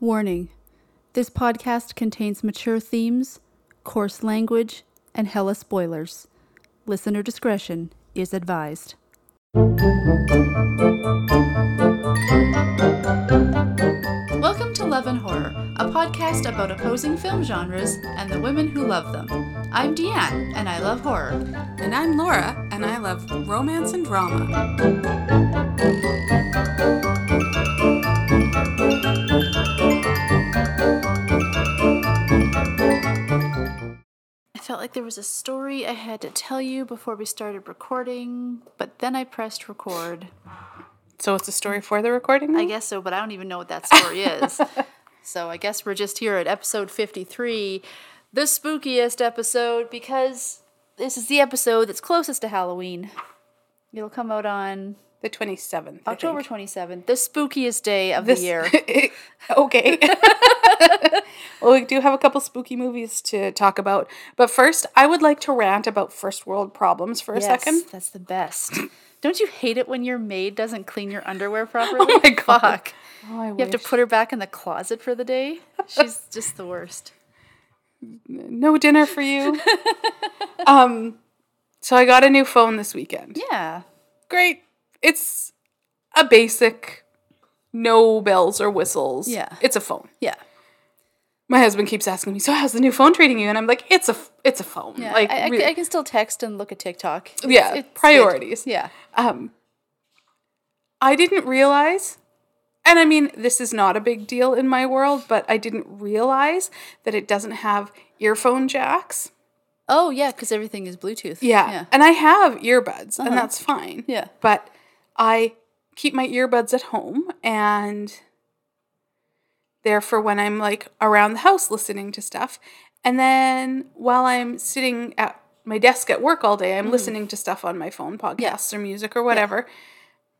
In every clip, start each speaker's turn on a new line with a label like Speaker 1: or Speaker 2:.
Speaker 1: Warning This podcast contains mature themes, coarse language, and hella spoilers. Listener discretion is advised. Welcome to Love and Horror, a podcast about opposing film genres and the women who love them. I'm Deanne, and I love horror.
Speaker 2: And I'm Laura, and I love romance and drama.
Speaker 1: Felt like there was a story I had to tell you before we started recording, but then I pressed record.
Speaker 2: So it's a story for the recording?
Speaker 1: I guess so, but I don't even know what that story is. So I guess we're just here at episode 53, the spookiest episode, because this is the episode that's closest to Halloween. It'll come out on
Speaker 2: the 27th.
Speaker 1: October 27th, the spookiest day of
Speaker 2: This
Speaker 1: the year.
Speaker 2: okay. well, we do have a couple spooky movies to talk about. But first, I would like to rant about first world problems for a
Speaker 1: Yes,
Speaker 2: second.
Speaker 1: That's the best. Don't you hate it when your maid doesn't clean your underwear properly?
Speaker 2: Oh my God.
Speaker 1: Fuck.
Speaker 2: Oh, I
Speaker 1: You have to put her back in the closet for the day. She's just the worst.
Speaker 2: no dinner for you. um, so I got a new phone this weekend.
Speaker 1: Yeah.
Speaker 2: Great. It's a basic, no bells or whistles.
Speaker 1: Yeah.
Speaker 2: It's a phone.
Speaker 1: Yeah.
Speaker 2: My husband keeps asking me, "So how's the new phone treating you?" And I'm like, "It's a, it's a phone.
Speaker 1: Yeah.
Speaker 2: Like,
Speaker 1: I, I,
Speaker 2: really-
Speaker 1: I can still text and look at TikTok. It's-
Speaker 2: yeah,
Speaker 1: it's good.
Speaker 2: priorities.
Speaker 1: Yeah.
Speaker 2: Um, I didn't realize, and I mean, this is not a big deal in my world, but I didn't realize that it doesn't have earphone jacks.
Speaker 1: Oh yeah, because everything is Bluetooth.
Speaker 2: Yeah.
Speaker 1: Yeah.
Speaker 2: And I have earbuds,
Speaker 1: Uh-huh.
Speaker 2: and that's fine.
Speaker 1: Yeah.
Speaker 2: But I keep my earbuds at home and they're for when I'm like around the house listening to stuff. And then while I'm sitting at my desk at work all day, I'm mm. listening to stuff on my phone, podcasts or music or whatever.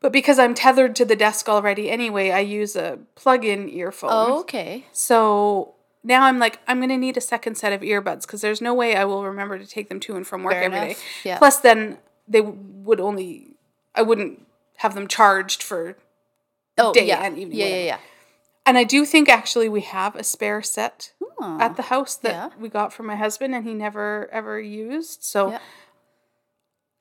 Speaker 2: But because I'm tethered to the desk already anyway, I use a plug in earphone.
Speaker 1: Oh, okay.
Speaker 2: So now I'm like, I'm going to need a second set of earbuds because there's no way I will remember to take them to and from work
Speaker 1: Fair
Speaker 2: every day.
Speaker 1: enough. Yeah.
Speaker 2: Plus, then they would only, I wouldn't have them charged for.
Speaker 1: Oh
Speaker 2: Day
Speaker 1: yeah.
Speaker 2: and evening,
Speaker 1: yeah, yeah,
Speaker 2: whatever.
Speaker 1: yeah.
Speaker 2: And I do think actually we have a spare set
Speaker 1: Oh,
Speaker 2: at the house that
Speaker 1: yeah.
Speaker 2: we got from my husband and he never ever used. So
Speaker 1: Yeah.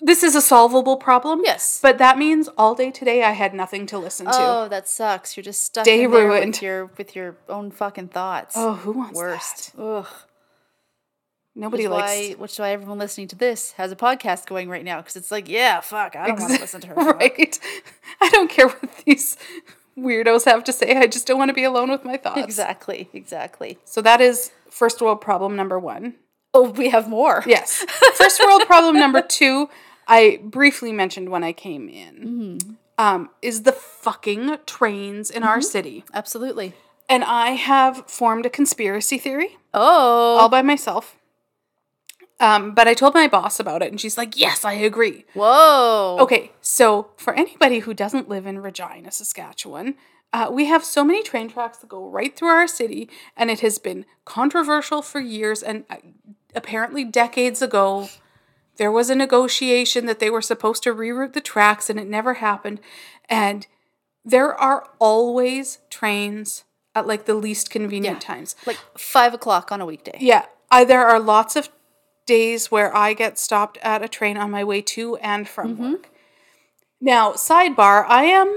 Speaker 2: this is a solvable problem.
Speaker 1: Yes.
Speaker 2: But that means all day today I had nothing to listen to.
Speaker 1: Oh, that sucks. You're just stuck
Speaker 2: Day ruined.
Speaker 1: with your with your own fucking thoughts.
Speaker 2: Oh, who wants
Speaker 1: Worst.
Speaker 2: that?
Speaker 1: Ugh.
Speaker 2: Nobody
Speaker 1: Which
Speaker 2: likes
Speaker 1: why, which is why everyone listening to this has a podcast going right now because it's like, yeah, fuck, I don't want to listen to her.
Speaker 2: right. I don't care what these weirdos have to say. I just don't want to be alone with my thoughts.
Speaker 1: Exactly, exactly.
Speaker 2: So that is first world problem number one.
Speaker 1: Oh, we have more.
Speaker 2: Yes. First world problem number two, I briefly mentioned when I came in,
Speaker 1: Mm-hmm.
Speaker 2: um, is the fucking trains in our city.
Speaker 1: Absolutely.
Speaker 2: And I have formed a conspiracy theory
Speaker 1: Oh.
Speaker 2: all by myself. Um, but I told my boss about it, and she's like, "Yes, I agree."
Speaker 1: Whoa.
Speaker 2: Okay, so for anybody who doesn't live in Regina, Saskatchewan, uh, we have so many train tracks that go right through our city, and it has been controversial for years. And uh, apparently, decades ago, there was a negotiation that they were supposed to reroute the tracks, and it never happened. And there are always trains at like the least convenient
Speaker 1: Yeah.
Speaker 2: times.
Speaker 1: Like five o'clock on a weekday.
Speaker 2: Yeah, I, there are lots of days where I get stopped at a train on my way to and from mm-hmm. work. Now, sidebar, I am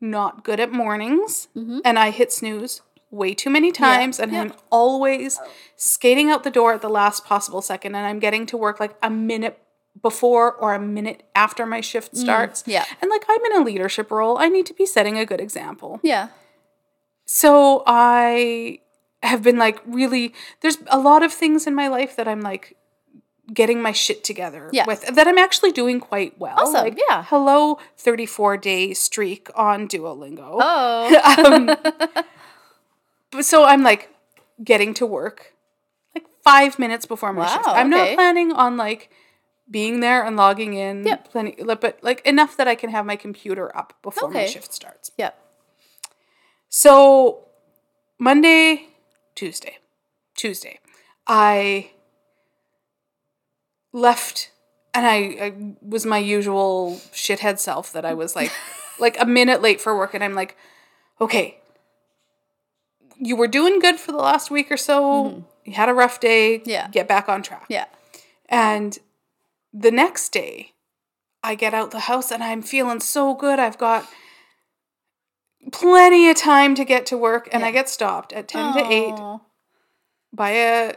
Speaker 2: not good at mornings mm-hmm. and I hit snooze way too many times and
Speaker 1: yeah.
Speaker 2: I'm always skating out the door at the last possible second and I'm getting to work like a minute before or a minute after my shift mm, starts.
Speaker 1: yeah.
Speaker 2: And like I'm in a leadership role, I need to be setting a good example.
Speaker 1: Yeah.
Speaker 2: So I have been like really there's a lot of things in my life that I'm like getting my shit together
Speaker 1: Yeah.
Speaker 2: with that I'm actually doing quite well.
Speaker 1: Awesome,
Speaker 2: Like,
Speaker 1: yeah.
Speaker 2: Hello 34 day streak on Duolingo.
Speaker 1: Oh.
Speaker 2: um, but so I'm like getting to work like 5 minutes before my shift. I'm
Speaker 1: okay.
Speaker 2: not planning on like being there and logging in
Speaker 1: Yep.
Speaker 2: plenty but like enough that I can have my computer up before my shift starts.
Speaker 1: yeah.
Speaker 2: So Monday, Tuesday, Tuesday, I left and I, I was my usual shithead self that I was like like a minute late for work and I'm like, okay, you were doing good for the last week or so. You had a rough day.
Speaker 1: Mm-hmm. Yeah.
Speaker 2: Get back on track.
Speaker 1: Yeah.
Speaker 2: And the next day, I get out the house and I'm feeling so good. I've got plenty of time to get to work, and I get stopped at 10 to 8 by a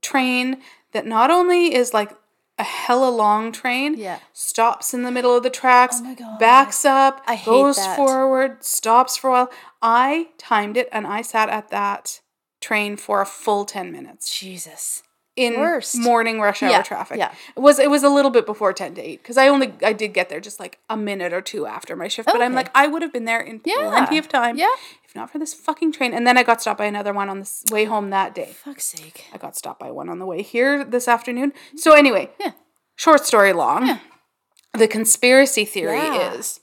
Speaker 2: train that not only is like a hella long train,
Speaker 1: Yeah.
Speaker 2: stops in the middle of the tracks,
Speaker 1: Oh
Speaker 2: backs up,
Speaker 1: I
Speaker 2: goes forward, stops for a while. I timed it and I sat at that train for a full 10 minutes
Speaker 1: Jesus.
Speaker 2: In mm,
Speaker 1: Worst.
Speaker 2: morning rush hour
Speaker 1: Yeah,
Speaker 2: traffic.
Speaker 1: yeah.
Speaker 2: It was it was a little bit before 10 to 8 cuz I only I did get there just like a minute or two after my shift, but I'm like I would have been there in
Speaker 1: Yeah.
Speaker 2: plenty of time
Speaker 1: Yeah.
Speaker 2: if not for this fucking train. And then I got stopped by another one on the way home that day.
Speaker 1: Fuck's sake.
Speaker 2: I got stopped by one on the way here this afternoon. So anyway,
Speaker 1: Yeah.
Speaker 2: short story long. The conspiracy theory
Speaker 1: Yeah.
Speaker 2: is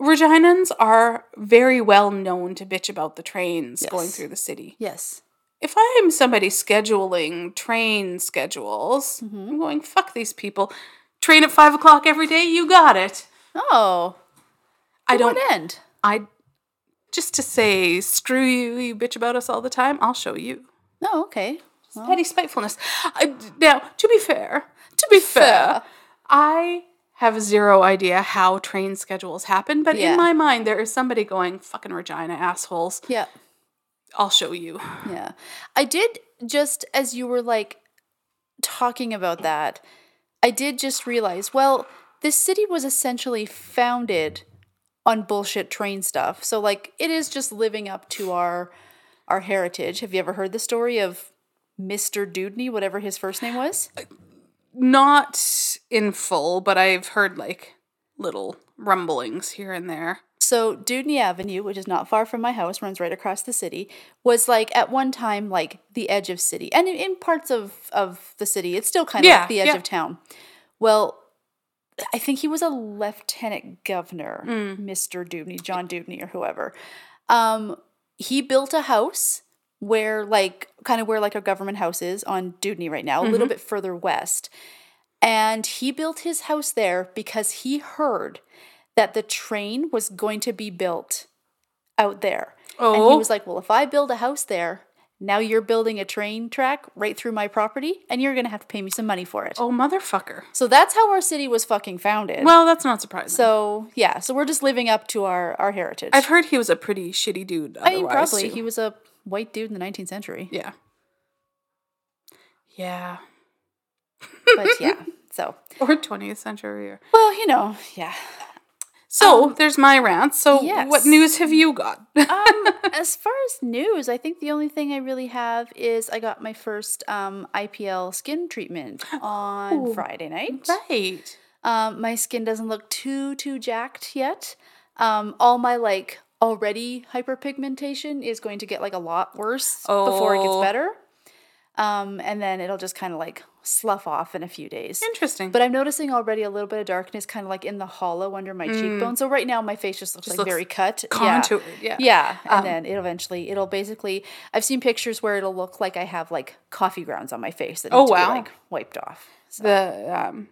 Speaker 2: Reginans are very well known to bitch about the trains going through the city.
Speaker 1: Yes.
Speaker 2: If I'm somebody scheduling train schedules,
Speaker 1: Mm-hmm.
Speaker 2: I'm going, fuck these people. Train at five o'clock every day, you got it.
Speaker 1: Oh.
Speaker 2: I don't
Speaker 1: What end?
Speaker 2: I just to say, screw you, you bitch about us all the time, I'll show you.
Speaker 1: Oh, okay.
Speaker 2: petty spitefulness. I, now, to be fair, to be fair, I have zero idea how train schedules happen, but
Speaker 1: Yeah.
Speaker 2: in my mind, there is somebody going, fucking Regina assholes.
Speaker 1: Yeah.
Speaker 2: I'll show you.
Speaker 1: Yeah. I did just as you were like talking about that, I did just realize, well, this city was essentially founded on bullshit train stuff. So like it is just living up to our our heritage. Have you ever heard the story of Mr. Dewdney, whatever his first name was?
Speaker 2: Not in full, but I've heard like little rumblings here and there.
Speaker 1: So Dewdney Avenue, which is not far from my house, runs right across the city, was like at one time like the edge of city. And in, in parts of, of the city, it's still kind of
Speaker 2: Yeah,
Speaker 1: like the edge
Speaker 2: yeah.
Speaker 1: of town. Well, I think he was a lieutenant governor,
Speaker 2: Mm.
Speaker 1: Mr. Dewdney, John Dewdney or whoever. Um, he built a house where like kind of where like a government house is on Dewdney right now, a
Speaker 2: Mm-hmm.
Speaker 1: little bit further west. And he built his house there because he heard that the train was going to be built out there. And he
Speaker 2: Oh.
Speaker 1: was like, Well, if I build a house there, now you're building a train track right through my property, and you're going to have to pay me some money for it.
Speaker 2: Oh, motherfucker.
Speaker 1: So that's how our city was fucking founded.
Speaker 2: Well, that's not surprising.
Speaker 1: so yeah, so we're just living up to our, our heritage.
Speaker 2: I've heard he was a pretty shitty dude.
Speaker 1: I mean, probably.
Speaker 2: too.
Speaker 1: He was a white dude in the 19th century.
Speaker 2: Yeah. Yeah.
Speaker 1: But yeah, so.
Speaker 2: Or 20th century. Or...
Speaker 1: Well, you know, yeah.
Speaker 2: So there's my rant. So
Speaker 1: Um, yes.
Speaker 2: what news have you got?
Speaker 1: um, as far as news, I think the only thing I really have is I got my first um, IPL skin treatment on
Speaker 2: Oh,
Speaker 1: Friday night.
Speaker 2: right.
Speaker 1: Um, my skin doesn't look too too jacked yet. Um, all my like already hyperpigmentation is going to get like a lot worse before it gets
Speaker 2: Oh.
Speaker 1: better. Um, and then it'll just kind of like slough off in a few days.
Speaker 2: Interesting.
Speaker 1: But I'm noticing already a little bit of darkness kind of like in the hollow under my cheekbone. So right now my face just looks like
Speaker 2: Mm. looks
Speaker 1: very cut. Yeah.
Speaker 2: contoured. Yeah.
Speaker 1: Yeah, and
Speaker 2: Um,
Speaker 1: then it eventually it'll basically I've seen pictures where it'll look like I have like coffee grounds on my face that
Speaker 2: Oh, wow.
Speaker 1: be like wiped off. So,
Speaker 2: The um,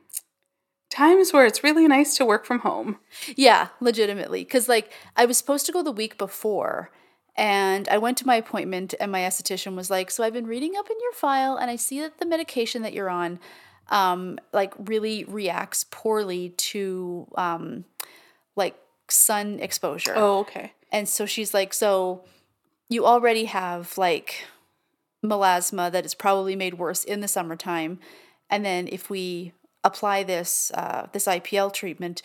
Speaker 2: times where it's really nice to work from home.
Speaker 1: yeah, legitimately cuz like I was supposed to go the week before and I went to my appointment and my esthetician was like, "So I've been reading up in your file and I see that the medication that you're on um like really reacts poorly to um like sun exposure."
Speaker 2: Oh, okay.
Speaker 1: And so she's like, So you already have like melasma that is probably made worse in the summertime. And then if we apply this uh, this IPL treatment,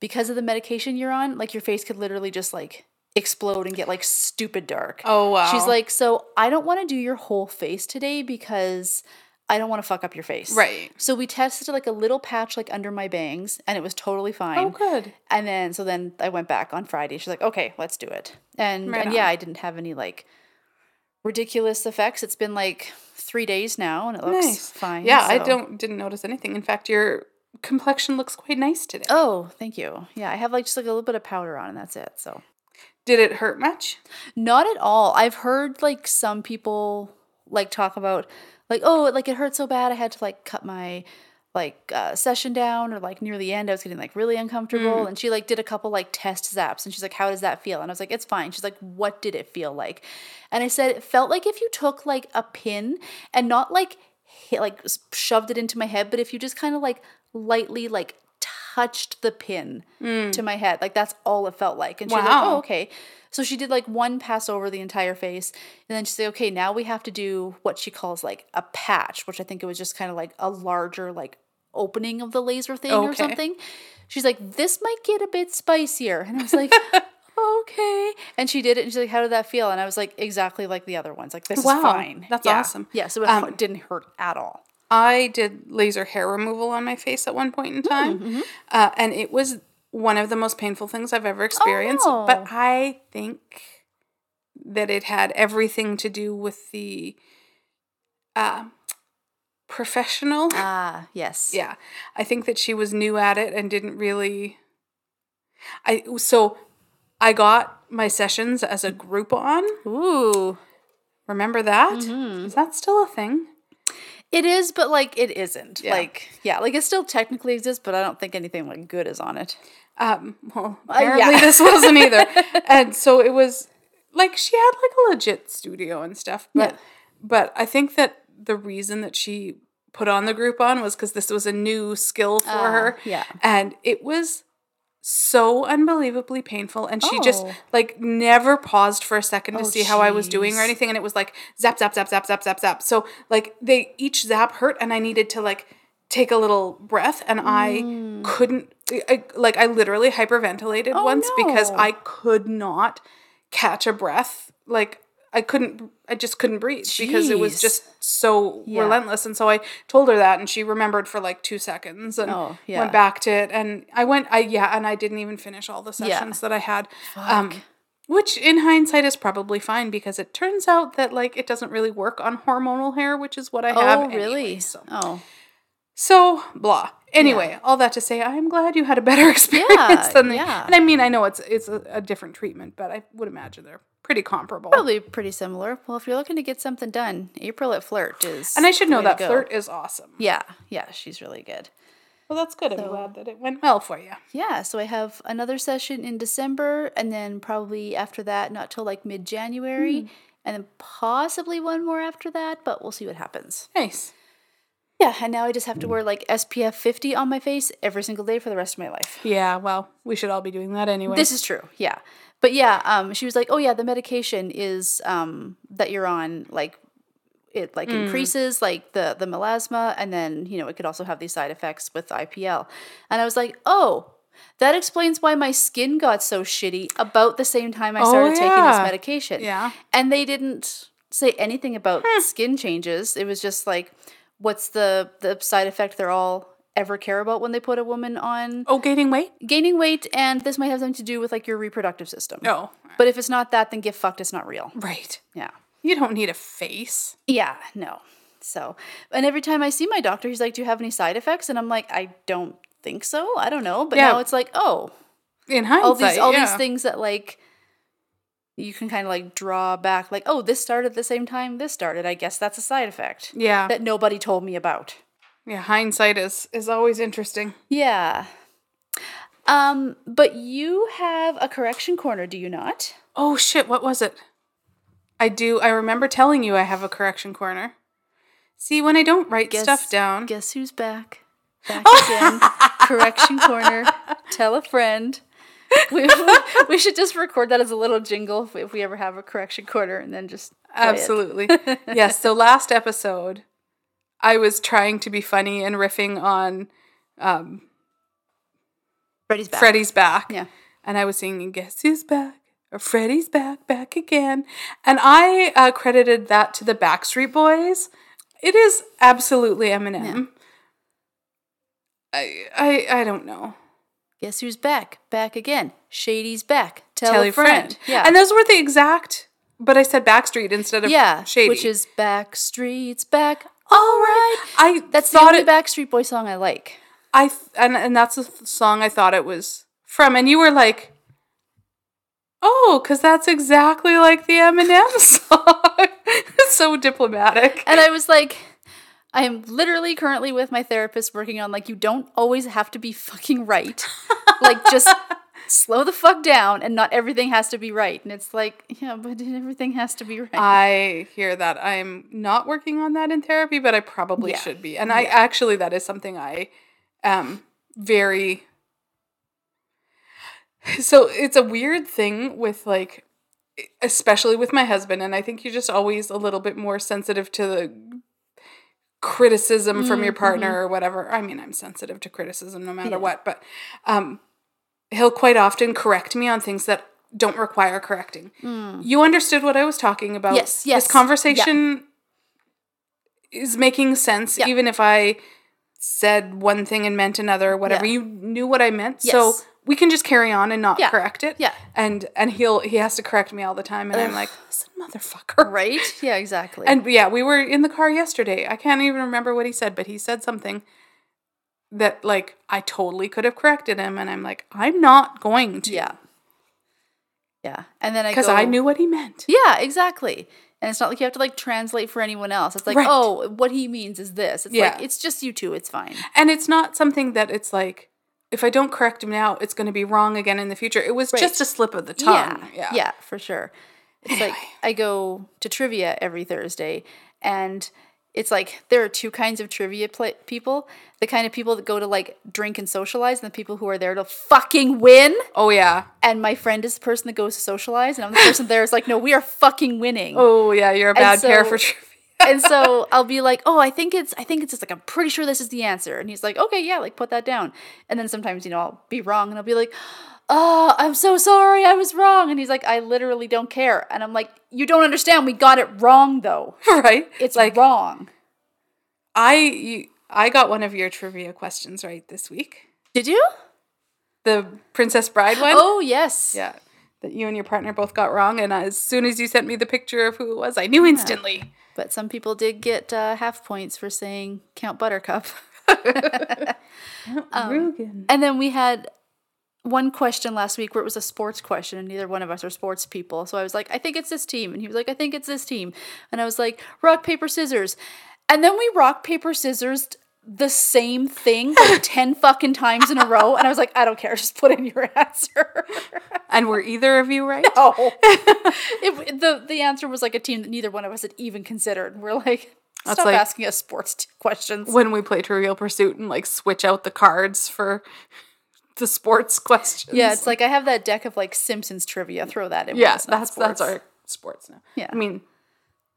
Speaker 1: because of the medication you're on, like your face could literally just like explode and get like stupid dark.
Speaker 2: Oh, wow.
Speaker 1: She's like, So I don't want to do your whole face today because I don't want to fuck up your face.
Speaker 2: Right.
Speaker 1: So we tested like a little patch like under my bangs and it was totally fine.
Speaker 2: Oh, good.
Speaker 1: And then so then I went back on Friday. She's like, "Okay, let's do it." And
Speaker 2: Right
Speaker 1: and yeah. I didn't have any like ridiculous effects. It's been like 3 days now and it looks
Speaker 2: Nice.
Speaker 1: fine.
Speaker 2: Yeah, I don't didn't notice anything. In fact, your complexion looks quite nice today.
Speaker 1: Oh, thank you. Yeah, I have like just like a little bit of powder on and that's it. So
Speaker 2: Did it hurt much?
Speaker 1: Not at all. I've heard like some people like talk about like oh like it hurt so bad I had to like cut my like uh, session down or like near the end, I was getting like really uncomfortable. And she like did a couple like test zaps, and she's like, "How does that feel?" And I was like, "It's fine." She's like, "What did it feel like?" And I said, "It felt like if you took like a pin and not like hit, like shoved it into my head, but if you just kind of like lightly like touched the pin to my head, like that's all it felt like." And she's like, "Oh, okay." So she did like one pass over the entire face, and then she said, "Okay, now we have to do what she calls like a patch, which I think it was just kind of like a larger like opening of the laser thing or something." She's like, "This might get a bit spicier," and I was like. Okay, and she did it, and she's like, "How did that feel?" And I was like, "Exactly like the other ones. Like this
Speaker 2: Wow,
Speaker 1: is fine.
Speaker 2: that's
Speaker 1: Yeah.
Speaker 2: awesome.
Speaker 1: Yeah, so it
Speaker 2: Um,
Speaker 1: didn't hurt at all.
Speaker 2: I did laser hair removal on my face at one point
Speaker 1: Hmm,
Speaker 2: in time,
Speaker 1: mm-hmm.
Speaker 2: uh, and it was one of the most painful things I've ever experienced.
Speaker 1: Oh.
Speaker 2: But I think that it had everything to do with the uh, professional.
Speaker 1: Ah, yes.
Speaker 2: Yeah, I think that she was new at it and didn't really. I so I got my sessions as a Groupon.
Speaker 1: Ooh,
Speaker 2: Remember that? Is
Speaker 1: Mm-hmm.
Speaker 2: that still a thing?
Speaker 1: It is, but like it isn't.
Speaker 2: Yeah.
Speaker 1: Like, yeah, like it still technically exists, but I don't think anything like good is on it.
Speaker 2: Um, well,
Speaker 1: Uh, yeah.
Speaker 2: apparently this wasn't either. and so it was like she had like a legit studio and stuff. But
Speaker 1: Yeah.
Speaker 2: but I think that the reason that she put on the Groupon was because this was a new skill for
Speaker 1: Ah,
Speaker 2: her.
Speaker 1: yeah.
Speaker 2: And it was so unbelievably painful. And she just
Speaker 1: Oh.
Speaker 2: like never paused for a second to
Speaker 1: Oh,
Speaker 2: see how I was doing or anything. And it was like zap, zap, zap, zap, zap, zap, zap. So like they each zap hurt and I needed to like take a little breath and I couldn't I, like I literally hyperventilated
Speaker 1: Mm. Oh,
Speaker 2: once because. I could not catch a breath. Like I couldn't I just couldn't breathe because it was just so
Speaker 1: Yeah.
Speaker 2: relentless. And so I told her that and she remembered for like two seconds and
Speaker 1: Oh, yeah.
Speaker 2: went back to it and I went I yeah, and I didn't even finish all the sessions that I had. Um which in hindsight is probably fine because it turns out that like it doesn't really work on hormonal hair, which is what I have.
Speaker 1: Oh,
Speaker 2: anyway,
Speaker 1: really?
Speaker 2: so.
Speaker 1: Oh,
Speaker 2: So blah. Anyway, all that to say, I'm glad you had a better experience
Speaker 1: Yeah,
Speaker 2: than the.
Speaker 1: yeah.
Speaker 2: And I mean, I know it's it's a, a different treatment, but I would imagine they're pretty comparable.
Speaker 1: probably pretty similar. Well, if you're looking to get something done, April at Flirt is.
Speaker 2: And I should know that flirt is awesome.
Speaker 1: Yeah, yeah, she's really good.
Speaker 2: Well, that's good. I'm glad that it went well for you.
Speaker 1: Yeah, so I have another session in December, and then probably after that, not till like mid January,
Speaker 2: Hmm.
Speaker 1: and then possibly one more after that, but we'll see what happens.
Speaker 2: Nice.
Speaker 1: Yeah, and now I just have to wear like SPF 50 on my face every single day for the rest of my life.
Speaker 2: Yeah. Well, we should all be doing that anyway.
Speaker 1: This is true, yeah. But yeah, um, she was like, "Oh yeah, the medication is um that you're on, like it like increases like the the melasma, and then you know it could also have these side effects with IPL." And I was like, "Oh." That explains why my skin got so shitty about the same time I started taking this medication.
Speaker 2: Yeah.
Speaker 1: And they didn't say anything about skin changes. It was just like, what's the the side effect they're all ever care about when they put a woman on
Speaker 2: oh, gaining weight?
Speaker 1: gaining weight, and this might have something to do with like your reproductive system.
Speaker 2: No.
Speaker 1: But if it's not that, then get fucked. It's not real.
Speaker 2: Right.
Speaker 1: Yeah.
Speaker 2: You don't need a face.
Speaker 1: Yeah. No. So, and every time I see my doctor, he's like, "Do you have any side effects?" And I'm like, "I don't think so. I don't know." But
Speaker 2: Yeah.
Speaker 1: now it's like, oh,
Speaker 2: In hindsight,
Speaker 1: all these all these things that like you can kind of like draw back, like, oh, this started at the same time this started. I guess that's a side effect
Speaker 2: Yeah.
Speaker 1: that nobody told me about.
Speaker 2: Yeah. Hindsight is is always interesting.
Speaker 1: Yeah. Um, but you have a correction corner, do you not?
Speaker 2: Oh shit, what was it? I do I remember telling you I have a correction corner. See, when I don't write stuff down.
Speaker 1: Guess who's back? Back again. correction corner. Tell a friend. We, we should just record that as a little jingle if we, if we ever have a correction corner and then just.
Speaker 2: Absolutely. yes, so last episode I was trying to be funny and riffing on
Speaker 1: Freddie's back.
Speaker 2: Freddie's back.
Speaker 1: Yeah.
Speaker 2: And I was singing Guess Who's Back? Or Freddie's back, back again. And I uh, credited that to the Backstreet Boys. It is absolutely Eminem. I, I I don't know.
Speaker 1: Guess who's back? Back again. Shady's back. Tell,
Speaker 2: Tell
Speaker 1: a
Speaker 2: your
Speaker 1: friend.
Speaker 2: friend.
Speaker 1: Yeah.
Speaker 2: And those were the exact, but I said Backstreet instead of
Speaker 1: yeah.
Speaker 2: Shady.
Speaker 1: Which is Backstreet's back. All right.
Speaker 2: I
Speaker 1: That's the only
Speaker 2: it,
Speaker 1: Backstreet Boy song I like.
Speaker 2: I th- and and that's the th- song I thought it was from, and you were like, "Oh, because that's exactly like the Eminem song." so diplomatic.
Speaker 1: And I was like, I am literally currently with my therapist working on like you don't always have to be fucking right. like just slow the fuck down and not everything has to be right. And it's like, yeah, but everything has to be right.
Speaker 2: I hear that. I'm not working on that in therapy, but I probably
Speaker 1: Yeah.
Speaker 2: should be. And I actually, that is something I am very. So it's a weird thing with like, especially with my husband. And I think you're just always a little bit more sensitive to the criticism from your partner or whatever. I mean, I'm sensitive to criticism no matter
Speaker 1: Yeah.
Speaker 2: what, but um, he'll quite often correct me on things that don't require correcting. You understood what I was talking about.
Speaker 1: Yes, yes,
Speaker 2: This conversation is making sense,
Speaker 1: Yeah.
Speaker 2: even if I said one thing and meant another or whatever.
Speaker 1: Yeah.
Speaker 2: You knew what I meant. So we can just carry on and not
Speaker 1: Yeah.
Speaker 2: correct it.
Speaker 1: Yeah.
Speaker 2: And and he'll he has to correct me all the time and I'm like, motherfucker.
Speaker 1: right? Yeah, exactly.
Speaker 2: And yeah, we were in the car yesterday. I can't even remember what he said, but he said something that like I totally could have corrected him and I'm like, I'm not going to.
Speaker 1: yeah. Yeah. And then I
Speaker 2: Because I knew what he meant.
Speaker 1: Yeah, exactly. And it's not like you have to like translate for anyone else. It's like,
Speaker 2: Right.
Speaker 1: oh, what he means is this. It's
Speaker 2: Yeah.
Speaker 1: like it's just you two, it's fine.
Speaker 2: And it's not something that it's like, if I don't correct him now, it's going to be wrong again in the future. It was
Speaker 1: Right.
Speaker 2: just a slip of the tongue.
Speaker 1: Yeah, yeah, for sure. It's like I go to trivia every Thursday, and it's like there are two kinds of trivia people: the kind of people that go to like drink and socialize, and the people who are there to fucking win.
Speaker 2: Oh, yeah.
Speaker 1: And my friend is the person that goes to socialize, and I'm the person there is like, no, we are fucking winning.
Speaker 2: Oh, yeah. You're a bad pair for trivia.
Speaker 1: and so I'll be like, "Oh, I think it's I think it's just like I'm pretty sure this is the answer." And he's like, "Okay, yeah, like put that down." And then sometimes, you know, I'll be wrong and I'll be like, "Oh, I'm so sorry. I was wrong." And he's like, "I literally don't care." And I'm like, "You don't understand. We got it wrong though.
Speaker 2: right?
Speaker 1: It's
Speaker 2: like,
Speaker 1: wrong."
Speaker 2: I, you, I got one of your trivia questions right this week.
Speaker 1: Did you?
Speaker 2: The Princess Bride one.
Speaker 1: Oh, yes.
Speaker 2: Yeah. That you and your partner both got wrong. And as soon as you sent me the picture of who it was, I knew instantly.
Speaker 1: But some people did get uh, half points for saying Count Buttercup. Um. And then we had one question last week where it was a sports question, and neither one of us are sports people. So I was like, I think it's this team. And he was like, I think it's this team. And I was like, rock, paper, scissors. And then we rock, paper, scissors the same thing like 10 fucking times in a row. And I was like, I don't care. Just put in your answer.
Speaker 2: And were either of you right?
Speaker 1: oh. it, the, the answer was like a team that neither one of us had even considered. We're like,
Speaker 2: That's
Speaker 1: stop
Speaker 2: like-
Speaker 1: asking us sports questions.
Speaker 2: When we play Trivial Pursuit and like switch out the cards for the sports questions.
Speaker 1: yeah, it's like I have that deck of like Simpsons trivia. Throw that in. when
Speaker 2: yeah,
Speaker 1: it's not
Speaker 2: that's that's our sports now.
Speaker 1: Yeah.
Speaker 2: I mean,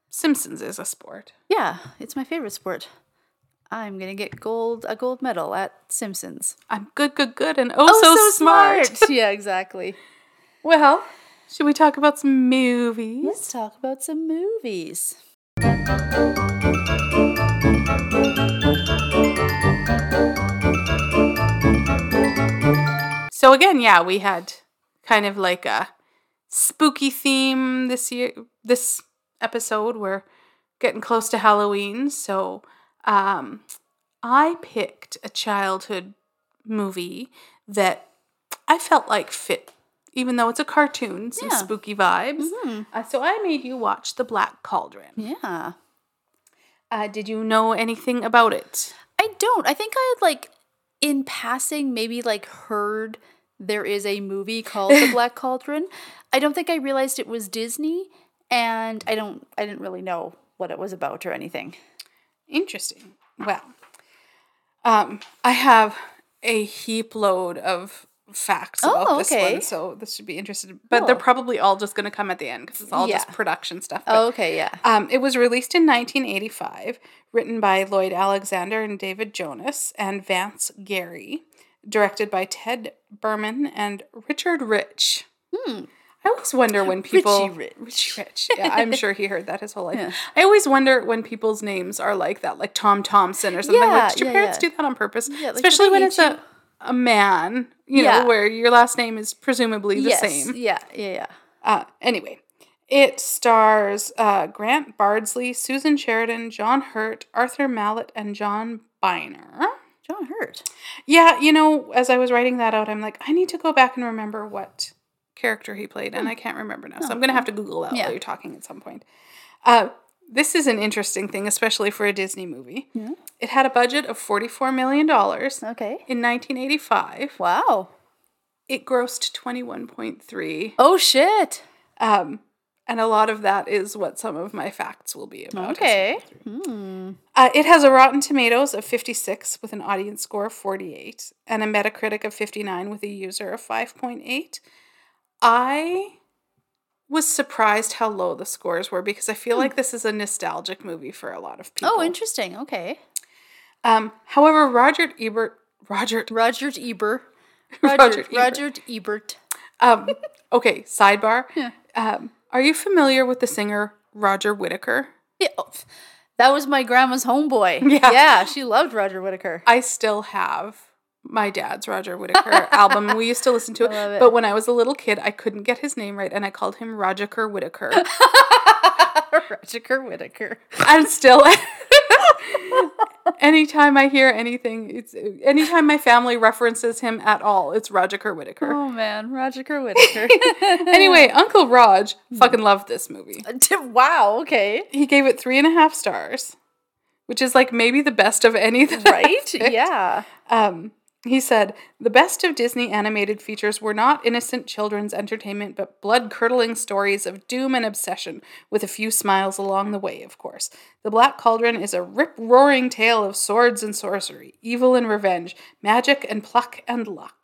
Speaker 2: Simpsons is a sport.
Speaker 1: Yeah, it's my favorite sport. I'm gonna get gold a gold medal at Simpsons.
Speaker 2: I'm good, good, good, and oh, oh so, smart.
Speaker 1: yeah, exactly.
Speaker 2: well, should we talk about some movies?
Speaker 1: Let's talk about some movies.
Speaker 2: So again, yeah, we had kind of like a spooky theme this year. This episode, we're getting close to Halloween, so um, I picked a childhood movie that I felt like fit, even though it's a cartoon, some
Speaker 1: Yeah.
Speaker 2: spooky vibes. Uh, so I made you watch The Black Cauldron.
Speaker 1: Yeah.
Speaker 2: Uh, did you know anything about it?
Speaker 1: I don't. I think I had like in passing maybe like heard there is a movie called The Black Cauldron. I don't think I realized it was Disney and I don't I didn't really know what it was about or anything.
Speaker 2: Interesting. Well, um, I have a heap load of facts about
Speaker 1: Oh,
Speaker 2: this
Speaker 1: okay.
Speaker 2: one, so this should be interesting. But they're probably all just going to come at the end because it's all just production stuff. But,
Speaker 1: Oh, okay, yeah.
Speaker 2: um, it was released in 1985, written by Lloyd Alexander and David Jonas and Vance Gerry, directed by Ted Berman and Richard Rich.
Speaker 1: Hmm.
Speaker 2: I always wonder when people
Speaker 1: Rich.
Speaker 2: Richie Rich. Yeah, I'm sure he heard that his whole life.
Speaker 1: Yeah.
Speaker 2: I always wonder when people's names are like that, like Tom Thompson or something.
Speaker 1: Yeah,
Speaker 2: like, did your
Speaker 1: yeah,
Speaker 2: parents do that on purpose?
Speaker 1: Like,
Speaker 2: Especially when it's
Speaker 1: you?
Speaker 2: a a man, you know, where your last name is presumably the
Speaker 1: yes.
Speaker 2: same.
Speaker 1: Yeah, yeah, yeah.
Speaker 2: Uh, anyway, it stars uh, Grant Bardsley, Susan Sheridan, John Hurt, Arthur Malet, and John Byner.
Speaker 1: John Hurt.
Speaker 2: Yeah, you know, as I was writing that out, I'm like, I need to go back and remember what character he played, and I can't remember now. So I'm going to have to Google that
Speaker 1: Hmm. Yeah.
Speaker 2: while you're talking at some point. Uh, this is an interesting thing, especially for a Disney movie. It had a budget of $44 million.
Speaker 1: Okay.
Speaker 2: In 1985,
Speaker 1: Wow.
Speaker 2: it grossed 21.3.
Speaker 1: Oh shit.
Speaker 2: Um, and a lot of that is what some of my facts will be about.
Speaker 1: Okay.
Speaker 2: Uh, it has a Rotten Tomatoes of 56 with an audience score of 48 and a Metacritic of 59 with a user of 5.8. I was surprised how low the scores were because I feel like this is a nostalgic movie for a lot of people.
Speaker 1: Oh, interesting. Okay.
Speaker 2: Um, however, Roger Ebert, Roger,
Speaker 1: Roger Ebert.
Speaker 2: Roger
Speaker 1: Roger,
Speaker 2: Ebert.
Speaker 1: Roger Ebert.
Speaker 2: um, okay, sidebar. Um, are you familiar with the singer Roger Whittaker?
Speaker 1: Yeah. oh, That was my grandma's homeboy.
Speaker 2: Yeah.
Speaker 1: Yeah, she loved Roger Whittaker.
Speaker 2: I still have my dad's Roger Whittaker album. We used to listen to it,
Speaker 1: love it.
Speaker 2: but when I was a little kid, I couldn't get his name right, and I called him Roger Whittaker.
Speaker 1: Roger Whittaker.
Speaker 2: I'm still. Anytime I hear anything, it's anytime my family references him at all, it's Roger Whittaker.
Speaker 1: Oh man, Roger Whittaker.
Speaker 2: Anyway, Uncle Raj fucking loved this movie.
Speaker 1: wow. Okay.
Speaker 2: He gave it three and a half stars, which is like maybe the best of any that
Speaker 1: Right? yeah.
Speaker 2: Um, he said, The best of Disney animated features were not innocent children's entertainment, but blood curdling stories of doom and obsession, with a few smiles along the way, of course. The Black Cauldron is a rip roaring tale of swords and sorcery, evil and revenge, magic and pluck and luck.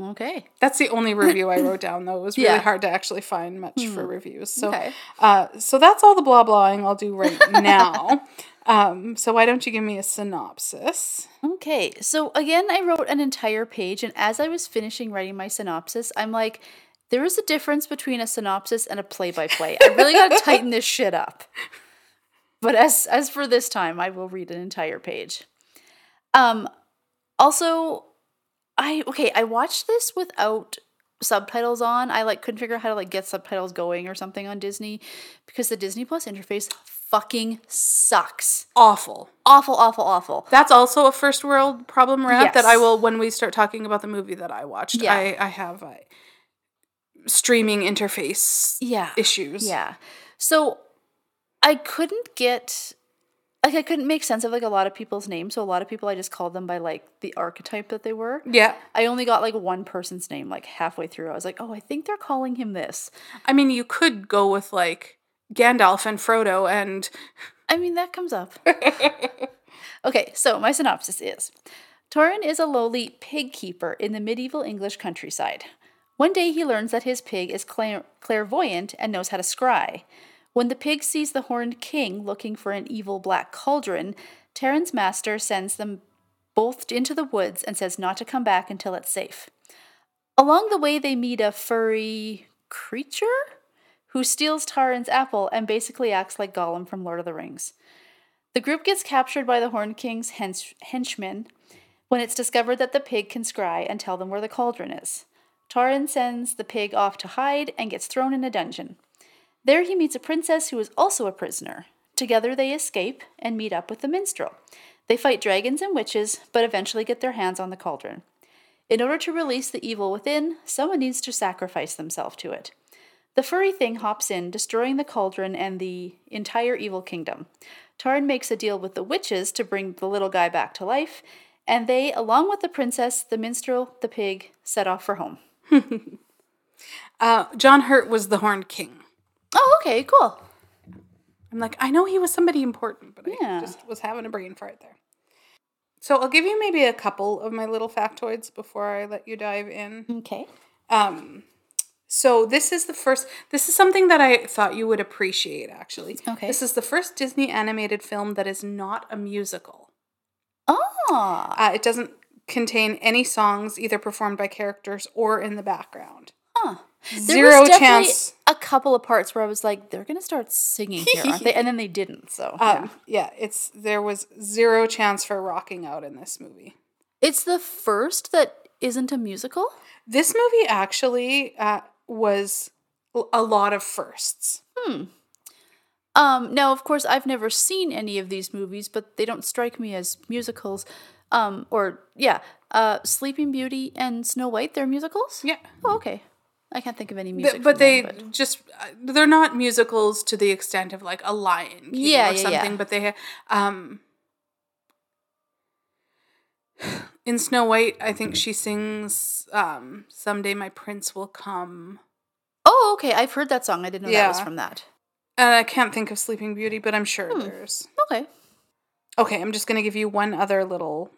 Speaker 1: Okay.
Speaker 2: That's the only review I wrote down, though. It was really
Speaker 1: Yeah.
Speaker 2: hard to actually find much for reviews. So,
Speaker 1: Okay.
Speaker 2: uh, so that's all the blah blahing I'll do right now. um, so why don't you give me a synopsis?
Speaker 1: Okay. So again, I wrote an entire page, and as I was finishing writing my synopsis, I'm like, there is a difference between a synopsis and a play-by-play. I really got to tighten this shit up. But as as for this time, I will read an entire page. Um, also, I okay. I watched this without subtitles on. I like couldn't figure out how to like get subtitles going or something on Disney because the Disney Plus interface fucking sucks.
Speaker 2: Awful.
Speaker 1: Awful, awful, awful.
Speaker 2: That's also a first world problem, Rat, that I will, when we start talking about the movie that I watched,
Speaker 1: Yeah.
Speaker 2: I, I have uh, streaming interface
Speaker 1: Yeah.
Speaker 2: issues.
Speaker 1: Yeah. So I couldn't get like I couldn't make sense of like a lot of people's names. So a lot of people I just called them by like the archetype that they were.
Speaker 2: Yeah.
Speaker 1: I only got like one person's name like halfway through. I was like, "Oh, I think they're calling him this."
Speaker 2: I mean, you could go with like Gandalf and Frodo and
Speaker 1: I mean, that comes up. okay, so my synopsis is Taran is a lowly pig keeper in the medieval English countryside. One day he learns that his pig is clair- clairvoyant and knows how to scry. When the pig sees the horned king looking for an evil black cauldron, Taran's master sends them both into the woods and says not to come back until it's safe. Along the way, they meet a furry creature who steals Taran's apple and basically acts like Gollum from Lord of the Rings. The group gets captured by the Horned King's hench- henchmen when it's discovered that the pig can scry and tell them where the cauldron is. Taran sends the pig off to hide and gets thrown in a dungeon. There he meets a princess who is also a prisoner. Together they escape and meet up with the minstrel. They fight dragons and witches, but eventually get their hands on the cauldron. In order to release the evil within, someone needs to sacrifice themselves to it. The furry thing hops in, destroying the cauldron and the entire evil kingdom. Taran makes a deal with the witches to bring the little guy back to life, and they, along with the princess, the minstrel, the pig, set off for home.
Speaker 2: uh, John Hurt was the Horned King.
Speaker 1: Oh, okay, cool.
Speaker 2: I'm like, I know he was somebody important, but I
Speaker 1: Yeah.
Speaker 2: just was having a brain fart there. So I'll give you maybe a couple of my little factoids before I let you dive in.
Speaker 1: Okay.
Speaker 2: Um, so this is the first. This is something that I thought you would appreciate. Actually,
Speaker 1: Okay.
Speaker 2: This is the first Disney animated film that is not a musical.
Speaker 1: Ah,
Speaker 2: Uh, it doesn't contain any songs either performed by characters or in the background.
Speaker 1: There
Speaker 2: Zero
Speaker 1: was definitely
Speaker 2: chance.
Speaker 1: A couple of parts where I was like, they're gonna start singing here, aren't they? And then they didn't. So yeah.
Speaker 2: Um, yeah, it's there was zero chance for rocking out in this movie.
Speaker 1: it's the first that isn't a musical.
Speaker 2: This movie actually uh, was l- a lot of firsts.
Speaker 1: Um, now, of course, I've never seen any of these movies, but they don't strike me as musicals. Um, or yeah, uh, Sleeping Beauty and Snow White, they're musicals.
Speaker 2: Yeah.
Speaker 1: Oh, okay. I can't think of any music.
Speaker 2: but they
Speaker 1: them, but-
Speaker 2: just uh, they're not musicals to the extent of like a Lion King
Speaker 1: Yeah,
Speaker 2: or
Speaker 1: yeah,
Speaker 2: something.
Speaker 1: yeah.
Speaker 2: But they um in Snow White, I think she sings um "Someday My Prince Will Come."
Speaker 1: Oh, okay. I've heard that song. I didn't know that was from that.
Speaker 2: And I can't think of Sleeping Beauty, but I'm sure
Speaker 1: Hmm.
Speaker 2: there's.
Speaker 1: Okay.
Speaker 2: Okay, I'm just going to give you one other little.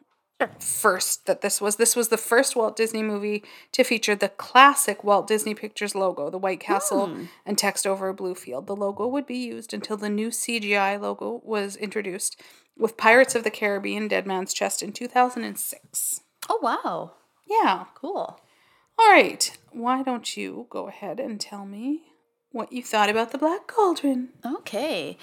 Speaker 2: First that this was. This was the first Walt Disney movie to feature the classic Walt Disney Pictures logo, the White Castle
Speaker 1: Hmm.
Speaker 2: and text over a blue field. The logo would be used until the new CGI logo was introduced with Pirates of the Caribbean Dead Man's Chest in 2006.
Speaker 1: Oh wow.
Speaker 2: Yeah.
Speaker 1: Cool.
Speaker 2: All right. Why don't you go ahead and tell me what you thought about the Black Cauldron?
Speaker 1: Okay.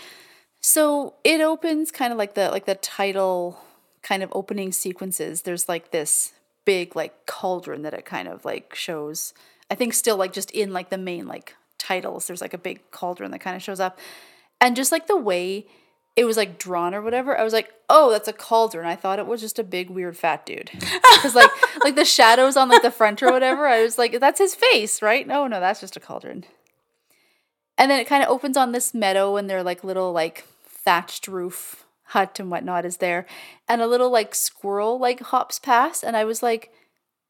Speaker 1: So it opens kind of like the like the title kind of opening sequences. There's like this big like cauldron that it kind of like shows. I think still like just in like the main like titles, there's like a big cauldron that kind of shows up. And just like the way it was like drawn or whatever, I was like, oh, that's a cauldron. I thought it was just a big weird fat dude. Because like like the shadows on like the front or whatever, I was like, that's his face, right? No, no, that's just a cauldron. And then it kind of opens on this meadow, and their like little like thatched roof hut and whatnot is there, and a little like squirrel like hops past, and I was like,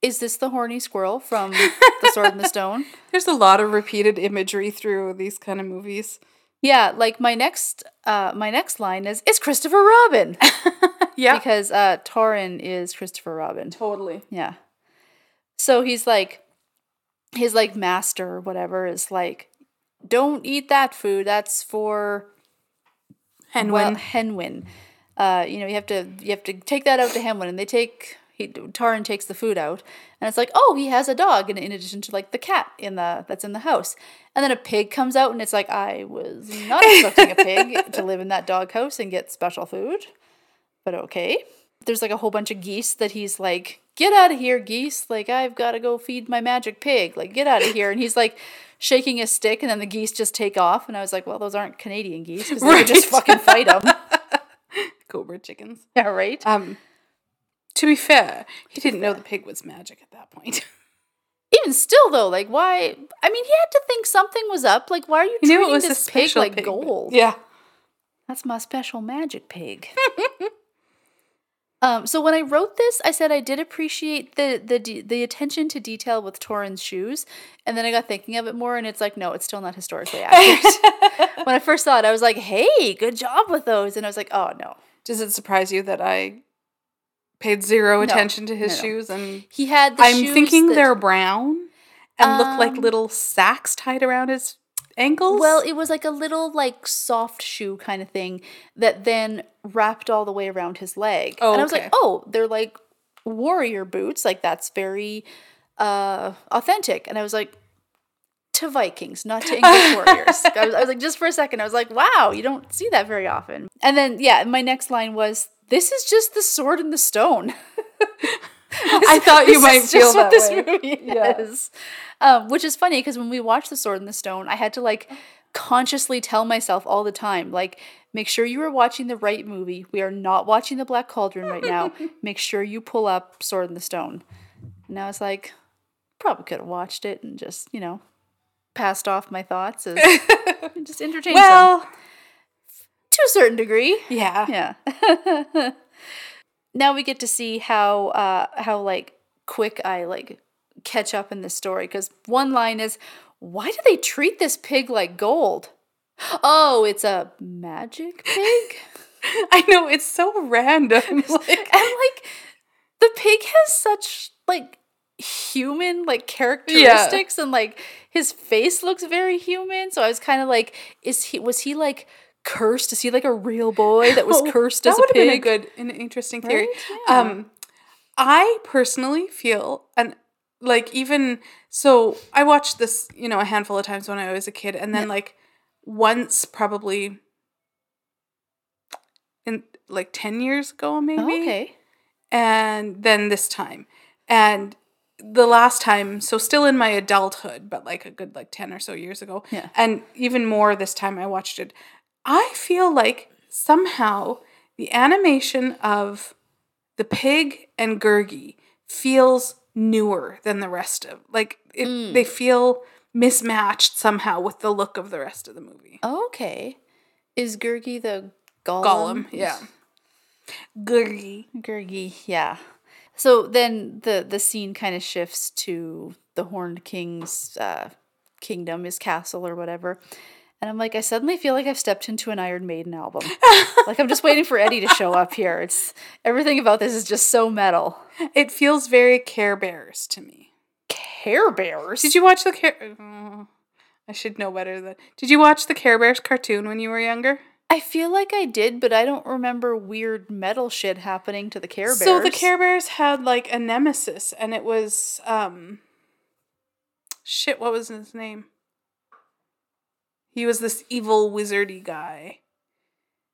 Speaker 1: "Is this the horny squirrel from The Sword and the Stone?"
Speaker 2: There's a lot of repeated imagery through these kind of movies.
Speaker 1: Yeah, like my next uh my next line is is Christopher Robin
Speaker 2: Yeah.
Speaker 1: because uh Taran is Christopher Robin.
Speaker 2: Totally.
Speaker 1: Yeah. So he's like, his like master or whatever is like, don't eat that food. That's for
Speaker 2: And
Speaker 1: well,
Speaker 2: when
Speaker 1: Hen Wen. Uh, you know, you have to you have to take that out to Hen Wen, and they take he Taran takes the food out, and it's like, oh, he has a dog, and in addition to like the cat in the that's in the house, and then a pig comes out, and it's like, I was not expecting a pig to live in that dog house and get special food, but okay. There's like a whole bunch of geese that he's like, get out of here, geese! Like I've got to go feed my magic pig. Like get out of here, and he's like shaking his stick, and then the geese just take off, and I was like, well, those aren't Canadian geese because they could just fucking fight them.
Speaker 2: Cobra chickens.
Speaker 1: Yeah, right.
Speaker 2: Um, to be fair, he didn't know the pig was magic at that point.
Speaker 1: Even still, though, like, why? I mean, he had to think something was up. Like, why are you
Speaker 2: He
Speaker 1: treating
Speaker 2: knew it was a
Speaker 1: this pig like
Speaker 2: pig, but-
Speaker 1: gold?
Speaker 2: Yeah.
Speaker 1: That's my special magic pig. um, so when I wrote this, I said I did appreciate the the de- the attention to detail with Taran's shoes, and then I got thinking of it more, and it's like, no, it's still not historically accurate. when I first saw it, I was like, hey, good job with those, and I was like, oh no,
Speaker 2: Does it surprise you that I paid zero
Speaker 1: No.
Speaker 2: attention to his
Speaker 1: No, no.
Speaker 2: shoes and
Speaker 1: he had. The
Speaker 2: I'm thinking
Speaker 1: that-
Speaker 2: they're brown and look like
Speaker 1: Um,
Speaker 2: little sacks tied around his ankles?
Speaker 1: Well, it was like a little like soft shoe kind of thing that then wrapped all the way around his leg.
Speaker 2: Oh,
Speaker 1: and I was
Speaker 2: okay.
Speaker 1: like, "Oh, they're like warrior boots. Like that's very uh authentic." And I was like, "To Vikings, not to English warriors." I was, I was like, just for a second, I was like, "Wow, you don't see that very often." And then yeah, my next line was, "This is just the sword and the stone."
Speaker 2: I thought you
Speaker 1: This
Speaker 2: might
Speaker 1: is
Speaker 2: feel
Speaker 1: just what
Speaker 2: that
Speaker 1: this
Speaker 2: way.
Speaker 1: movie
Speaker 2: Yeah.
Speaker 1: is. Um, which is funny because when we watched The Sword in the Stone, I had to like consciously tell myself all the time, like, make sure you are watching the right movie. We are not watching The Black Cauldron right now. make sure you pull up Sword in the Stone. And I was like, probably could have watched it and just, you know, passed off my thoughts as just interchanged them
Speaker 2: Well,
Speaker 1: to a certain degree.
Speaker 2: yeah.
Speaker 1: Yeah. now we get to see how uh how like quick I like catch up in the story because one line is why do they treat this pig like gold? Oh, it's a magic pig?
Speaker 2: I know it's so random. Like,
Speaker 1: and like the pig has such like human like characteristics and like his face looks very human so i was kind of like is he was he like cursed is he like a real boy that was
Speaker 2: Oh,
Speaker 1: cursed
Speaker 2: that
Speaker 1: as a pig
Speaker 2: been a good an interesting theory.
Speaker 1: Right? Yeah.
Speaker 2: Um I personally feel and like even so I watched this, you know, a handful of times when I was a kid and then like once probably in like 10 years ago oh, maybe.
Speaker 1: Oh, okay.
Speaker 2: And then this time. And the last time so still in my adulthood but like a good like 10 or so years ago.
Speaker 1: Yeah.
Speaker 2: and even more this time i watched it. I feel like somehow the animation of the pig and gurgi feels newer than the rest of like it,
Speaker 1: Mm.
Speaker 2: they feel mismatched somehow with the look of the rest of the movie.
Speaker 1: Okay. Is Gurgi the Gollum?
Speaker 2: Gollum, yeah. Gurgi.
Speaker 1: Gurgi, yeah. So then the the scene kind of shifts to the Horned King's uh, kingdom, his castle or whatever. And I'm like, I suddenly feel like I've stepped into an Iron Maiden album. like I'm just waiting for Eddie to show up here. It's everything about this is just so metal.
Speaker 2: It feels very Care Bears to me.
Speaker 1: Care Bears.
Speaker 2: Did you watch the Care? Oh, I should know better than. Did you watch the Care Bears cartoon when you were younger?
Speaker 1: I feel like I did, but I don't remember weird metal shit happening to the Care Bears.
Speaker 2: So the Care Bears had like a nemesis, and it was um. Shit, what was his name? He was this evil wizardy guy.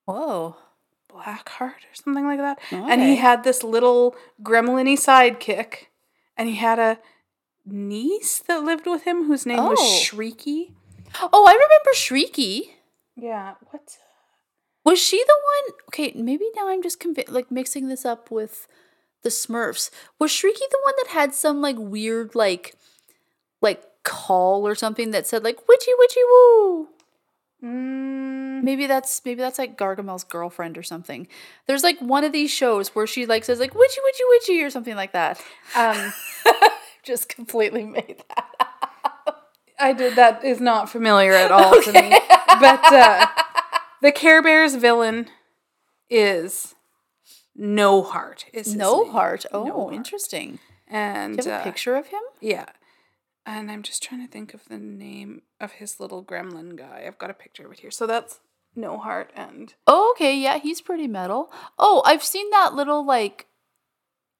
Speaker 1: Whoa.
Speaker 2: Blackheart or something like that. And he had this little gremlin-y sidekick, and he had a niece that lived with him whose name was
Speaker 1: Oh.
Speaker 2: Shrieky.
Speaker 1: Oh, I remember Shrieky.
Speaker 2: Yeah, what?
Speaker 1: Was she the one? Okay, maybe now I'm just convi- like mixing this up with the Smurfs. Was Shrieky the one that had some like weird like like call or something that said like witchy witchy woo?
Speaker 2: Mm,
Speaker 1: Maybe that's maybe that's like Gargamel's girlfriend or something. There's like one of these shows where she like says like witchy witchy witchy or something like that.
Speaker 2: um,
Speaker 1: Just completely made that.
Speaker 2: I did that is not familiar at all to me. But uh, the Care Bears villain is No Heart. Is his
Speaker 1: No
Speaker 2: name.
Speaker 1: heart. Oh,
Speaker 2: No Heart.
Speaker 1: interesting.
Speaker 2: And
Speaker 1: Do you have a
Speaker 2: uh,
Speaker 1: picture of him?
Speaker 2: yeah, and I'm just trying to think of the name of his little gremlin guy. I've got a picture of it here. So that's No Heart and
Speaker 1: Oh, okay, yeah, he's pretty metal. Oh, I've seen that little like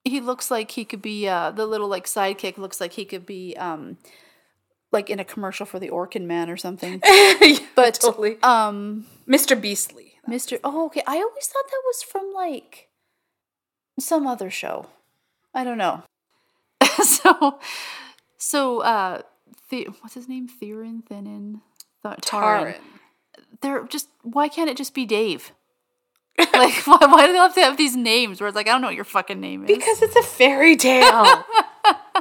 Speaker 1: he looks like he could be uh the little like sidekick looks like he could be um like in a commercial for the Orkin Man or something.
Speaker 2: yeah,
Speaker 1: But
Speaker 2: totally
Speaker 1: um
Speaker 2: Mr. Beastly.
Speaker 1: Mr. Oh, okay. I always thought that was from like some other show. I don't know. so so uh the, what's his name? Theron, Thenin, Th- Taran.
Speaker 2: Taran.
Speaker 1: they're just why can't it just be Dave? like why, why do they have to have these names where it's like I don't know what your fucking name is?
Speaker 2: Because it's a fairy tale.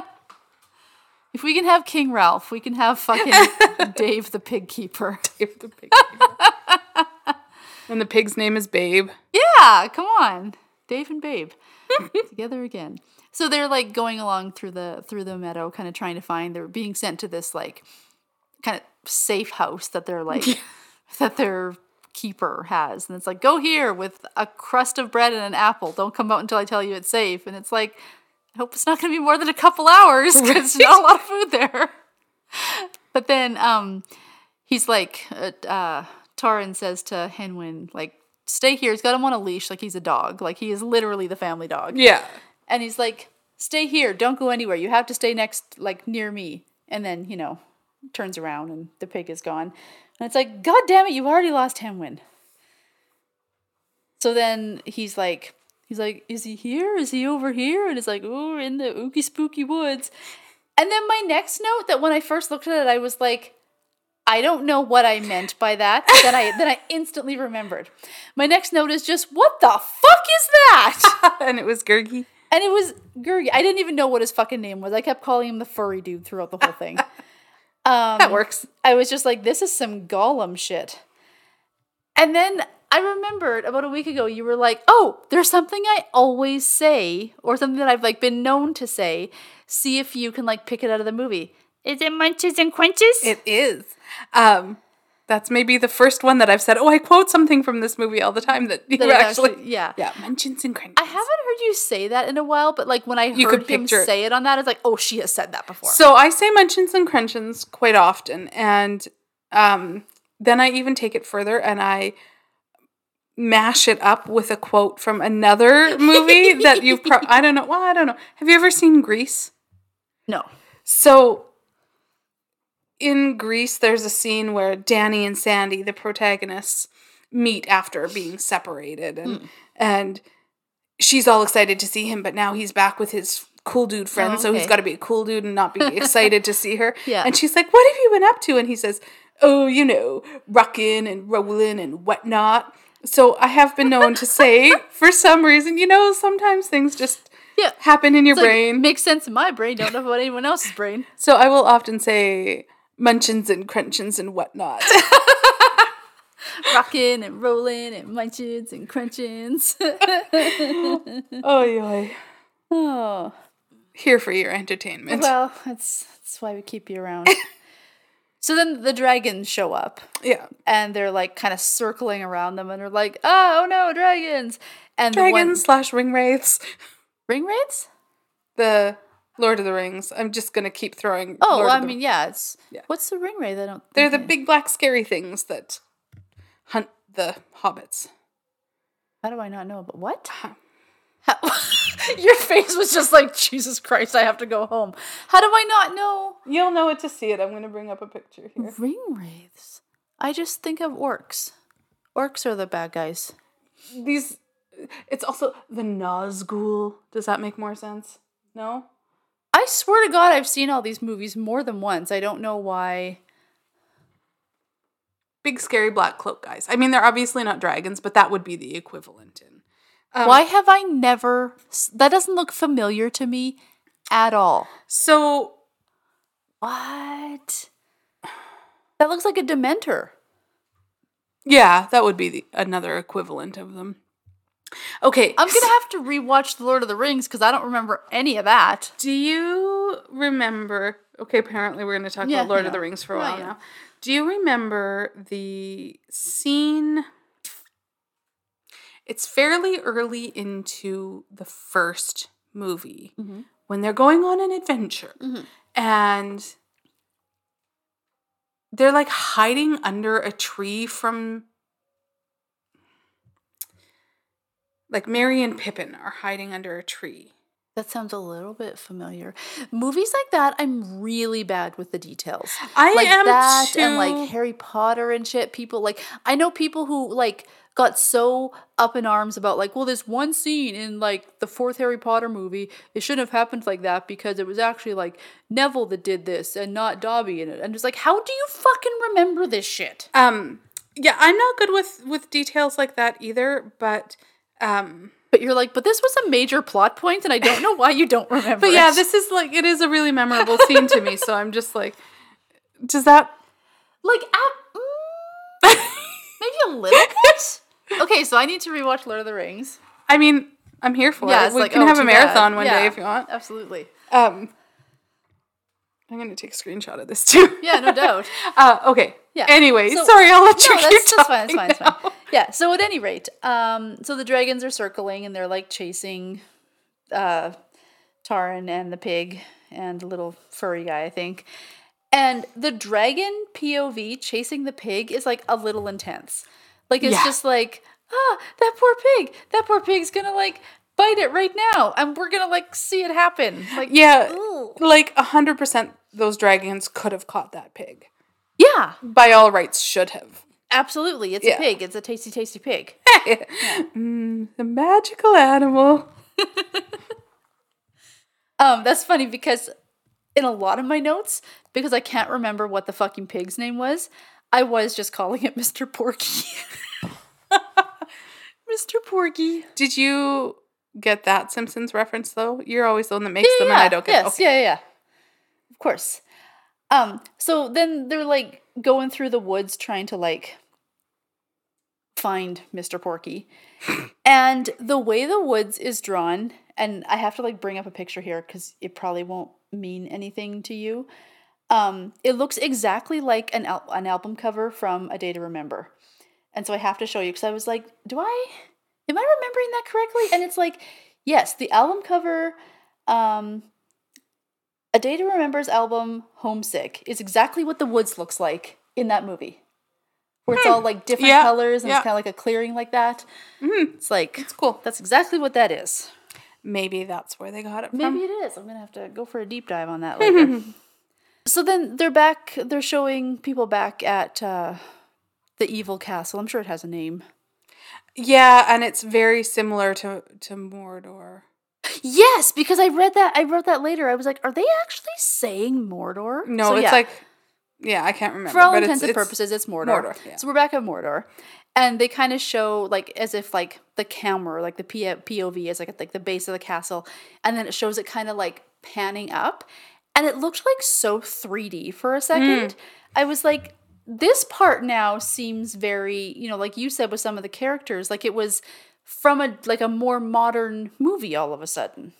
Speaker 1: if we can have King Ralph, we can have fucking Dave the pig keeper.
Speaker 2: If the pig and the pig's name is Babe.
Speaker 1: Yeah, come on. Dave and Babe. Together again. So they're like going along through the through the meadow, kind of trying to find they're being sent to this like kind of safe house that they're like that their keeper has. And it's like, go here with a crust of bread and an apple. Don't come out until I tell you it's safe. And it's like, I hope it's not gonna be more than a couple hours because there's not a lot of food there. But then um he's like uh, uh Taran says to Hen Wen, like, stay here. He's got him on a leash like he's a dog. Like he is literally the family dog.
Speaker 2: Yeah.
Speaker 1: And he's like, stay here. Don't go anywhere. You have to stay next, like, near me. And then, you know, turns around and the pig is gone. And it's like, God damn it, you've already lost Hen Wen. So then he's like, he's like, is he here? Is he over here? And it's like, oh, in the ooky spooky woods. And then my next note that when I first looked at it, I was like, I don't know what I meant by that. then I then I instantly remembered. My next note is just, what the fuck is that?
Speaker 2: and it was Gurgi.
Speaker 1: And it was Gurgi. I didn't even know what his fucking name was. I kept calling him the furry dude throughout the whole thing. Um,
Speaker 2: That works.
Speaker 1: I was just like, this is some Gollum shit. And then I remembered about a week ago, you were like, oh, there's something I always say, or something that I've like been known to say. See if you can like pick it out of the movie. Is it munches and quenches?
Speaker 2: It is. Um, that's maybe the first one that I've said. Oh, I quote something from this movie all the time that you
Speaker 1: That
Speaker 2: actually,
Speaker 1: actually- yeah.
Speaker 2: yeah, mentions and crunches.
Speaker 1: I haven't heard you say that in a while, but like when I
Speaker 2: You
Speaker 1: heard
Speaker 2: could
Speaker 1: him
Speaker 2: picture
Speaker 1: say it on that, it's like, oh, she has said that before.
Speaker 2: So I say mentions and crunches quite often, and um, then I even take it further and I mash it up with a quote from another movie that you've. Pro- I don't know. Well, I don't know. Have you ever seen Grease?
Speaker 1: no.
Speaker 2: So in Grease, there's a scene where Danny and Sandy, the protagonists, meet after being separated, and
Speaker 1: Hmm.
Speaker 2: and she's all excited to see him, but now he's back with his cool dude friend,
Speaker 1: Oh,
Speaker 2: so he's got to be a cool dude and not be excited to see her.
Speaker 1: Yeah.
Speaker 2: And she's like, "What have you been up to?" And he says, "Oh, you know, rocking and rolling and whatnot." So I have been known to say, for some reason, you know, sometimes things just
Speaker 1: Yeah.
Speaker 2: happen in your
Speaker 1: It's like,
Speaker 2: brain.
Speaker 1: makes sense in my brain. Don't know about anyone else's brain.
Speaker 2: So I will often say munchins and crunchins and whatnot.
Speaker 1: Rocking and rolling and munchins and crunchins.
Speaker 2: oh, yoy.
Speaker 1: oh.
Speaker 2: Here for your entertainment.
Speaker 1: Well, that's that's why we keep you around. so then the dragons show up
Speaker 2: yeah.
Speaker 1: and they're like kind of circling around them and they're like, oh no, dragons. And the one-
Speaker 2: Dragons slash ring wraiths.
Speaker 1: ring wraiths?
Speaker 2: The Lord of the Rings. I'm just gonna keep throwing.
Speaker 1: Oh,
Speaker 2: Lord
Speaker 1: well, I mean, yeah, it's
Speaker 2: Yeah.
Speaker 1: what's the ring wraith? I don't
Speaker 2: they're the
Speaker 1: I-
Speaker 2: big black scary things that hunt the hobbits.
Speaker 1: How do I not know? But what?
Speaker 2: Uh-huh.
Speaker 1: How- Your face was just like Jesus Christ. I have to go home. How do I not know
Speaker 2: You'll know it to see it. I'm gonna bring up a picture here.
Speaker 1: ring wraiths? I just think of orcs. Orcs are the bad guys.
Speaker 2: These. It's also the Nazgul. Does that make more sense? No.
Speaker 1: I swear to God, I've seen all these movies more than once. I don't know why.
Speaker 2: Big scary black cloak guys. I mean, they're obviously not dragons, but that would be the equivalent in. Um,
Speaker 1: why have I never? That doesn't look familiar to me at all.
Speaker 2: So
Speaker 1: What? That looks like a Dementor.
Speaker 2: yeah, that would be the, another equivalent of them. Okay,
Speaker 1: I'm gonna have to rewatch The Lord of the Rings because I don't remember any of that.
Speaker 2: Do you remember? Okay, apparently we're going to talk
Speaker 1: Yeah,
Speaker 2: about Lord
Speaker 1: you
Speaker 2: of the. Rings for a while
Speaker 1: yeah.
Speaker 2: now. Do you remember the scene? It's fairly early into the first movie
Speaker 1: Mhm.
Speaker 2: when they're going on an adventure
Speaker 1: Mhm.
Speaker 2: and they're like hiding under a tree from. Like Merry and Pippin are hiding under a tree.
Speaker 1: That sounds a little bit familiar. Movies like that, I'm really bad with the details.
Speaker 2: I
Speaker 1: like
Speaker 2: am
Speaker 1: that
Speaker 2: too.
Speaker 1: and like Harry Potter and shit. People like I know people who like got so up in arms about like, well, this one scene in like the fourth Harry Potter movie, it shouldn't have happened like that because it was actually like Neville that did this and not Dobby in it. And it's like, how do you fucking remember this shit?
Speaker 2: Um, yeah, I'm not good with with details like that either. But um,
Speaker 1: But you're like, but this was a major plot point, and I don't know why you don't remember.
Speaker 2: but yeah,
Speaker 1: it."
Speaker 2: this is like it is a really memorable scene to me. So I'm just like, does that?
Speaker 1: like at, mm, maybe a little bit. Okay, so I need to rewatch Lord of the Rings.
Speaker 2: I mean, I'm here for
Speaker 1: Yeah,
Speaker 2: it. We
Speaker 1: like,
Speaker 2: can
Speaker 1: oh,
Speaker 2: have a
Speaker 1: too bad.
Speaker 2: marathon one
Speaker 1: Yeah,
Speaker 2: day if you want.
Speaker 1: Absolutely.
Speaker 2: Um, I'm gonna take a screenshot of this too.
Speaker 1: Yeah, no doubt.
Speaker 2: uh, okay.
Speaker 1: Yeah.
Speaker 2: Anyway,
Speaker 1: So-
Speaker 2: sorry, I'll let you
Speaker 1: No,
Speaker 2: keep
Speaker 1: that's, that's fine.
Speaker 2: talking
Speaker 1: That's fine. That's fine. Yeah. So at any rate, um, so the dragons are circling and they're like chasing, uh, Taran and the pig and the little furry guy, I think. And the dragon POV chasing the pig is like a little intense. Like it's
Speaker 2: Yeah.
Speaker 1: just like, ah, that poor pig. That poor pig's gonna like bite it right now, and we're gonna like see it happen. Like,
Speaker 2: Yeah, like hundred percent, those dragons could have caught that pig.
Speaker 1: yeah,
Speaker 2: By all rights, should have.
Speaker 1: Absolutely. It's
Speaker 2: Yeah.
Speaker 1: a pig. It's a tasty, tasty pig.
Speaker 2: Mm, the magical animal.
Speaker 1: Um, that's funny because in a lot of my notes, because I can't remember what the fucking pig's name was, I was just calling it Mr. Porky. Mr. Porky.
Speaker 2: Did you get that Simpsons reference though? You're always the one that makes them, and I don't get.
Speaker 1: yes,
Speaker 2: okay.
Speaker 1: yeah, yeah, yeah. Of course. Um, so then they're like going through the woods trying to like find Mr. Porky. and the way the woods is drawn, and I have to like bring up a picture here because it probably won't mean anything to you. Um, it looks exactly like an al- an album cover from A Day to Remember. And so I have to show you because I was like, do I am I remembering that correctly? And it's like, yes, the album cover um A Day to Remember's album Homesick is exactly what the woods looks like in that movie. Where it's all like different
Speaker 2: Yeah,
Speaker 1: colors and
Speaker 2: yeah.
Speaker 1: it's kind of like a clearing like that.
Speaker 2: Mhm.
Speaker 1: It's like
Speaker 2: It's cool.
Speaker 1: that's exactly what that is.
Speaker 2: Maybe that's where they got it from.
Speaker 1: Maybe it is. I'm gonna have to go for a deep dive on that later. so then they're back. They're showing people back at uh, the evil castle. I'm sure it has a name.
Speaker 2: Yeah, and it's very similar to to Mordor.
Speaker 1: Yes, because I read that. I wrote that later. I was like, are they actually saying Mordor?
Speaker 2: No,
Speaker 1: So,
Speaker 2: it's
Speaker 1: yeah,
Speaker 2: like yeah, I can't remember.
Speaker 1: for all
Speaker 2: but
Speaker 1: intents and purposes, it's Mordor.
Speaker 2: Mordor, yeah.
Speaker 1: So we're back at Mordor, and they kind of show like as if like the camera, like the POV, is like at like the base of the castle, and then it shows it kind of like panning up, and it looked like so 3D for a second. Mm. I was like, this part now seems very, you know, like you said with some of the characters, like it was from a like a more modern movie all of a sudden.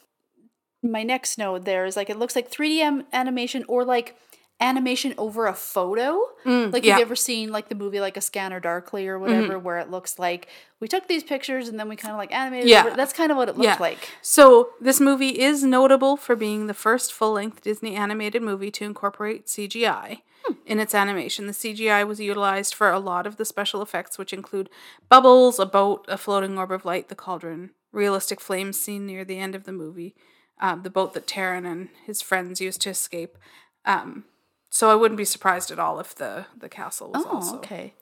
Speaker 1: My next note there is like it looks like 3D am- animation or like animation over a photo. Mm, like
Speaker 2: yeah.
Speaker 1: you've ever seen like the movie like a scanner darkly or mm-hmm. whatever where it looks like we took these pictures and then we kind of like animated
Speaker 2: Yeah.
Speaker 1: over- that's kind of what it looked
Speaker 2: Yeah.
Speaker 1: like.
Speaker 2: So, this movie is notable for being the first full length Disney animated movie to incorporate CGI in its animation. The CGI was utilized for a lot of the special effects, which include bubbles, a boat, a floating orb of light, the cauldron, realistic flames seen near the end of the movie, um, the boat that Taran and his friends used to escape. Um, so, I wouldn't be surprised at all if the, the castle was
Speaker 1: Oh,
Speaker 2: also.
Speaker 1: okay.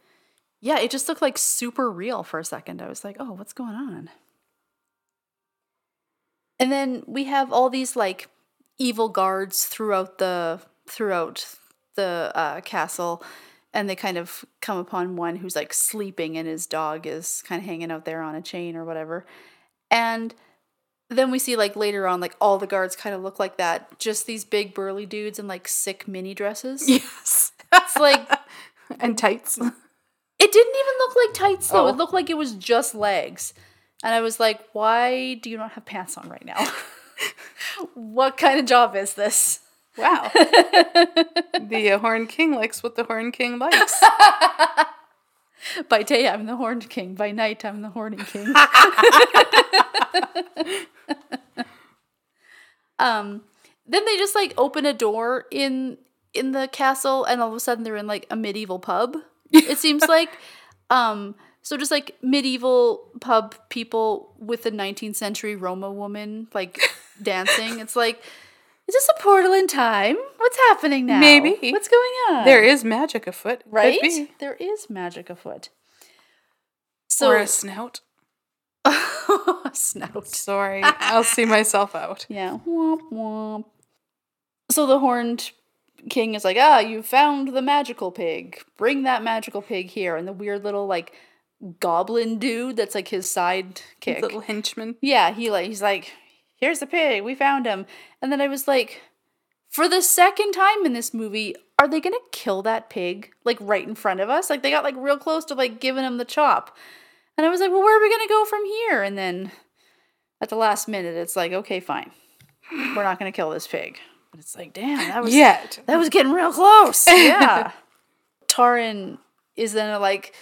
Speaker 1: Yeah, it just looked like super real for a second. I was like, oh, what's going on? And then we have all these like evil guards throughout the throughout the uh, castle, and they kind of come upon one who's like sleeping, and his dog is kind of hanging out there on a chain or whatever. And then we see like later on, like all the guards kind of look like that, just these big burly dudes in like sick mini dresses.
Speaker 2: Yes.
Speaker 1: It's like
Speaker 2: and tights.
Speaker 1: It didn't even look like tights though.
Speaker 2: Oh.
Speaker 1: It looked like it was just legs. And I was like, why do you not have pants on right now? what kind of job is this?
Speaker 2: Wow. the uh, Horn King likes what the Horn King likes.
Speaker 1: By day, I'm the horned king. By night, I'm the horny king. um, then they just like open a door in in the castle, and all of a sudden they're in like a medieval pub. It seems like, um, so just like medieval pub people with a 19th century Roma woman like dancing. It's like, is this a portal in time? What's happening now?
Speaker 2: Maybe.
Speaker 1: What's going on?
Speaker 2: There is magic afoot.
Speaker 1: Right? There is magic afoot. So
Speaker 2: or a snout.
Speaker 1: snout.
Speaker 2: Sorry, I'll see myself out.
Speaker 1: Yeah. Womp womp. So the horned king is like, ah, you found the magical pig. Bring that magical pig here. And the weird little like goblin dude that's like his sidekick.
Speaker 2: Little henchman.
Speaker 1: Yeah, he like he's like, here's the pig, we found him. And then I was like, for the second time in this movie, are they gonna kill that pig like right in front of us? Like they got like real close to like giving him the chop. And I was like, well, where are we gonna go from here? And then at the last minute, it's like, okay, fine. We're not gonna kill this pig. But it's like, damn, that was
Speaker 2: Yet.
Speaker 1: that was getting real close. Yeah. Taran is then like,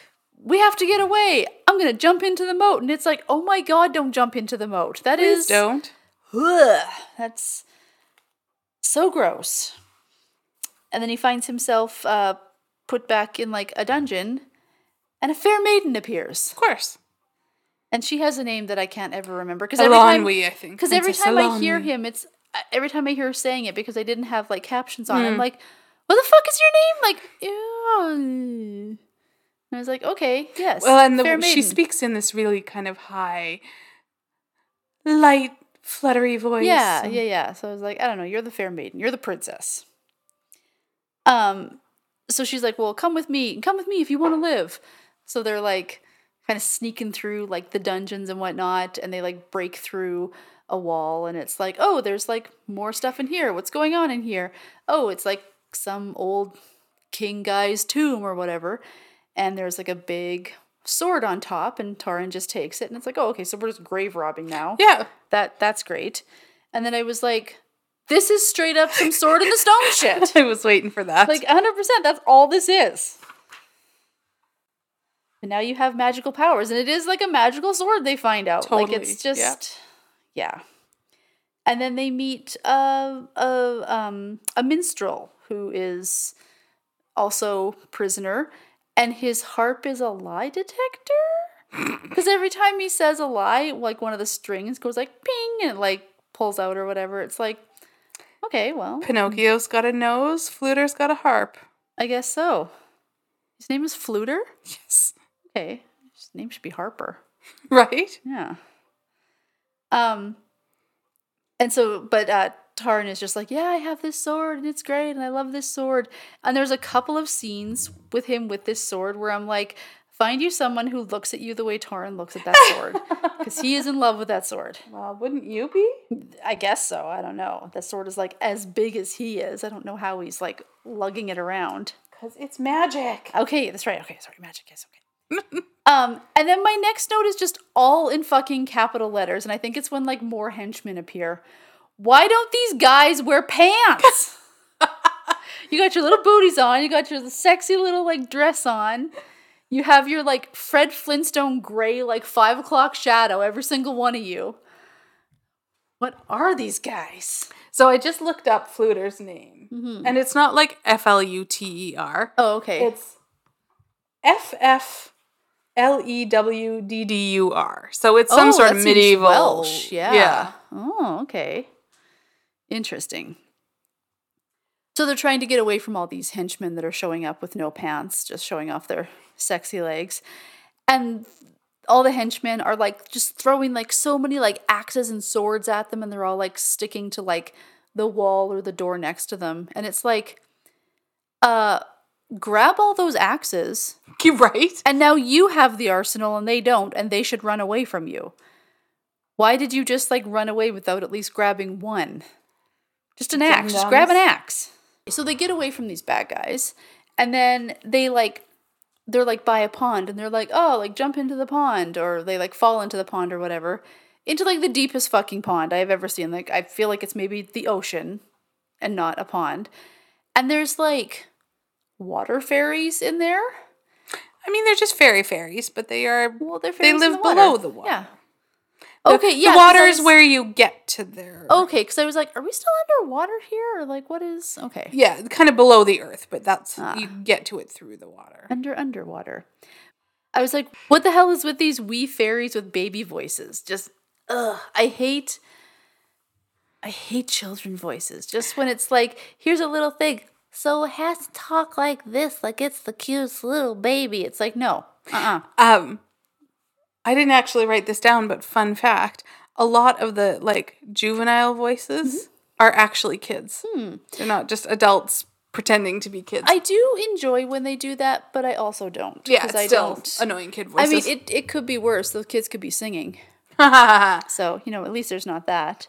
Speaker 1: we have to get away. I'm gonna jump into the moat, and it's like, oh my god, don't jump into the moat. That
Speaker 2: Please
Speaker 1: is,
Speaker 2: don't.
Speaker 1: Ugh, that's so gross. And then he finds himself uh, put back in like a dungeon, and a fair maiden appears,
Speaker 2: Of course.
Speaker 1: and she has a name that I can't ever remember because every time
Speaker 2: Eilonwy, I think.
Speaker 1: because every time I hear him, it's uh, every time I hear her saying it because I didn't have like captions on.
Speaker 2: Hmm.
Speaker 1: I'm like, what the fuck is your name? Like, ew. And I was like, okay, yes.
Speaker 2: Well, and
Speaker 1: fair
Speaker 2: the, she speaks in this really kind of high, light, fluttery voice.
Speaker 1: Yeah,
Speaker 2: and-
Speaker 1: yeah, yeah. So I was like, I don't know, you're the fair maiden, you're the princess. Um, so she's like, well, come with me, come with me if you want to live. So they're like, kind of sneaking through like the dungeons and whatnot, and they like break through a wall, and it's like, oh, there's like more stuff in here. What's going on in here? Oh, it's like some old king guy's tomb or whatever, and there's like a big sword on top, and Taran just takes it, and it's like, oh, okay, so we're just grave robbing now
Speaker 2: Yeah.
Speaker 1: that that's great. And then I was like, this is straight up some sword in the stone shit.
Speaker 2: I was waiting for that.
Speaker 1: Like 100%, that's all this is. And now you have magical powers, and it is like a magical sword they find out. Like
Speaker 2: Totally,
Speaker 1: it's
Speaker 2: yeah.
Speaker 1: just, yeah. And then they meet a, a, um, a minstrel who is also prisoner, and his harp is a lie detector. Because every time he says a lie, like one of the strings goes like ping and it like pulls out or whatever. It's like, okay, well,
Speaker 2: Pinocchio's got a nose, Fflewddur's got a harp.
Speaker 1: I guess so. His name is Fflewddur?
Speaker 2: Yes.
Speaker 1: Okay. His name should be Harper.
Speaker 2: Right?
Speaker 1: Yeah. Um and so but uh Taran is just like, Yeah, I have this sword and it's great and I love this sword. And there's a couple of scenes with him with this sword where I'm like, Find you someone who looks at you the way Torin looks at that sword. Because he is in love with that sword.
Speaker 2: Well, wouldn't you be?
Speaker 1: I guess so. I don't know. That sword is like as big as he is. I don't know how he's like lugging it around.
Speaker 2: Because it's magic.
Speaker 1: Okay, that's right. Okay, sorry, magic. is okay. um, and then my next note is just all in fucking capital letters, and I think it's when like more henchmen appear. Why don't these guys wear pants? you got your little booties on, you got your sexy little like dress on. You have your like Fred Flintstone gray, like five o'clock shadow, every single one of you. What are these guys?
Speaker 2: So I just looked up Fflewddur's name. Mm-hmm. And it's not like F L U T E R.
Speaker 1: Oh, okay.
Speaker 2: It's F F L E W D D U R. So it's some
Speaker 1: Oh,
Speaker 2: sort of medieval.
Speaker 1: Welsh. Yeah.
Speaker 2: Yeah.
Speaker 1: Oh, okay. Interesting. So they're trying to get away from all these henchmen that are showing up with no pants, just showing off their sexy legs. And all the henchmen are like just throwing like so many like axes and swords at them and they're all like sticking to like the wall or the door next to them. And it's like uh grab all those axes
Speaker 2: You right?
Speaker 1: and now you have the arsenal and they don't, and they should run away from you. Why did you just like run away without at least grabbing one? Just an axe. Just grab an axe. So they get away from these bad guys, and then they like they're like by a pond and they're like, oh, like jump into the pond, or they like fall into the pond or whatever. Into like the deepest fucking pond I've ever seen. Like I feel like it's maybe the ocean and not a pond. And there's like water fairies in there.
Speaker 2: I mean, they're just fairy fairies, but they are.
Speaker 1: Well, they're
Speaker 2: They live
Speaker 1: the
Speaker 2: below the water.
Speaker 1: Yeah.
Speaker 2: The-
Speaker 1: Okay, yeah.
Speaker 2: The water is where you get to there.
Speaker 1: Okay, because I was like, are we still underwater here, or like, what is? Okay,
Speaker 2: Yeah, kind of below the earth, but that's.
Speaker 1: Ah.
Speaker 2: You get to it through the water.
Speaker 1: under underwater. I was like, what the hell is with these wee fairies with baby voices? Just, ugh, I hate. I hate children voices. Just when it's like, here's a little thing, so it has to talk like this, like it's the cutest little baby. It's like, no, uh, uh
Speaker 2: Um, I didn't actually write this down, but fun fact: a lot of the like juvenile voices are actually kids. They're not just adults pretending to be kids.
Speaker 1: I do enjoy when they do that, but I also don't.
Speaker 2: Yeah, it's
Speaker 1: I
Speaker 2: still
Speaker 1: don't.
Speaker 2: annoying kid voices.
Speaker 1: I mean, it, it could be worse. The kids could be singing. So, you know, at least there's not that.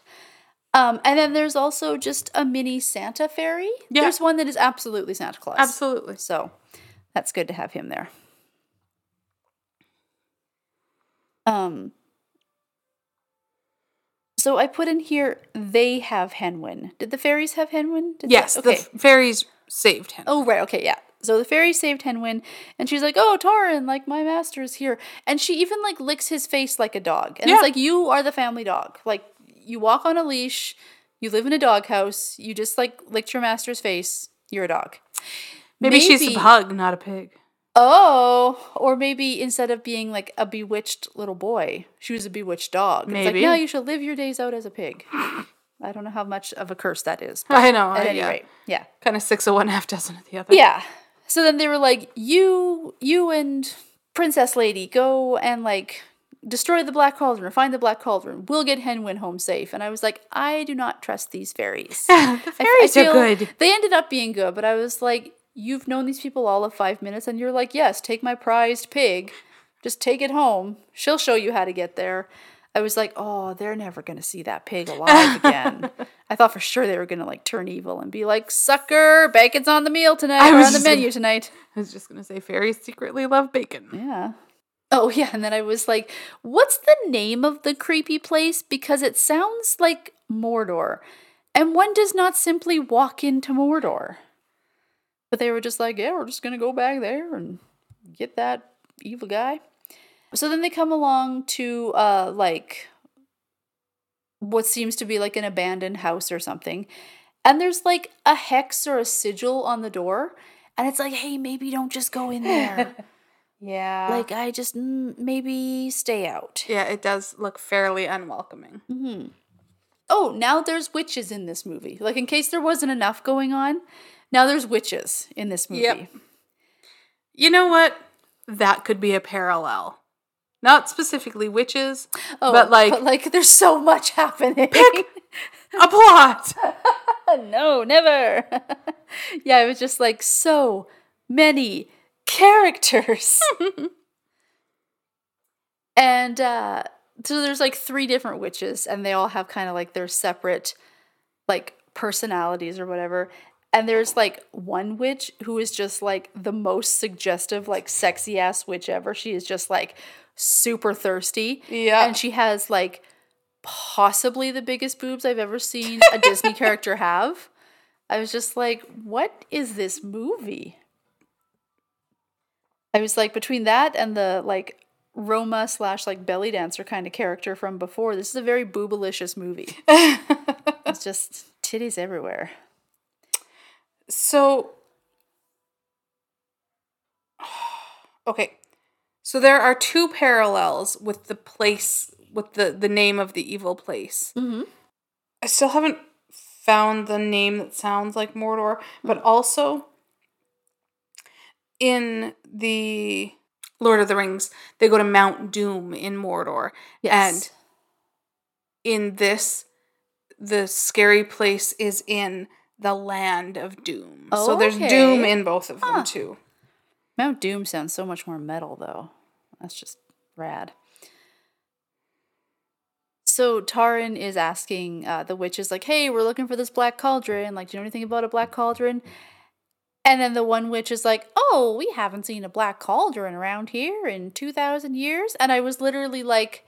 Speaker 1: Um, and then there's also just a mini Santa fairy.
Speaker 2: Yeah.
Speaker 1: There's one that is absolutely Santa Claus.
Speaker 2: Absolutely.
Speaker 1: So that's good to have him there. Um so I put in here they have Hen Wen. Did the fairies have Hen Wen? Did
Speaker 2: Yes,
Speaker 1: they?
Speaker 2: the f- fairies saved him.
Speaker 1: Oh, right. Okay. Yeah. So the fairy saved Hen Wen, and she's like, "Oh, Torin, like my master is here," and she even like licks his face like a dog, and
Speaker 2: Yeah.
Speaker 1: it's like you are the family dog. Like you walk on a leash, you live in a doghouse, you just like licked your master's face. You're a dog.
Speaker 2: Maybe, she's a pug, not a pig.
Speaker 1: Oh, or maybe instead of being like a bewitched little boy, she was a bewitched dog. It's like,
Speaker 2: Maybe.
Speaker 1: no, you should live your days out as a pig. I don't know how much of a curse that is.
Speaker 2: I know.
Speaker 1: at
Speaker 2: I,
Speaker 1: any
Speaker 2: yeah.
Speaker 1: rate, yeah.
Speaker 2: Kind of six of one, half dozen of the other.
Speaker 1: Yeah. So then they were like, you, you and Princess Lady go and like destroy the Black Cauldron or find the Black Cauldron. We'll get Hen Wen home safe. And I was like, I do not trust these fairies.
Speaker 2: the
Speaker 1: I f- I
Speaker 2: fairies are good.
Speaker 1: They ended up being good, but I was like, you've known these people all of five minutes, and you're like, yes, take my prized pig, just take it home. She'll show you how to get there. I was like, oh, they're never gonna see that pig alive again. I thought for sure they were gonna like turn evil and be like, sucker, bacon's on the meal tonight,
Speaker 2: I
Speaker 1: or
Speaker 2: was
Speaker 1: on the menu
Speaker 2: gonna-
Speaker 1: tonight.
Speaker 2: I was just gonna say fairies secretly love bacon.
Speaker 1: Yeah. Oh yeah, and then I was like, what's the name of the creepy place? Because it sounds like Mordor. And one does not simply walk into Mordor. But they were just like, yeah, we're just gonna go back there and get that evil guy. So then they come along to uh like what seems to be like an abandoned house or something. And there's like a hex or a sigil on the door. And it's like, hey, maybe don't just go in there.
Speaker 2: Yeah.
Speaker 1: Like I just mm, maybe stay out.
Speaker 2: yeah, it does look fairly unwelcoming.
Speaker 1: Mm-hmm. Oh, now there's witches in this movie. Like in case there wasn't enough going on, now there's witches in this movie.
Speaker 2: Yep. You know what? That could be a parallel. Not specifically witches,
Speaker 1: Oh,
Speaker 2: but like
Speaker 1: but like there's so much happening.
Speaker 2: Pick a plot.
Speaker 1: no, never. yeah, it was just like so many characters. And uh, so there's like three different witches, and they all have kind of like their separate like personalities or whatever. And there's like one witch who is just like the most suggestive, like sexy ass witch ever. She is just like super thirsty.
Speaker 2: Yeah.
Speaker 1: And she has like possibly the biggest boobs I've ever seen a Disney character have. I was just like, what is this movie? I was like, between that and the like Roma slash like belly dancer kind of character from before, this is a very boobalicious movie. it's just titties everywhere.
Speaker 2: So, okay. So there are two parallels with the place, with the, the name of the evil place.
Speaker 1: Mm-hmm.
Speaker 2: I still haven't found the name that sounds like Mordor, but also in the Lord of the Rings, they go to Mount Doom in Mordor.
Speaker 1: Yes.
Speaker 2: And in this, the scary place is in the land of doom. Oh, so there's doom in both of them too.
Speaker 1: Mount Doom sounds so much more metal, though. That's just rad. So Taran is asking uh, the witches, like, "Hey, we're looking for this black cauldron. Like, do you know anything about a black cauldron?" And then the one witch is like, "Oh, we haven't seen a black cauldron around here in two thousand years." And I was literally like,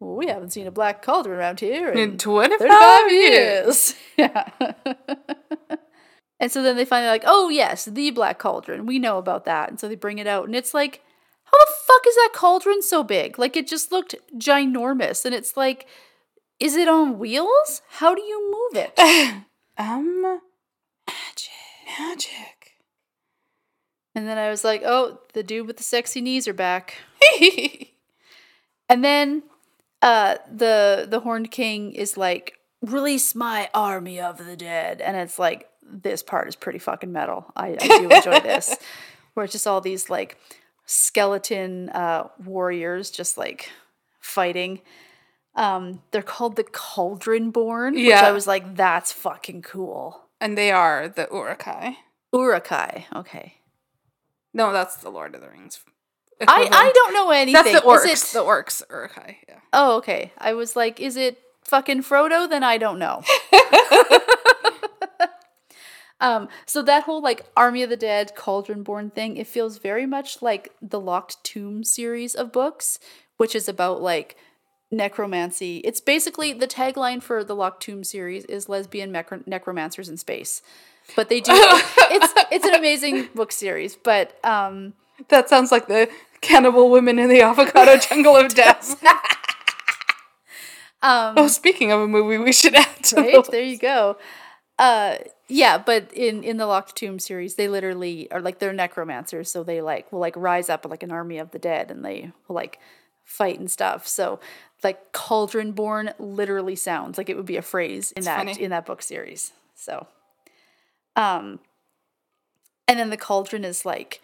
Speaker 1: "We haven't seen a black cauldron around here in
Speaker 2: In 25
Speaker 1: 35
Speaker 2: years.
Speaker 1: years. Yeah. and so then they finally like, oh yes, the black cauldron. We know about that. And so they bring it out, and it's like, how the fuck is that cauldron so big? Like it just looked ginormous, and it's like, is it on wheels? How do you move it?
Speaker 2: Um, magic. Magic.
Speaker 1: and then I was like, oh, the dude with the sexy knees are back. And then uh the the horned king is like release my army of the dead and it's like this part is pretty fucking metal i, I do enjoy this where it's just all these like skeleton uh warriors just like fighting um they're called the cauldron born which
Speaker 2: Yeah.
Speaker 1: i was like that's fucking cool
Speaker 2: and they are the Uruk-hai.
Speaker 1: Uruk-hai okay
Speaker 2: No, that's the Lord of the Rings.
Speaker 1: I, I don't know anything.
Speaker 2: That's the orcs.
Speaker 1: Is it,
Speaker 2: The orcs, Uruk-hai. Yeah.
Speaker 1: oh, okay. I was like, is it fucking Frodo? Then I don't know. um, so that whole like Army of the Dead, Cauldron Born thing, it feels very much like the Locked Tomb series of books, which is about like necromancy. It's basically the tagline for the Locked Tomb series is lesbian necro- necromancers in space. But they do it's it's an amazing book series, but um
Speaker 2: That sounds like the cannibal women in the avocado jungle of death.
Speaker 1: um
Speaker 2: oh, speaking of a movie, we should add to
Speaker 1: right?
Speaker 2: The
Speaker 1: there you go. Uh yeah but in in the locked tomb series they literally are like they're necromancers so they like will like rise up like an army of the dead and they will like fight and stuff. So like cauldron born literally sounds like it would be a phrase in that
Speaker 2: funny.
Speaker 1: in that book series. So um and then the cauldron is like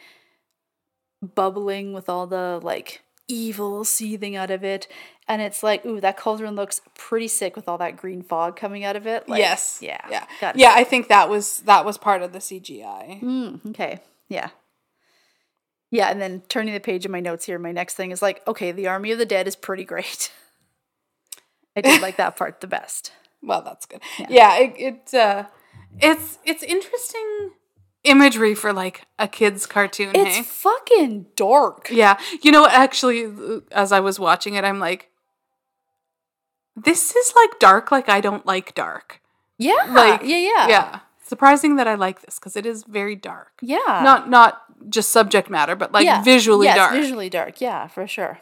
Speaker 1: bubbling with all the like evil seething out of it and it's like ooh that cauldron looks pretty sick with all that green fog coming out of it like,
Speaker 2: yes.
Speaker 1: yeah
Speaker 2: Yeah. Yeah, I think that was that was part of the CGI.
Speaker 1: Mm, okay yeah yeah and then turning the page in my notes here my next thing is like okay the army of the dead is pretty great i did like that part the best
Speaker 2: Well, that's good. Yeah, it, it uh it's it's interesting imagery for like a kid's cartoon,
Speaker 1: it's
Speaker 2: hey?
Speaker 1: fucking dark
Speaker 2: Yeah. You know, actually as I was watching it, I'm like this is like dark like I don't like dark.
Speaker 1: yeah
Speaker 2: Like
Speaker 1: yeah yeah
Speaker 2: Yeah. Surprising that I like this because it is very dark.
Speaker 1: yeah
Speaker 2: Not not just subject matter, but like
Speaker 1: Yeah.
Speaker 2: visually
Speaker 1: yes,
Speaker 2: dark.
Speaker 1: visually dark yeah for sure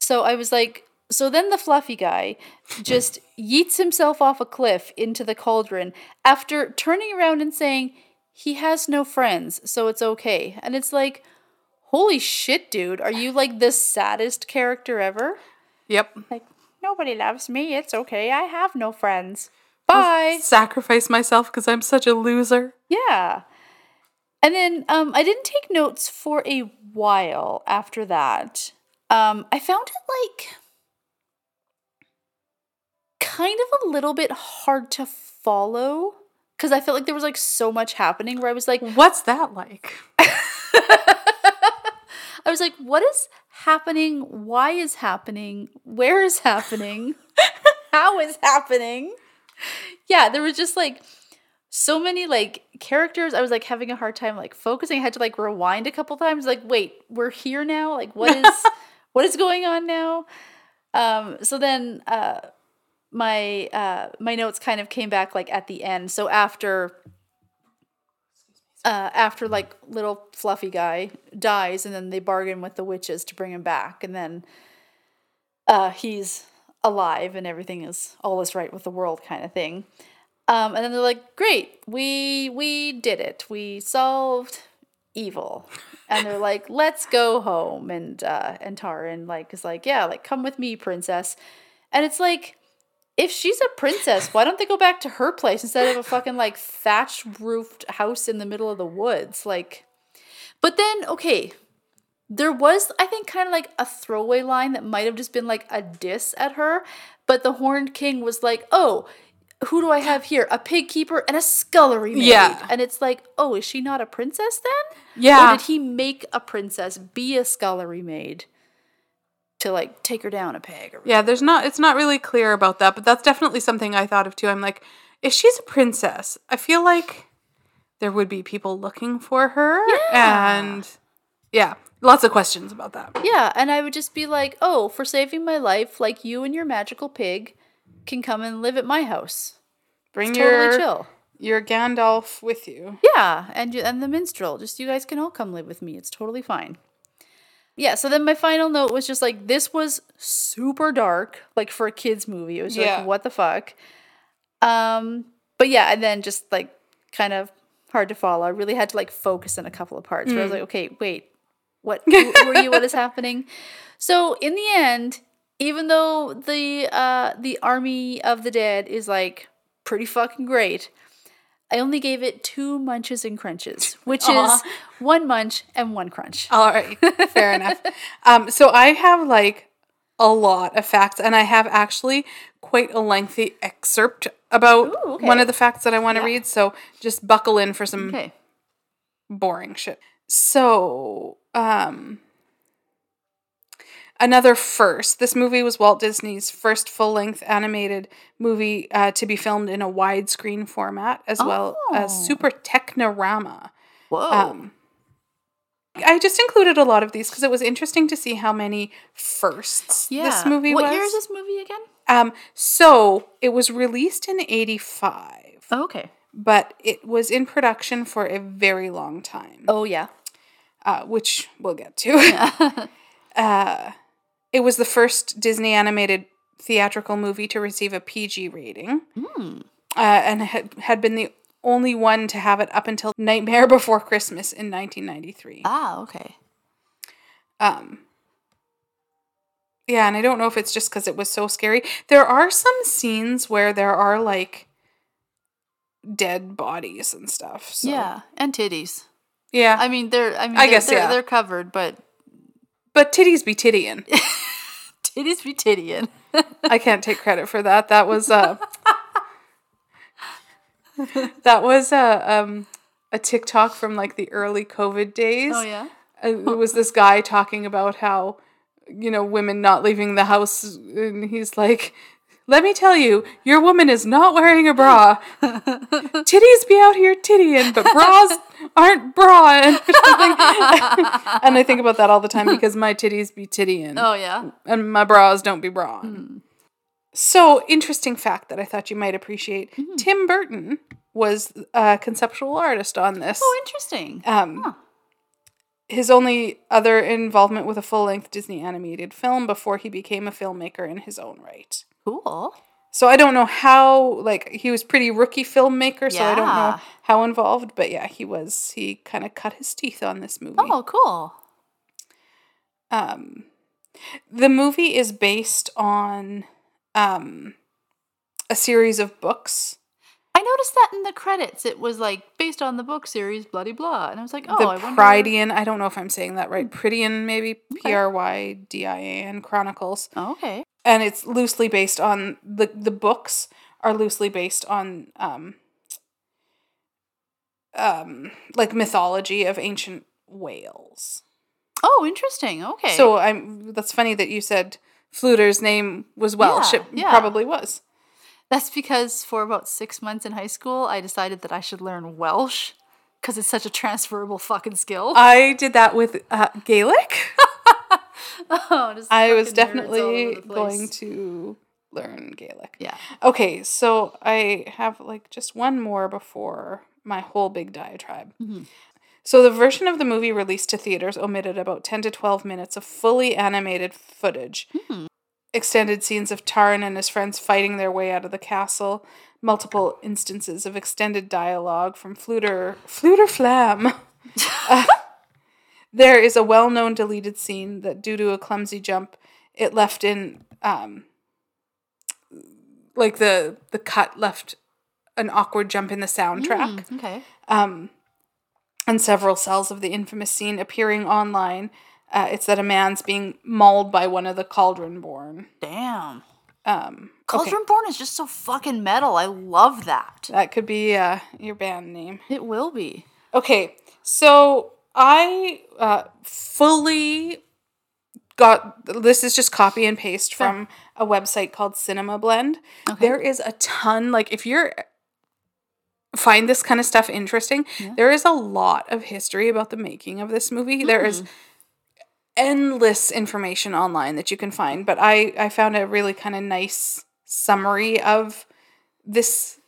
Speaker 1: so i was like so then the fluffy guy just yeets himself off a cliff into the cauldron after turning around and saying he has no friends so it's okay and it's like holy shit dude are you like the saddest character ever
Speaker 2: Yep.
Speaker 1: like nobody loves me it's okay i have no friends bye
Speaker 2: Sacrifice myself because I'm such a loser.
Speaker 1: Yeah. And then um, I didn't take notes for a while after that. Um, I found it like kind of a little bit hard to follow because I felt like there was like so much happening where I was like,
Speaker 2: What's that like?
Speaker 1: I was like, what is happening? Why is happening? Where is happening? How is happening? Yeah, there was just like so many like characters. I was like having a hard time like focusing. I had to like rewind a couple times. Like, wait, we're here now. Like, what is what is going on now? Um, so then uh, my uh, my notes kind of came back like at the end. So after uh, after like little fluffy guy dies, and then they bargain with the witches to bring him back, and then uh, he's alive and everything is all is right with the world kind of thing. Um, and then they're like, "Great, we we did it. We solved evil." And they're like, "Let's go home." And uh, and Taran like is like, "Yeah, like come with me, princess." And it's like, if she's a princess, why don't they go back to her place instead of a fucking like thatched roofed house in the middle of the woods? Like, but then okay, there was I think kind of like a throwaway line that might have just been like a diss at her, but the Horned King was like, "Oh." Who do I have here? A pig keeper and a scullery maid.
Speaker 2: Yeah.
Speaker 1: And it's like, oh, is she not a princess then?
Speaker 2: Yeah.
Speaker 1: Or did he make a princess be a scullery maid to like take her down a peg? Or
Speaker 2: Yeah, there's not it's not really clear about that, but that's definitely something I thought of too. I'm like, if she's a princess, I feel like there would be people looking for her
Speaker 1: Yeah.
Speaker 2: and yeah, lots of questions about that.
Speaker 1: Yeah, and I would just be like, "Oh, for saving my life, like you and your magical pig can come and live at my house.
Speaker 2: Bring
Speaker 1: It's
Speaker 2: your
Speaker 1: totally chill."
Speaker 2: your Gandalf with you.
Speaker 1: Yeah, and you, and the minstrel, just you guys can all come live with me. It's totally fine. Yeah, so then my final note was just like this was super dark, like for a kids movie. It was
Speaker 2: Yeah.
Speaker 1: like what the fuck. Um, but yeah, and then just like kind of hard to follow. I really had to like focus in a couple of parts where I was like, okay, wait, what? Who, who are you? What is happening? So in the end, even though the uh the army of the dead is like pretty fucking great, I only gave it two munches and crunches, which
Speaker 2: Aw.
Speaker 1: is one munch and one crunch.
Speaker 2: All right, fair enough. Um, so I have like a lot of facts, and I have actually quite a lengthy excerpt about
Speaker 1: Ooh, okay.
Speaker 2: one of the facts that I want to
Speaker 1: Yeah.
Speaker 2: read. So just buckle in for some
Speaker 1: Okay.
Speaker 2: boring shit. So, um, another first. This movie was Walt Disney's first full length animated movie uh, to be filmed in a widescreen format, as well as
Speaker 1: Oh.
Speaker 2: Super Technirama.
Speaker 1: Whoa.
Speaker 2: Um, I just included a lot of these because it was interesting to see how many firsts
Speaker 1: yeah.
Speaker 2: this movie
Speaker 1: what
Speaker 2: was.
Speaker 1: What year is this movie again?
Speaker 2: Um, so it was released in '85,
Speaker 1: Oh, okay.
Speaker 2: but it was in production for a very long time,
Speaker 1: Oh yeah.
Speaker 2: uh, which we'll get to. uh, it was the first Disney animated theatrical movie to receive a PG rating,
Speaker 1: Hmm.
Speaker 2: uh, and had, had been the only one to have it up until Nightmare Before Christmas in 1993.
Speaker 1: Ah, okay.
Speaker 2: Um, yeah, and I don't know if it's just because it was so scary. There are some scenes where there are like dead bodies and stuff. So.
Speaker 1: Yeah, and titties.
Speaker 2: yeah.
Speaker 1: I mean, they're. I mean,
Speaker 2: I
Speaker 1: they're,
Speaker 2: guess,
Speaker 1: they're,
Speaker 2: yeah.
Speaker 1: they're covered, but
Speaker 2: but titties be tittying.
Speaker 1: titties be tittying.
Speaker 2: I can't take credit for that. That was uh that was uh, um a TikTok from like the early COVID days.
Speaker 1: Oh yeah.
Speaker 2: Uh, it was this guy talking about how you know women not leaving the house and he's like let me tell you your woman is not wearing a bra titties be out here tittying but bras aren't bra and, and i think about that all the time because my titties be tittying
Speaker 1: Oh yeah.
Speaker 2: and my bras don't be bra so interesting fact that i thought you might appreciate tim burton was a conceptual artist on this
Speaker 1: Oh, interesting.
Speaker 2: um,
Speaker 1: Huh.
Speaker 2: his only other involvement with a full length Disney animated film before he became a filmmaker in his own right.
Speaker 1: Cool.
Speaker 2: So I don't know how, like, he was pretty rookie filmmaker, so I don't know how involved, but yeah, he was, he kind of cut his teeth on this movie.
Speaker 1: Oh, cool.
Speaker 2: Um, the movie is based on um, a series of books.
Speaker 1: I noticed that in the credits. It was like based on the book series, bloody blah, and I was like, oh,
Speaker 2: the
Speaker 1: I wonder.
Speaker 2: Prydian, I don't know if I'm saying that right, Prydian, maybe P R Y D I A N Chronicles.
Speaker 1: Oh, okay.
Speaker 2: And it's loosely based on the the books are loosely based on um um like mythology of ancient Wales.
Speaker 1: Oh, interesting. Okay.
Speaker 2: So I'm. That's funny that you said Fflewddur's name was Welsh.
Speaker 1: Yeah,
Speaker 2: it
Speaker 1: yeah.
Speaker 2: probably was.
Speaker 1: That's because for about six months in high school, I decided that I should learn Welsh because it's such a transferable fucking skill.
Speaker 2: I did that with uh, Gaelic.
Speaker 1: Oh,
Speaker 2: I was
Speaker 1: fucking nerds all over
Speaker 2: definitely going to learn Gaelic.
Speaker 1: Yeah.
Speaker 2: Okay, so I have like just one more before my whole big diatribe.
Speaker 1: Mm-hmm.
Speaker 2: So the version of the movie released to theaters omitted about 10 to 12 minutes of fully animated footage.
Speaker 1: Hmm.
Speaker 2: Extended scenes of Taran and his friends fighting their way out of the castle, multiple instances of extended dialogue from Fflewddur Fflewddur Fflam. Uh, there is a well-known deleted scene that due to a clumsy jump it left in um like the the cut left an awkward jump in the soundtrack
Speaker 1: Mm, okay.
Speaker 2: um, and several cells of the infamous scene appearing online. Uh, it's that a man's being mauled by one of the Cauldron Born.
Speaker 1: Damn.
Speaker 2: Um, okay.
Speaker 1: Born is just so fucking metal. I love that.
Speaker 2: That could be uh, your band name.
Speaker 1: It will be.
Speaker 2: Okay, so I uh, fully got this is just copy and paste from a website called Cinema Blend.
Speaker 1: Okay.
Speaker 2: There is a ton like if you're find this kind of stuff interesting, there is a lot of history about the making of this movie. There is endless information online that you can find, but I I found a really kind of nice summary of this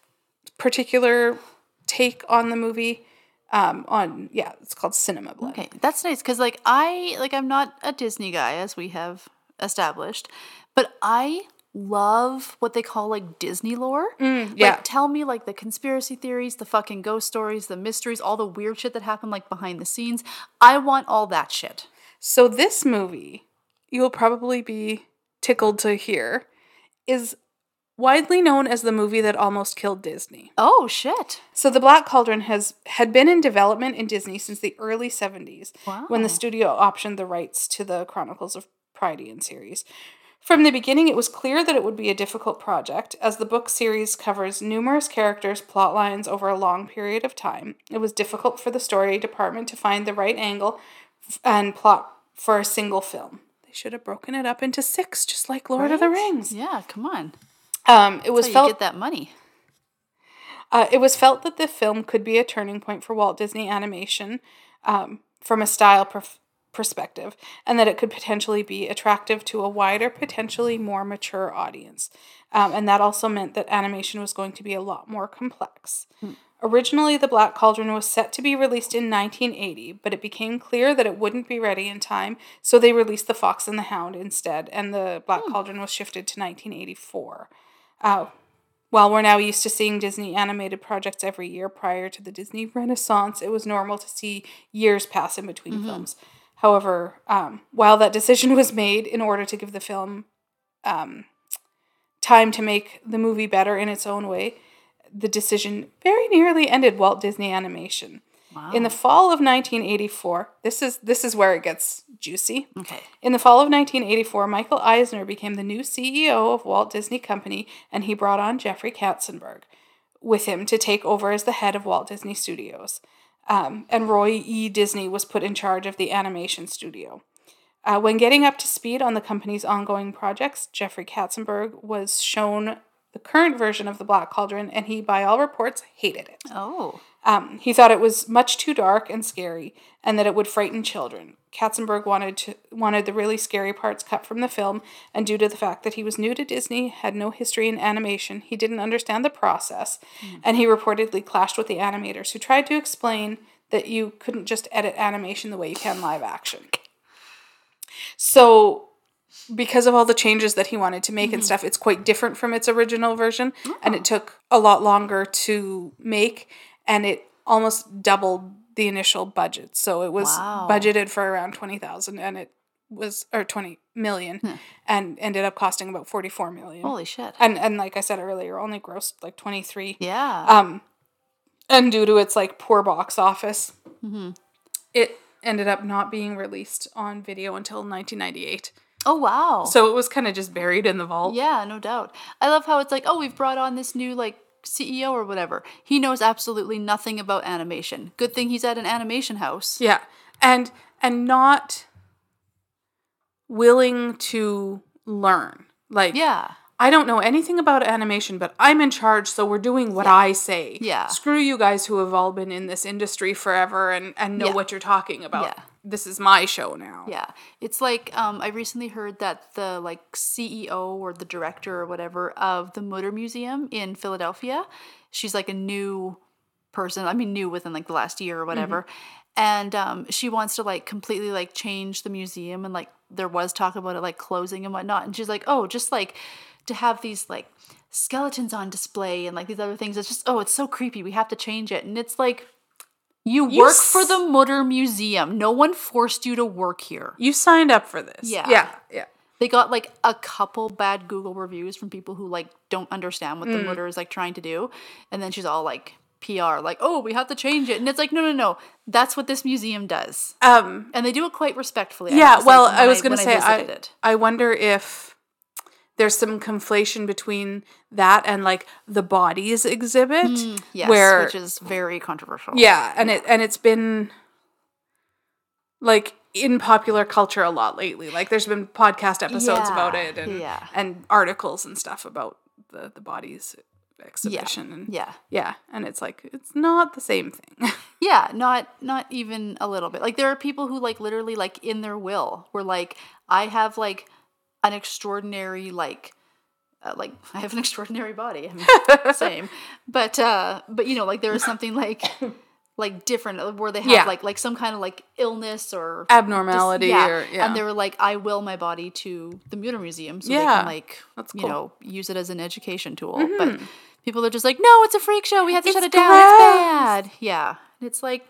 Speaker 2: particular take on the movie um on yeah it's called cinema blend
Speaker 1: Okay, that's nice because like I like I'm not a Disney guy as we have established, but I love what they call like Disney lore.
Speaker 2: yeah.
Speaker 1: Like tell me like the conspiracy theories, the fucking ghost stories, the mysteries, all the weird shit that happened like behind the scenes. I want all that shit.
Speaker 2: so this movie you'll probably be tickled to hear is widely known as the movie that almost killed disney
Speaker 1: Oh shit.
Speaker 2: so the black cauldron has had been in development in disney since the early 70s when the studio optioned the rights to the chronicles of Prydain series From the beginning, it was clear that it would be a difficult project, as the book series covers numerous characters' plot lines over a long period of time. It was difficult for the story department to find the right angle and plot for a single film. They should have broken it up into six, just like Lord of the Rings.
Speaker 1: Yeah, come on.
Speaker 2: Um, it was felt
Speaker 1: get that money.
Speaker 2: uh, it was felt that the film could be a turning point for Walt Disney Animation um, from a style perf- perspective, and that it could potentially be attractive to a wider, potentially more mature audience. Um, and that also meant that animation was going to be a lot more complex. Originally, The Black Cauldron was set to be released in 1980, but it became clear that it wouldn't be ready in time, so they released The Fox and the Hound instead, and The Black Cauldron was shifted to 1984. Uh, while we're now used to seeing Disney animated projects every year prior to the Disney Renaissance, it was normal to see years pass in between films. However, um, while that decision was made in order to give the film um, time to make the movie better in its own way, the decision very nearly ended Walt Disney Animation.
Speaker 1: Wow.
Speaker 2: In the fall of 1984, this is this is where it gets juicy.
Speaker 1: okay.
Speaker 2: In the fall of 1984, Michael Eisner became the new CEO of Walt Disney Company, and he brought on Jeffrey Katzenberg with him to take over as the head of Walt Disney Studios. Um, and Roy E. Disney was put in charge of the animation studio. Uh, when getting up to speed on the company's ongoing projects, Jeffrey Katzenberg was shown the current version of The Black Cauldron, and he, by all reports, hated it.
Speaker 1: Oh.
Speaker 2: Um, he thought it was much too dark and scary, and that it would frighten children. Katzenberg wanted to wanted the really scary parts cut from the film, and due to the fact that he was new to Disney, had no history in animation, he didn't understand the process, hmm. and he reportedly clashed with the animators who tried to explain that you couldn't just edit animation the way you can live action. So because of all the changes that he wanted to make and hmm. stuff, it's quite different from its original version, and it ah. took a lot longer to make, and it almost doubled the initial budget. So it was
Speaker 1: Wow.
Speaker 2: budgeted for around twenty thousand, and it was or twenty million, and ended up costing about forty four million.
Speaker 1: Holy shit.
Speaker 2: And and like I said earlier, only grossed like twenty three.
Speaker 1: Yeah.
Speaker 2: Um, and due to its like poor box office,
Speaker 1: Mm-hmm.
Speaker 2: it ended up not being released on video until 1998.
Speaker 1: oh wow.
Speaker 2: So it was kind of just buried in the vault.
Speaker 1: Yeah, no doubt. I love how it's like, oh, we've brought on this new like CEO or whatever. He knows absolutely nothing about animation. Good thing he's at an animation house.
Speaker 2: Yeah. And and not willing to learn. Like
Speaker 1: Yeah.
Speaker 2: I don't know anything about animation, but I'm in charge, so we're doing what I say.
Speaker 1: Yeah.
Speaker 2: Screw you guys who have all been in this industry forever and, and know
Speaker 1: Yeah.
Speaker 2: what you're talking about.
Speaker 1: Yeah.
Speaker 2: This is my show now.
Speaker 1: Yeah. It's like um, I recently heard that the like CEO or the director or whatever of the Mutter Museum in Philadelphia, she's like a new person. I mean, new within like the last year or whatever. And um, she wants to like completely like change the museum and like there was talk about it like closing and whatnot. And she's like, oh, just like to have these like skeletons on display and like these other things. It's just oh, it's so creepy. We have to change it. And it's like you,
Speaker 2: You
Speaker 1: work for the Mutter Museum. No one forced you to work here.
Speaker 2: You signed up for this.
Speaker 1: Yeah.
Speaker 2: Yeah. Yeah.
Speaker 1: They got like a couple bad Google reviews from people who like don't understand what the mm. Mutter is like trying to do. And then she's all like PR, like, oh, we have to change it. And it's like, no, no, no. That's what this museum does.
Speaker 2: Um
Speaker 1: And they do it quite respectfully.
Speaker 2: Yeah,
Speaker 1: say,
Speaker 2: well, I was going to say I,
Speaker 1: it.
Speaker 2: I wonder if there's some conflation between that and like the bodies exhibit
Speaker 1: Mm, Yes,
Speaker 2: where
Speaker 1: which is very controversial.
Speaker 2: Yeah, and it and it's been like in popular culture a lot lately. Like there's been podcast episodes about it and
Speaker 1: yeah.
Speaker 2: and articles and stuff about the the bodies exhibition and
Speaker 1: Yeah.
Speaker 2: yeah, and it's like it's not the same thing.
Speaker 1: Yeah, not not even a little bit. Like there are people who like literally like in their will were like I have like an extraordinary like uh, like I have an extraordinary body. I mean, same. But uh but you know like there is something like like different uh, where they have
Speaker 2: Yeah.
Speaker 1: like like some kind of like illness or
Speaker 2: Abnormality
Speaker 1: yeah.
Speaker 2: or yeah.
Speaker 1: And they were like, I will my body to the Mutter Museum so they
Speaker 2: Yeah,
Speaker 1: can like
Speaker 2: that's
Speaker 1: you
Speaker 2: cool. Mm-hmm.
Speaker 1: know use it as an education tool. But people are just like, no, it's a freak show. We have to shut it
Speaker 2: It's
Speaker 1: down.
Speaker 2: gross."
Speaker 1: It's bad. Yeah, and it's like,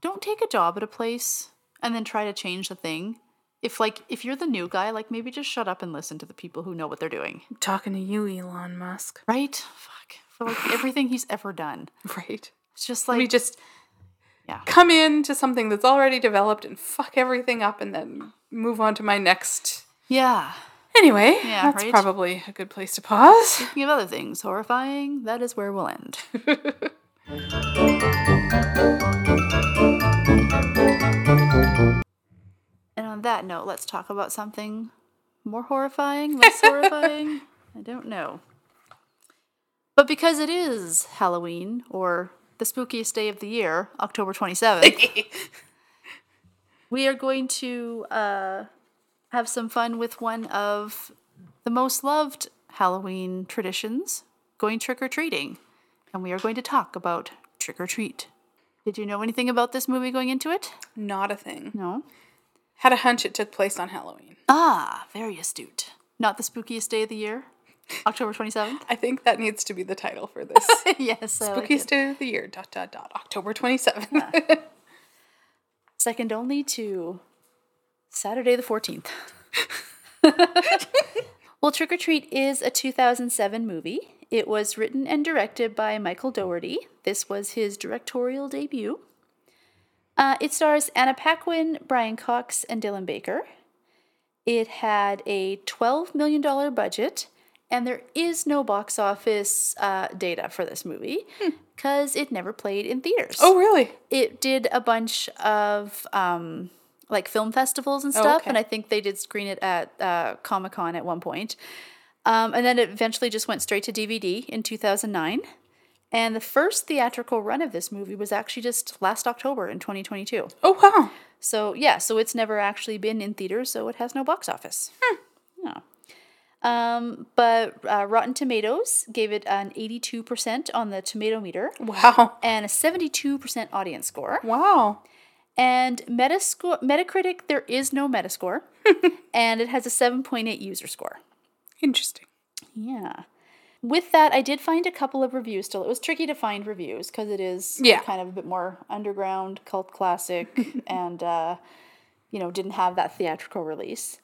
Speaker 1: don't take a job at a place and then try to change the thing. If like if you're the new guy, like maybe just shut up and listen to the people who know what they're doing.
Speaker 2: talking to you, Elon Musk.
Speaker 1: Right? Fuck. For like everything he's ever done.
Speaker 2: Right.
Speaker 1: It's just like we
Speaker 2: just
Speaker 1: Yeah.
Speaker 2: come into something that's already developed and fuck everything up and then move on to my next
Speaker 1: Yeah.
Speaker 2: Anyway,
Speaker 1: Yeah,
Speaker 2: that's
Speaker 1: right?
Speaker 2: probably a good place to pause.
Speaker 1: Speaking of other things horrifying, that is where we'll end. and on that note, let's talk about something more horrifying, less horrifying. I don't know. But because it is Halloween, or the spookiest day of the year, October 27th, we are going to uh, have some fun with one of the most loved Halloween traditions going trick or treating. And we are going to talk about Trick 'r Treat. Did you know anything about this movie going into it?
Speaker 2: Not a thing.
Speaker 1: No.
Speaker 2: Had a hunch it took place on Halloween.
Speaker 1: Ah, very astute. Not the spookiest day of the year? October 27th?
Speaker 2: I think that needs to be the title for this.
Speaker 1: yes. Like
Speaker 2: Spookiest
Speaker 1: it.
Speaker 2: day of the year, dot, dot, dot, October 27th.
Speaker 1: Second only to Saturday the 14th. well, Trick 'r Treat is a 2007 movie. It was written and directed by Michael Dougherty. This was his directorial debut. Uh, it stars Anna Paquin, Brian Cox, and Dylan Baker. It had a $12 million budget, and there is no box office uh, data for this movie because it never played in theaters
Speaker 2: oh, really?
Speaker 1: it did a bunch of um, like film festivals and
Speaker 2: Oh,
Speaker 1: stuff,
Speaker 2: okay.
Speaker 1: and I think they did screen it at uh, Comic Con at one point. Um, and then it eventually just went straight to DVD in 2009. And the first theatrical run of this movie was actually just last October in 2022.
Speaker 2: Oh, wow.
Speaker 1: So yeah, so it's never actually been in theaters, so it has no box office. Yeah. Um, but uh, Rotten Tomatoes gave it an 82% on the tomato meter
Speaker 2: Wow.
Speaker 1: and a 72% audience score.
Speaker 2: Wow.
Speaker 1: And Metascore, Metacritic, there is no Metascore, and it has a 7.8 user score.
Speaker 2: Interesting.
Speaker 1: Yeah. With that, I did find a couple of reviews still. It was tricky to find reviews because it is
Speaker 2: Yeah.
Speaker 1: kind of a bit more underground, cult classic, and, uh, you know, didn't have that theatrical release.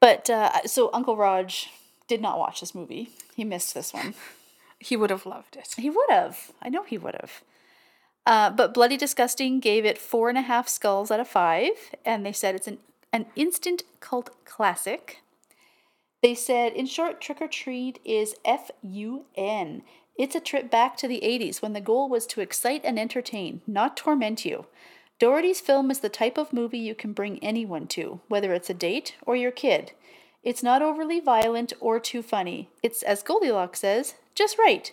Speaker 1: But uh, so Uncle Raj did not watch this movie. He missed this one.
Speaker 2: He would have loved it.
Speaker 1: He would have. I know he would have. Uh, but Bloody Disgusting gave it four and a half skulls out of five, and they said it's an, an instant cult classic. They said, in short, Trick 'r Treat is F U N. It's a trip back to the 80s when the goal was to excite and entertain, not torment you. Dougherty's film is the type of movie you can bring anyone to, whether it's a date or your kid. It's not overly violent or too funny. It's, as Goldilocks says, just right.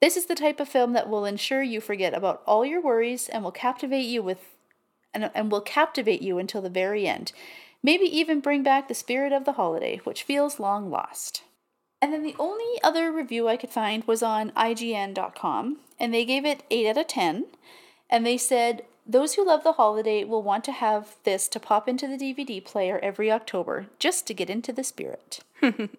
Speaker 1: This is the type of film that will ensure you forget about all your worries and will captivate you with and, and will captivate you until the very end. Maybe even bring back the spirit of the holiday, which feels long lost. And then the only other review I could find was on IGN.com, and they gave it 8 out of 10. And they said, Those who love the holiday will want to have this to pop into the DVD player every October just to get into the spirit.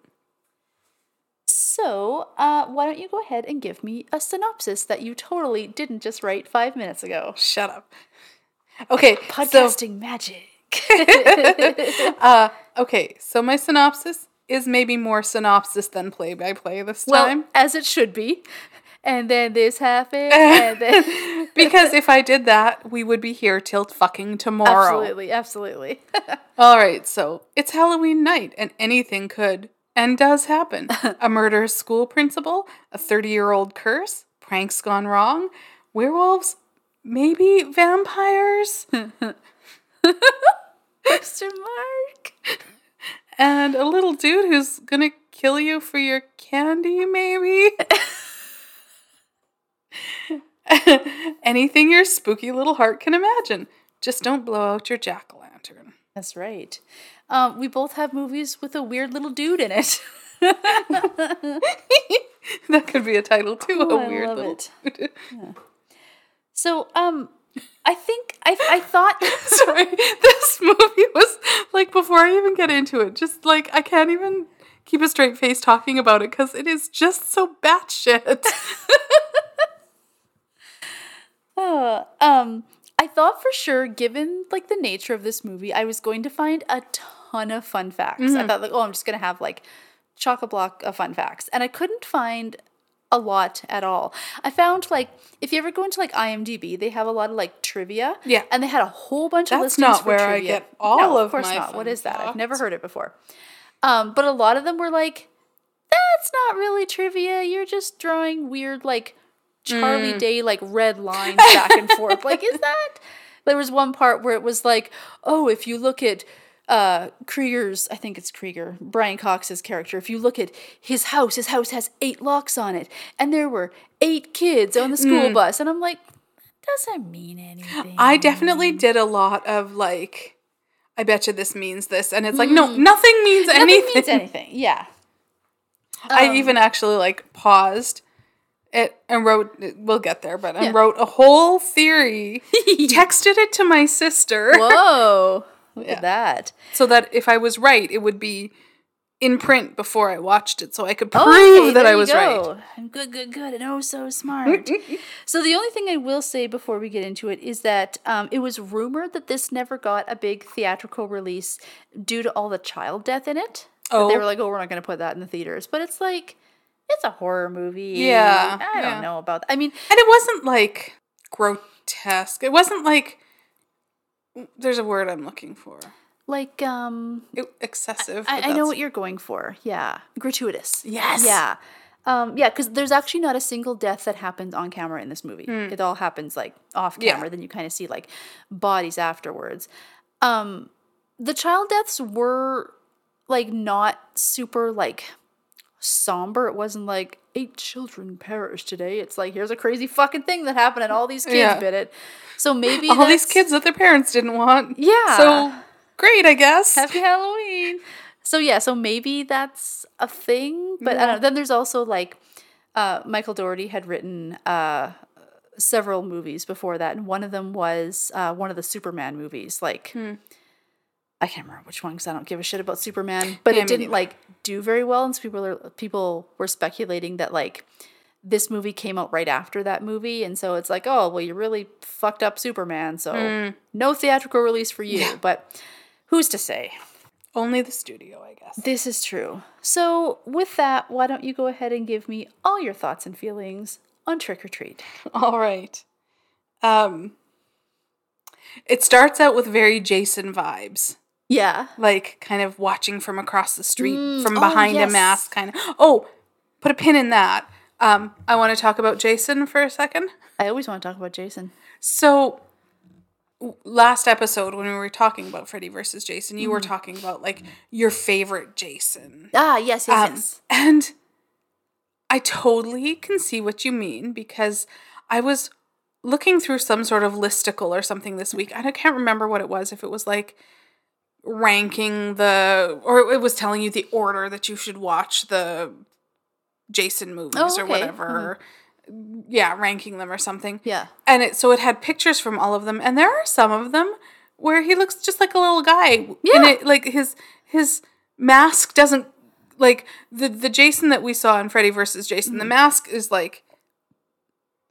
Speaker 1: so, uh, why don't you go ahead and give me a synopsis that you totally didn't just write five minutes ago?
Speaker 2: Shut up. Okay, so
Speaker 1: magic.
Speaker 2: uh, okay, so my synopsis is maybe more synopsis than play by play this time.
Speaker 1: Well,
Speaker 2: time.
Speaker 1: as it should be. And then this happened, and then.
Speaker 2: because if I did that, we would be here till fucking tomorrow.
Speaker 1: absolutely, absolutely.
Speaker 2: All right, so it's Halloween night, and anything could and does happen. a murderous school principal, a 30 year old curse, pranks gone wrong, werewolves, maybe vampires,
Speaker 1: Question mark.
Speaker 2: and a little dude who's gonna kill you for your candy, maybe? Anything your spooky little heart can imagine. Just don't blow out your jack o' lantern.
Speaker 1: That's right. Um, we both have movies with a weird little dude in it.
Speaker 2: That could be a title too.
Speaker 1: Oh,
Speaker 2: a weird little.
Speaker 1: it. So, um, I think I I thought
Speaker 2: Sorry, this movie was like before I even get into it, just like I can't even keep a straight face talking about it because it is just so batshit.
Speaker 1: Uh, um, I thought for sure, given like the nature of this movie, I was going to find a ton of fun facts. I thought like, oh, I'm just gonna have like chock a block of fun facts, and I couldn't find a lot at all. I found like if you ever go into like IMDb, they have a lot of like trivia.
Speaker 2: Yeah.
Speaker 1: and they had a whole bunch of
Speaker 2: That's
Speaker 1: listings
Speaker 2: not
Speaker 1: for
Speaker 2: where I get all
Speaker 1: no,
Speaker 2: of
Speaker 1: of course not. What is that? I've never heard it before. Um, but a lot of them were like, that's not really trivia. You're just drawing weird like Charlie mm. Day like red lines back and forth. Like, is that? There was one part where it was like, oh, if you look at uh Krieger's, I think it's Krieger, Brian Cox's character. If you look at his house, his house has eight locks on it, and there were eight kids on the school mm. bus, and I'm like, doesn't mean anything.
Speaker 2: I definitely did a lot of like, I bet you this means this, and it's like, no, mm. nothing means
Speaker 1: Nothing
Speaker 2: anything.
Speaker 1: means anything. Yeah.
Speaker 2: I um, even actually like paused it and wrote. We'll get there, but I
Speaker 1: Yeah.
Speaker 2: wrote a whole theory, texted it to my sister,
Speaker 1: Whoa. Look
Speaker 2: Yeah.
Speaker 1: at that.
Speaker 2: so that if I was right, it would be in print before I watched it, so I could prove
Speaker 1: Okay,
Speaker 2: that I was right.
Speaker 1: I'm good, good, good, and oh so smart. so the only thing I will say before we get into it is that um, it was rumored that this never got a big theatrical release due to all the child death in it.
Speaker 2: Oh.
Speaker 1: They were like, oh, we're not going to put that in the theaters, but it's like it's a horror movie.
Speaker 2: Yeah,
Speaker 1: I don't know about. That. I mean,
Speaker 2: And it wasn't like grotesque. It wasn't like there's a word I'm looking for.
Speaker 1: like um,
Speaker 2: excessive.
Speaker 1: I, I know what you're going for. Yeah, gratuitous.
Speaker 2: Yes.
Speaker 1: Yeah. Um, yeah, because there's actually not a single death that happens on camera in this movie. It all happens like off
Speaker 2: Hmm. Yeah.
Speaker 1: camera. Then you kind of see like bodies afterwards. Um, the child deaths were like not super like somber. It wasn't like eight children perished today. It's like here's a crazy fucking thing that happened and all these kids
Speaker 2: Yeah.
Speaker 1: bit it. So maybe
Speaker 2: all these kids that their parents didn't want.
Speaker 1: Yeah.
Speaker 2: So great, I guess.
Speaker 1: Happy Halloween. So yeah, so maybe that's a thing, but I don't know. Then there's also like uh, Michael Dougherty had written uh, several movies before that, and one of them was uh, one of the Superman movies. Like
Speaker 2: Hmm.
Speaker 1: I can't remember which one because I don't give a shit about Superman, but
Speaker 2: Yeah,
Speaker 1: it didn't like do very well, and so people are people were speculating that like this movie came out right after that movie, and so it's like, oh well, you really fucked up Superman, so
Speaker 2: Hmm.
Speaker 1: no theatrical release for you. But who's to say?
Speaker 2: Only the studio, I guess.
Speaker 1: This is true. So, with that, why don't you go ahead and give me all your thoughts and feelings on Trick 'r Treat?
Speaker 2: All right. Um it starts out with very Jason vibes.
Speaker 1: Yeah.
Speaker 2: Like kind of watching from across the street
Speaker 1: Mm,
Speaker 2: from
Speaker 1: oh,
Speaker 2: behind
Speaker 1: yes.
Speaker 2: a mask kind of. Oh, put a pin in that. Um I want to talk about Jason for a second.
Speaker 1: I always want to talk about Jason.
Speaker 2: So last episode when we were talking about Freddy versus Jason, you were talking about like your favorite Jason.
Speaker 1: Ah, yes, yes,
Speaker 2: Um,
Speaker 1: yes.
Speaker 2: and I totally can see what you mean because I was looking through some sort of listicle or something this week, and I can't remember what it was. If it was like ranking the, or it was telling you the order that you should watch the Jason movies
Speaker 1: Oh,
Speaker 2: or
Speaker 1: okay. Mm-hmm.
Speaker 2: whatever. Yeah, ranking them or something.
Speaker 1: Yeah.
Speaker 2: And it so it had pictures from all of them, and there are some of them where he looks just like a little guy.
Speaker 1: Yeah.
Speaker 2: And it like his his mask doesn't like the the Jason that we saw in Freddy versus Jason,
Speaker 1: Mm-hmm.
Speaker 2: the mask is like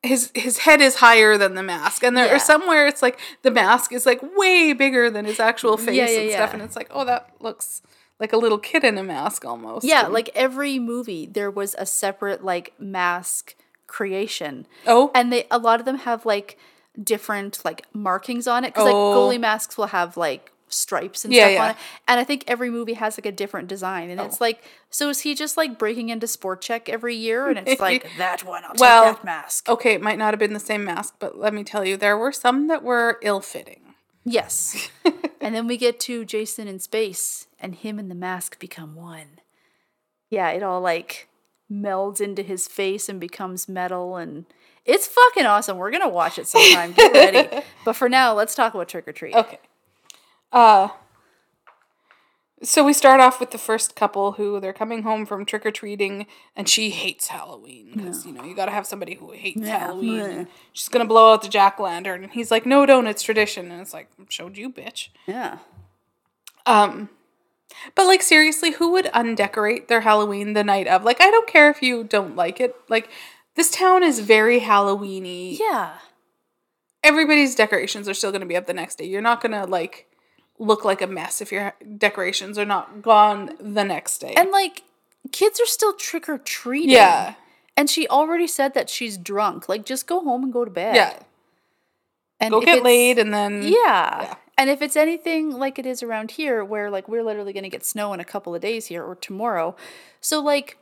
Speaker 2: his his head is higher than the mask. And there
Speaker 1: Yeah.
Speaker 2: are somewhere it's like the mask is like way bigger than his actual face
Speaker 1: Yeah, yeah,
Speaker 2: and stuff. And it's like, oh that looks like a little kid in a mask almost.
Speaker 1: Yeah,
Speaker 2: And-
Speaker 1: like every movie, there was a separate like mask creation,
Speaker 2: Oh
Speaker 1: and they a lot of them have like different like markings on it because like
Speaker 2: Oh.
Speaker 1: goalie masks will have like stripes and
Speaker 2: Yeah,
Speaker 1: stuff
Speaker 2: yeah.
Speaker 1: on it, and I think every movie has like a different design, and
Speaker 2: Oh.
Speaker 1: it's like, so is he just like breaking into Sport Chek every year, and it's like that one, I'll
Speaker 2: Well,
Speaker 1: take that mask.
Speaker 2: okay, it might not have been the same mask, but let me tell you, there were some that were ill fitting.
Speaker 1: Yes, and then we get to Jason in space, and him and the mask become one. Yeah, it all like melds into his face and becomes metal and it's fucking awesome. We're gonna watch it sometime. Get ready. But for now, let's talk about Trick 'r Treat.
Speaker 2: Okay. Uh so we start off with the first couple who they're coming home from trick or treating, and she hates Halloween because you know you got to have somebody who hates
Speaker 1: Yeah.
Speaker 2: Halloween.
Speaker 1: Yeah.
Speaker 2: and She's gonna blow out the jack o' lantern, and he's like, "No, don't. It's tradition." And it's like, "Showed you, bitch."
Speaker 1: Yeah.
Speaker 2: Um, but like seriously, who would undecorate their Halloween the night of? Like, I don't care if you don't like it. Like, this town is very Halloweeny.
Speaker 1: Yeah.
Speaker 2: everybody's decorations are still going to be up the next day. You're not going to like look like a mess if your decorations are not gone the next day.
Speaker 1: And like kids are still trick or treating.
Speaker 2: yeah.
Speaker 1: And she already said that she's drunk. Like just go home and go to bed.
Speaker 2: Yeah.
Speaker 1: And
Speaker 2: Go get laid and then
Speaker 1: Yeah.
Speaker 2: Yeah.
Speaker 1: And if it's anything like it is around here, where like we're literally going to get snow in a couple of days here or tomorrow. So, like,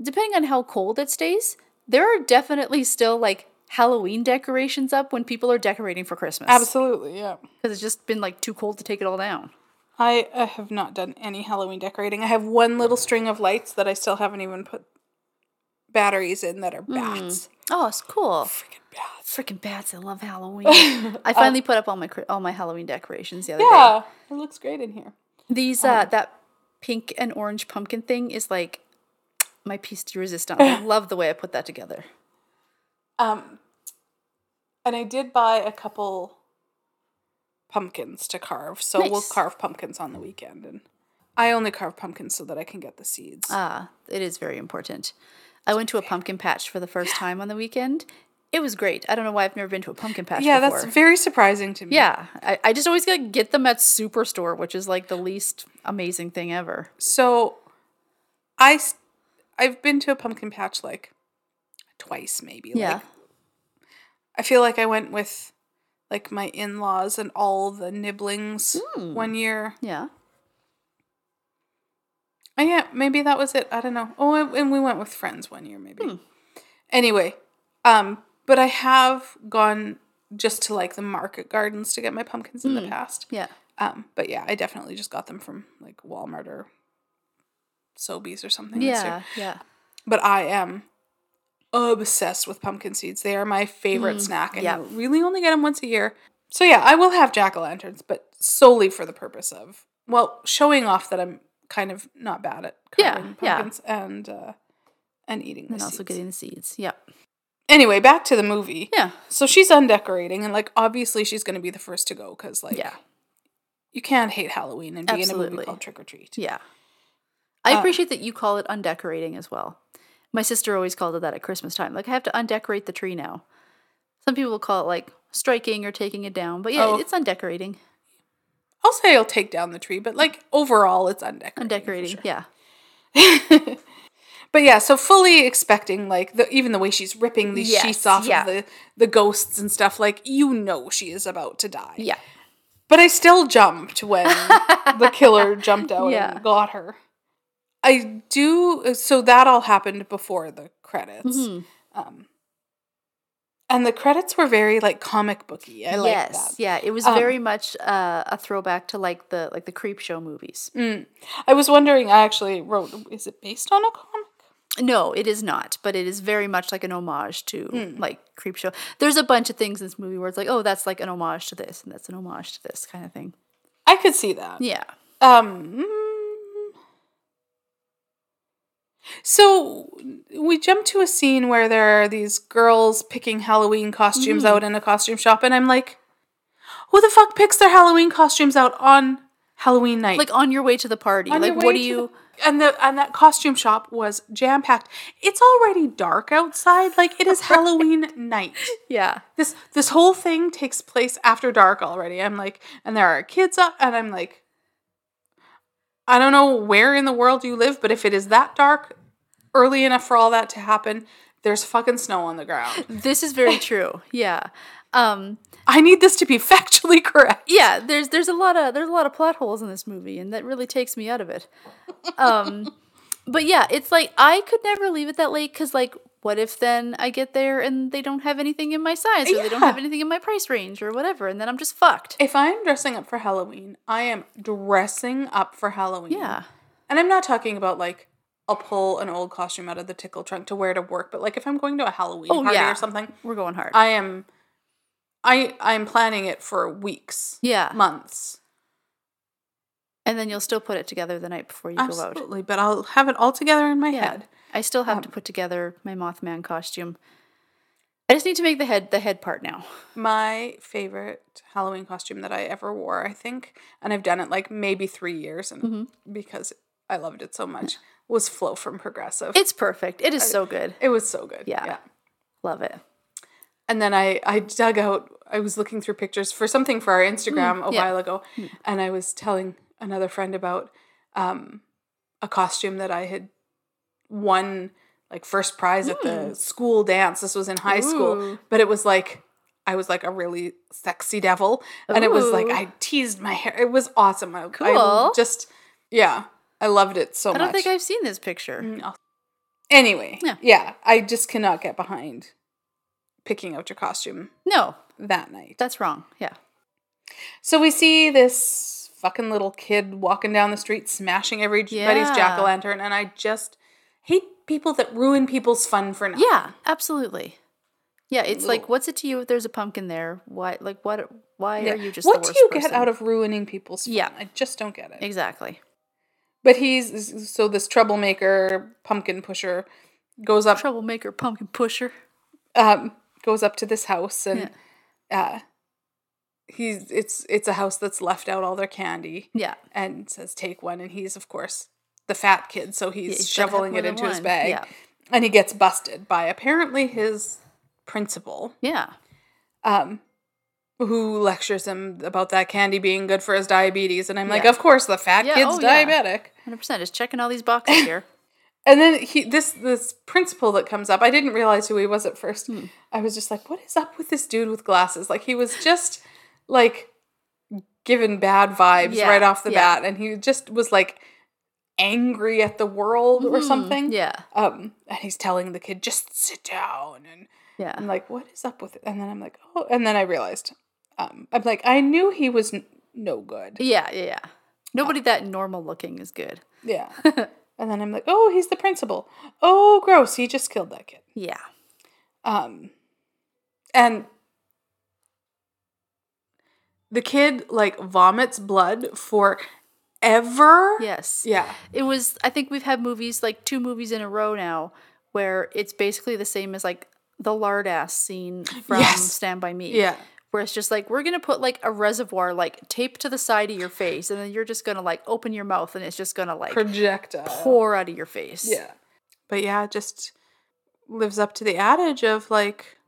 Speaker 1: depending on how cold it stays, there are definitely still like Halloween decorations up when people are decorating for Christmas.
Speaker 2: Absolutely, yeah.
Speaker 1: Because it's just been like too cold to take it all down.
Speaker 2: I, I have not done any Halloween decorating. I have one little string of lights that I still haven't even put batteries in that are bats.
Speaker 1: Oh, it's cool.
Speaker 2: Freaking bats.
Speaker 1: Freaking bats! I love Halloween. I finally put up all my all my Halloween decorations the other day.
Speaker 2: Yeah, it looks great in here.
Speaker 1: These uh that pink and orange pumpkin thing is like my piece de resistance. I love the way I put that together.
Speaker 2: Um, and I did buy a couple pumpkins to carve, so we'll carve pumpkins on the weekend. And I only carve pumpkins so that I can get the seeds.
Speaker 1: Ah, it is very important. I went to a pumpkin patch for the first time on the weekend. It was great. I don't know why I've never been to a pumpkin patch
Speaker 2: yeah,
Speaker 1: before.
Speaker 2: that's very surprising to me.
Speaker 1: yeah, I, I just always gotta get them at Superstore, which is like the least amazing thing ever.
Speaker 2: So, I I've been to a pumpkin patch like twice, maybe.
Speaker 1: Yeah.
Speaker 2: Like, I feel like I went with like my in laws and all the nibblings
Speaker 1: Hmm.
Speaker 2: one year.
Speaker 1: Yeah.
Speaker 2: Oh, yeah, maybe that was it. I don't know. Oh, and- we went with friends one year, maybe.
Speaker 1: Hmm.
Speaker 2: Anyway, um, but I have gone just to like the market gardens to get my pumpkins in the past.
Speaker 1: Yeah.
Speaker 2: Um, but yeah, I definitely just got them from like Walmart or Sobeys or something.
Speaker 1: Yeah. Yeah.
Speaker 2: But I am obsessed with pumpkin seeds. They are my favorite snack, and
Speaker 1: yeah.
Speaker 2: you really only get them once a year. So yeah, I will have jack o' lanterns, but solely for the purpose of well, showing off that I'm kind of not bad at
Speaker 1: Yeah,
Speaker 2: carving
Speaker 1: yeah.
Speaker 2: pumpkins and uh, and eating. The
Speaker 1: And also
Speaker 2: seeds.
Speaker 1: getting the seeds. Yeah.
Speaker 2: Anyway, back to the movie.
Speaker 1: Yeah.
Speaker 2: So she's undecorating, and like obviously she's going to be the first to go because like
Speaker 1: Yeah.
Speaker 2: you can't hate Halloween and be in a movie called Trick 'r Treat.
Speaker 1: Yeah. I
Speaker 2: Uh,
Speaker 1: appreciate that you call it undecorating as well. My sister always called it that at Christmas time. Like, I have to undecorate the tree now. Some people call it like striking or taking it down, but yeah,
Speaker 2: Oh.
Speaker 1: it's undecorating.
Speaker 2: I'll say I'll take down the tree, but like overall, it's undecorating.
Speaker 1: Undecorating,
Speaker 2: sure.
Speaker 1: yeah.
Speaker 2: But yeah, so fully expecting like the even the way she's ripping these
Speaker 1: Yes,
Speaker 2: sheets off
Speaker 1: yeah.
Speaker 2: of the the ghosts and stuff, like you know she is about to die.
Speaker 1: Yeah.
Speaker 2: But I still jumped when the killer jumped out
Speaker 1: Yeah.
Speaker 2: and got her. I do so that all happened before the credits.
Speaker 1: Mhm.
Speaker 2: Um And the credits were very like comic booky. I like
Speaker 1: yes,
Speaker 2: that. Um,
Speaker 1: yeah, it was very much uh, a throwback to like the like the Creepshow movies.
Speaker 2: I was wondering. I actually wrote. Is it based on a comic?
Speaker 1: No, it is not, but it is very much like an homage to
Speaker 2: Hmm.
Speaker 1: like Creepshow. There's a bunch of things in this movie where it's like, oh, that's like an homage to this, and that's an homage to this kind of thing.
Speaker 2: I could see that.
Speaker 1: Yeah.
Speaker 2: Um. mm. So we jump to a scene where there are these girls picking Halloween costumes
Speaker 1: Mm-hmm.
Speaker 2: out in a costume shop, and I'm like, who the fuck picks their Halloween costumes out on Halloween night?
Speaker 1: Like on your way to the party.
Speaker 2: On
Speaker 1: like what do you
Speaker 2: the- and the and that costume shop was jam packed. It's already dark outside. Like it is Halloween night.
Speaker 1: Yeah.
Speaker 2: This this whole thing takes place after dark already. I'm like, and there are kids up, and I'm like, I don't know where in the world you live, but if it is that dark early enough for all that to happen, there's fucking snow on the ground.
Speaker 1: This is very true. Yeah. Um
Speaker 2: I need this to be factually correct.
Speaker 1: yeah, there's there's a lot of there's a lot of plot holes in this movie and that really takes me out of it. Um but yeah, it's like I could never leave it that late cuz like what if then I get there and they don't have anything in my size or they don't have anything in my price range or whatever and then I'm just fucked.
Speaker 2: If I'm dressing up for Halloween, I am dressing up for Halloween.
Speaker 1: Yeah.
Speaker 2: And I'm not talking about like I'll pull an old costume out of the tickle trunk to wear to work, but like if I'm going to a Halloween
Speaker 1: Oh,
Speaker 2: party
Speaker 1: yeah.
Speaker 2: or something,
Speaker 1: We're going hard.
Speaker 2: I am I I'm planning it for weeks,
Speaker 1: yeah.
Speaker 2: months.
Speaker 1: And then you'll still put it together the night before you go out.
Speaker 2: Absolutely, but I'll have it all together in my
Speaker 1: Yeah.
Speaker 2: head.
Speaker 1: I still have to put together my Mothman costume. I just need to make the head the head part now.
Speaker 2: My favorite Halloween costume that I ever wore, I think, and I've done it like maybe 3 years and
Speaker 1: Mm-hmm.
Speaker 2: because I loved it so much, was Flo from Progressive.
Speaker 1: It's perfect. It is so good.
Speaker 2: it was so good.
Speaker 1: Yeah. Love it.
Speaker 2: And then I I dug out. I was looking through pictures for something for our Instagram a
Speaker 1: Mm, yeah.
Speaker 2: while ago, and I was telling another friend about um, a costume that I had won like first prize at the school dance. This was in high school,
Speaker 1: Mm.
Speaker 2: But it was like I was like a really sexy devil, and it was like I teased my hair. It was awesome. I, I
Speaker 1: Cool.
Speaker 2: just yeah, I loved it so
Speaker 1: I don't
Speaker 2: much.
Speaker 1: think I've seen this picture.
Speaker 2: No. Anyway,
Speaker 1: Yeah.
Speaker 2: yeah, I just cannot get behind picking out your costume
Speaker 1: No,
Speaker 2: that night.
Speaker 1: that's wrong. Yeah.
Speaker 2: So we see this fucking little kid walking down the street smashing everybody's
Speaker 1: Yeah.
Speaker 2: jack o' lantern, and I just hate people that ruin people's fun for nothing.
Speaker 1: Yeah, absolutely. Yeah, it's like, what's it to you if there's a pumpkin there? Why, like, what? Why
Speaker 2: Yeah.
Speaker 1: are you just
Speaker 2: what do you get out of ruining people's fun?
Speaker 1: Yeah.
Speaker 2: I just don't get it.
Speaker 1: Exactly.
Speaker 2: But he's so this troublemaker pumpkin pusher goes up
Speaker 1: Troublemaker, pumpkin pusher.
Speaker 2: um goes up to this house and uh he's it's it's a house that's left out all their candy
Speaker 1: Yeah.
Speaker 2: and says take one and he's of course the fat kid so he's,
Speaker 1: he's
Speaker 2: shoveling it into his bag
Speaker 1: Yeah.
Speaker 2: and he gets busted by apparently his principal
Speaker 1: Yeah.
Speaker 2: um who lectures him about that candy being good for his diabetes and i'm like of course the fat
Speaker 1: Yeah,
Speaker 2: kid's
Speaker 1: oh, yeah.
Speaker 2: diabetic
Speaker 1: 100%. Just checking all these boxes here.
Speaker 2: and then he this this principal that comes up i didn't realize who he was at first
Speaker 1: Hmm.
Speaker 2: i was just like what is up with this dude with glasses like he was just like given bad vibes
Speaker 1: Yeah,
Speaker 2: right off the
Speaker 1: yeah.
Speaker 2: bat and he just was like angry at the world or
Speaker 1: Mhm,
Speaker 2: something
Speaker 1: Yeah.
Speaker 2: um and he's telling the kid just sit down and
Speaker 1: Yeah.
Speaker 2: i'm like what is up with it and then i'm like oh and then i realized um i'm like i knew he was n- no good
Speaker 1: Yeah. Yeah. Yeah. Nobody that normal looking is good.
Speaker 2: yeah and then i'm like oh he's the principal oh gross he just killed that kid
Speaker 1: Yeah.
Speaker 2: Um, and the kid like vomits blood forever.
Speaker 1: Yes.
Speaker 2: Yeah.
Speaker 1: It was, I think we've had movies, like two movies in a row now, where it's basically the same as like the lard ass scene from
Speaker 2: Yes.
Speaker 1: Stand By Me.
Speaker 2: Yeah.
Speaker 1: Where it's just like, we're going to put like a reservoir like taped to the side of your face, and then you're just going to like open your mouth and it's just going to like
Speaker 2: Projectile.
Speaker 1: pour out of your face.
Speaker 2: Yeah. But yeah, just lives up to the adage of like,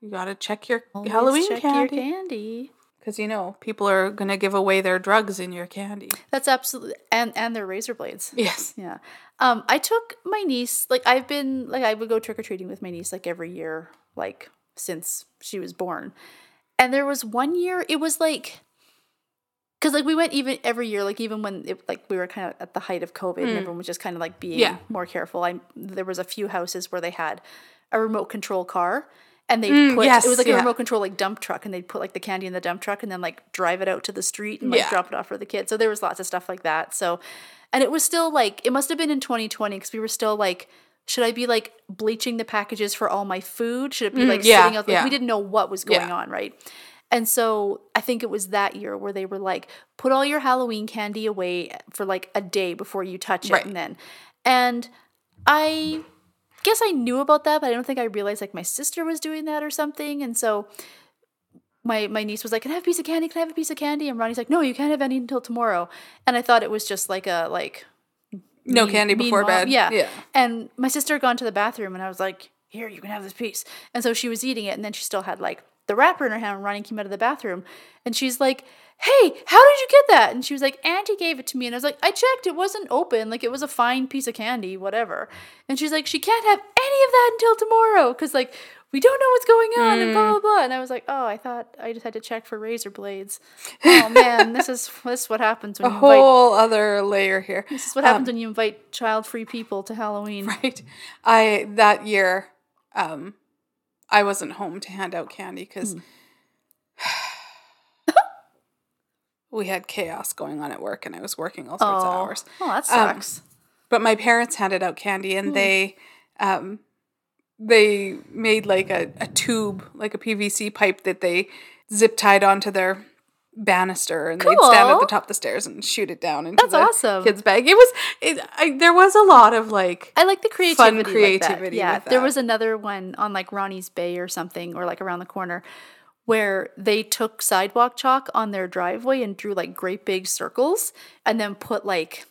Speaker 2: you gotta check your
Speaker 1: Always
Speaker 2: Halloween
Speaker 1: check
Speaker 2: candy.
Speaker 1: your candy.
Speaker 2: Because you know, people are gonna give away their drugs in your candy.
Speaker 1: That's absolutely, and, and their razor blades.
Speaker 2: Yes.
Speaker 1: Yeah. Um, I took my niece, like, I've been, like, I would go trick or treating with my niece, like, every year, like, since she was born. And there was one year, it was like, because, like, we went even every year, like, even when, it, like, we were kind of at the height of COVID and everyone was just kind of, like, being
Speaker 2: Yeah.
Speaker 1: more careful. I, there was a few houses where they had a remote control car. And they
Speaker 2: Mm,
Speaker 1: put
Speaker 2: yes,
Speaker 1: it was like a remote control like dump truck, and they'd put like the candy in the dump truck, and then like drive it out to the street and like
Speaker 2: Yeah.
Speaker 1: drop it off for the kids. So there was lots of stuff like that. So, and it was still like it must have been in 2020 because we were still like. Should I be like bleaching the packages for all my food? Should it be like
Speaker 2: Mm, yeah,
Speaker 1: sitting out? Like,
Speaker 2: yeah.
Speaker 1: We didn't know what was going
Speaker 2: Yeah.
Speaker 1: on, right? And so I think it was that year where they were like, put all your Halloween candy away for like a day before you touch it.
Speaker 2: Right.
Speaker 1: And then, and I guess I knew about that, but I don't think I realized like my sister was doing that or something. And so my my niece was like, "Can I have a piece of candy? Can I have a piece of candy?" And Ronnie's like, "No, you can't have any until tomorrow." And I thought it was just like a like
Speaker 2: No
Speaker 1: mean-
Speaker 2: candy before bed.
Speaker 1: Yeah.
Speaker 2: Yeah.
Speaker 1: And my sister had gone to the bathroom and I was like, here, you can have this piece. And so she was eating it and then she still had like the wrapper in her hand. and Ronnie came out of the bathroom and she's like, hey, how did you get that? And she was like, Auntie gave it to me. And I was like, I checked, it wasn't open. Like it was a fine piece of candy, whatever. And she's like, she can't have any of that until tomorrow because like we don't know what's going on and
Speaker 2: Mm.
Speaker 1: blah blah blah. And I was like, oh, I thought I just had to check for razor blades. Oh man, this is this is what happens when
Speaker 2: A
Speaker 1: you invite
Speaker 2: whole other layer here.
Speaker 1: this is what happens when you invite child-free people to Halloween.
Speaker 2: Right. I that year, um, I wasn't home to hand out candy because
Speaker 1: Hmm.
Speaker 2: We had chaos going on at work, and I was working all sorts of hours.
Speaker 1: oh, that
Speaker 2: Um,
Speaker 1: sucks.
Speaker 2: But my parents handed out candy, and they, um, they made like a, a tube, like a PVC pipe that they zip tied onto their banister, and they'd stand at the top of the stairs and shoot it down into
Speaker 1: That's
Speaker 2: the
Speaker 1: awesome.
Speaker 2: kids' bag. It was, it, I, there was a lot of like.
Speaker 1: I like the creativity.
Speaker 2: fun
Speaker 1: like that.
Speaker 2: creativity
Speaker 1: Yeah,
Speaker 2: with
Speaker 1: there was another one on like Ronnie's Bay or something, or like around the corner, where they took sidewalk chalk on their driveway and drew like great big circles, and then put like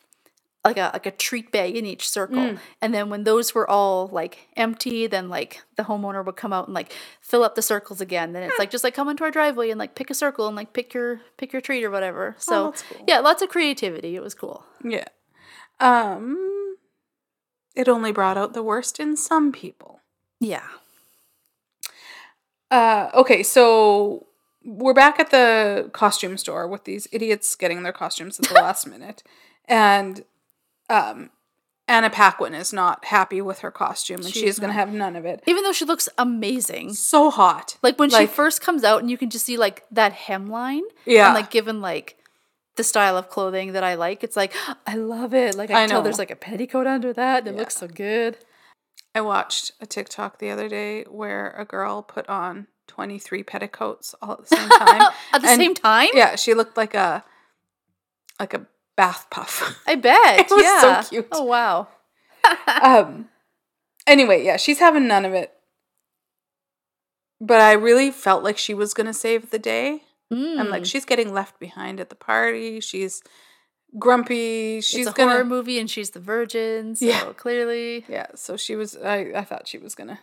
Speaker 1: like a like a treat bag in each circle.
Speaker 2: Mm.
Speaker 1: And then when those were all like empty, then like the homeowner would come out and like fill up the circles again. Then it's like just like come into our driveway and like pick a circle and like pick your pick your treat or whatever. So
Speaker 2: Oh, cool.
Speaker 1: yeah, lots of creativity. It was cool.
Speaker 2: Yeah. Um it only brought out the worst in some people.
Speaker 1: Yeah.
Speaker 2: Uh okay, so we're back at the costume store with these idiots getting their costumes at the last minute. And um Anna Paquin is not happy with her costume and
Speaker 1: She's
Speaker 2: she's going to have none of it.
Speaker 1: Even though she looks amazing.
Speaker 2: So hot.
Speaker 1: Like when she first comes out and you can just see like that hemline.
Speaker 2: Yeah.
Speaker 1: And like given like the style of clothing that I like, it's like I love it. Like I,
Speaker 2: I
Speaker 1: can tell
Speaker 2: know.
Speaker 1: there's like a petticoat under that and it looks so good.
Speaker 2: I watched a TikTok the other day where a girl put on 23 petticoats all at the same time.
Speaker 1: At the
Speaker 2: And-
Speaker 1: same time?
Speaker 2: Yeah, she looked like a like a bath puff.
Speaker 1: I bet.
Speaker 2: It was so cute.
Speaker 1: Oh wow.
Speaker 2: um anyway, yeah, she's having none of it. But I really felt like she was going to save the day. I'm like
Speaker 1: Mm.
Speaker 2: she's getting left behind at the party. She's grumpy. She's
Speaker 1: it's a
Speaker 2: going
Speaker 1: horror movie and she's the virgin, so
Speaker 2: Yeah.
Speaker 1: clearly
Speaker 2: Yeah, so she was I I thought she was to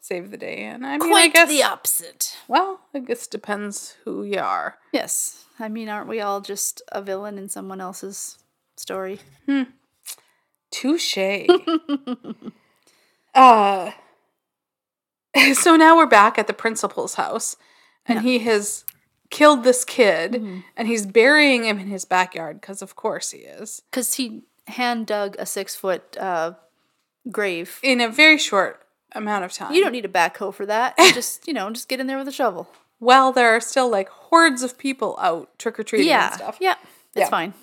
Speaker 2: save the day and I mean I guess
Speaker 1: the opposite.
Speaker 2: well, I guess depends who you are.
Speaker 1: Yes. I mean, aren't we all just a villain in someone else's story?
Speaker 2: Touche. uh, so now we're back at the principal's house, and he has killed this kid,
Speaker 1: Mhm.
Speaker 2: and he's burying him in his backyard because, of course, he is
Speaker 1: Because he hand dug a six foot uh, grave.
Speaker 2: in a very short amount of time.
Speaker 1: You don't need a backhoe for that. Just, you know, just get in there with a shovel.
Speaker 2: Well, there are still like hordes of people out trick or treating
Speaker 1: yeah.
Speaker 2: and stuff.
Speaker 1: Yeah. It's
Speaker 2: Yeah.
Speaker 1: fine.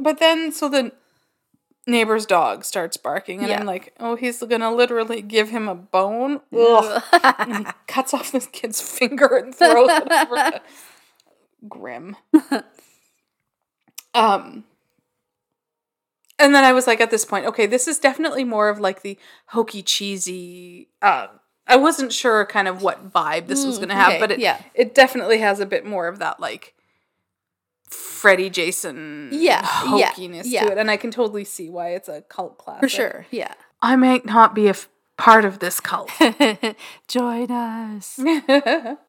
Speaker 2: But then, so the neighbor's dog starts barking, and
Speaker 1: Yeah.
Speaker 2: I'm like, oh, he's gonna literally give him a bone. Ugh. and he cuts off this kid's finger and throws it over. the- Grim. um. And then I was like, at this point, okay, this is definitely more of like the hokey cheesy. Um, I wasn't sure kind of what vibe this was
Speaker 1: Mm,
Speaker 2: going to have,
Speaker 1: okay,
Speaker 2: but it
Speaker 1: yeah.
Speaker 2: it definitely has a bit more of that like Freddy Jason
Speaker 1: Yeah, yeah, yeah.
Speaker 2: to it, and I can totally see why it's a cult classic.
Speaker 1: For sure. Yeah.
Speaker 2: I might not be a f- part of this cult.
Speaker 1: Join us.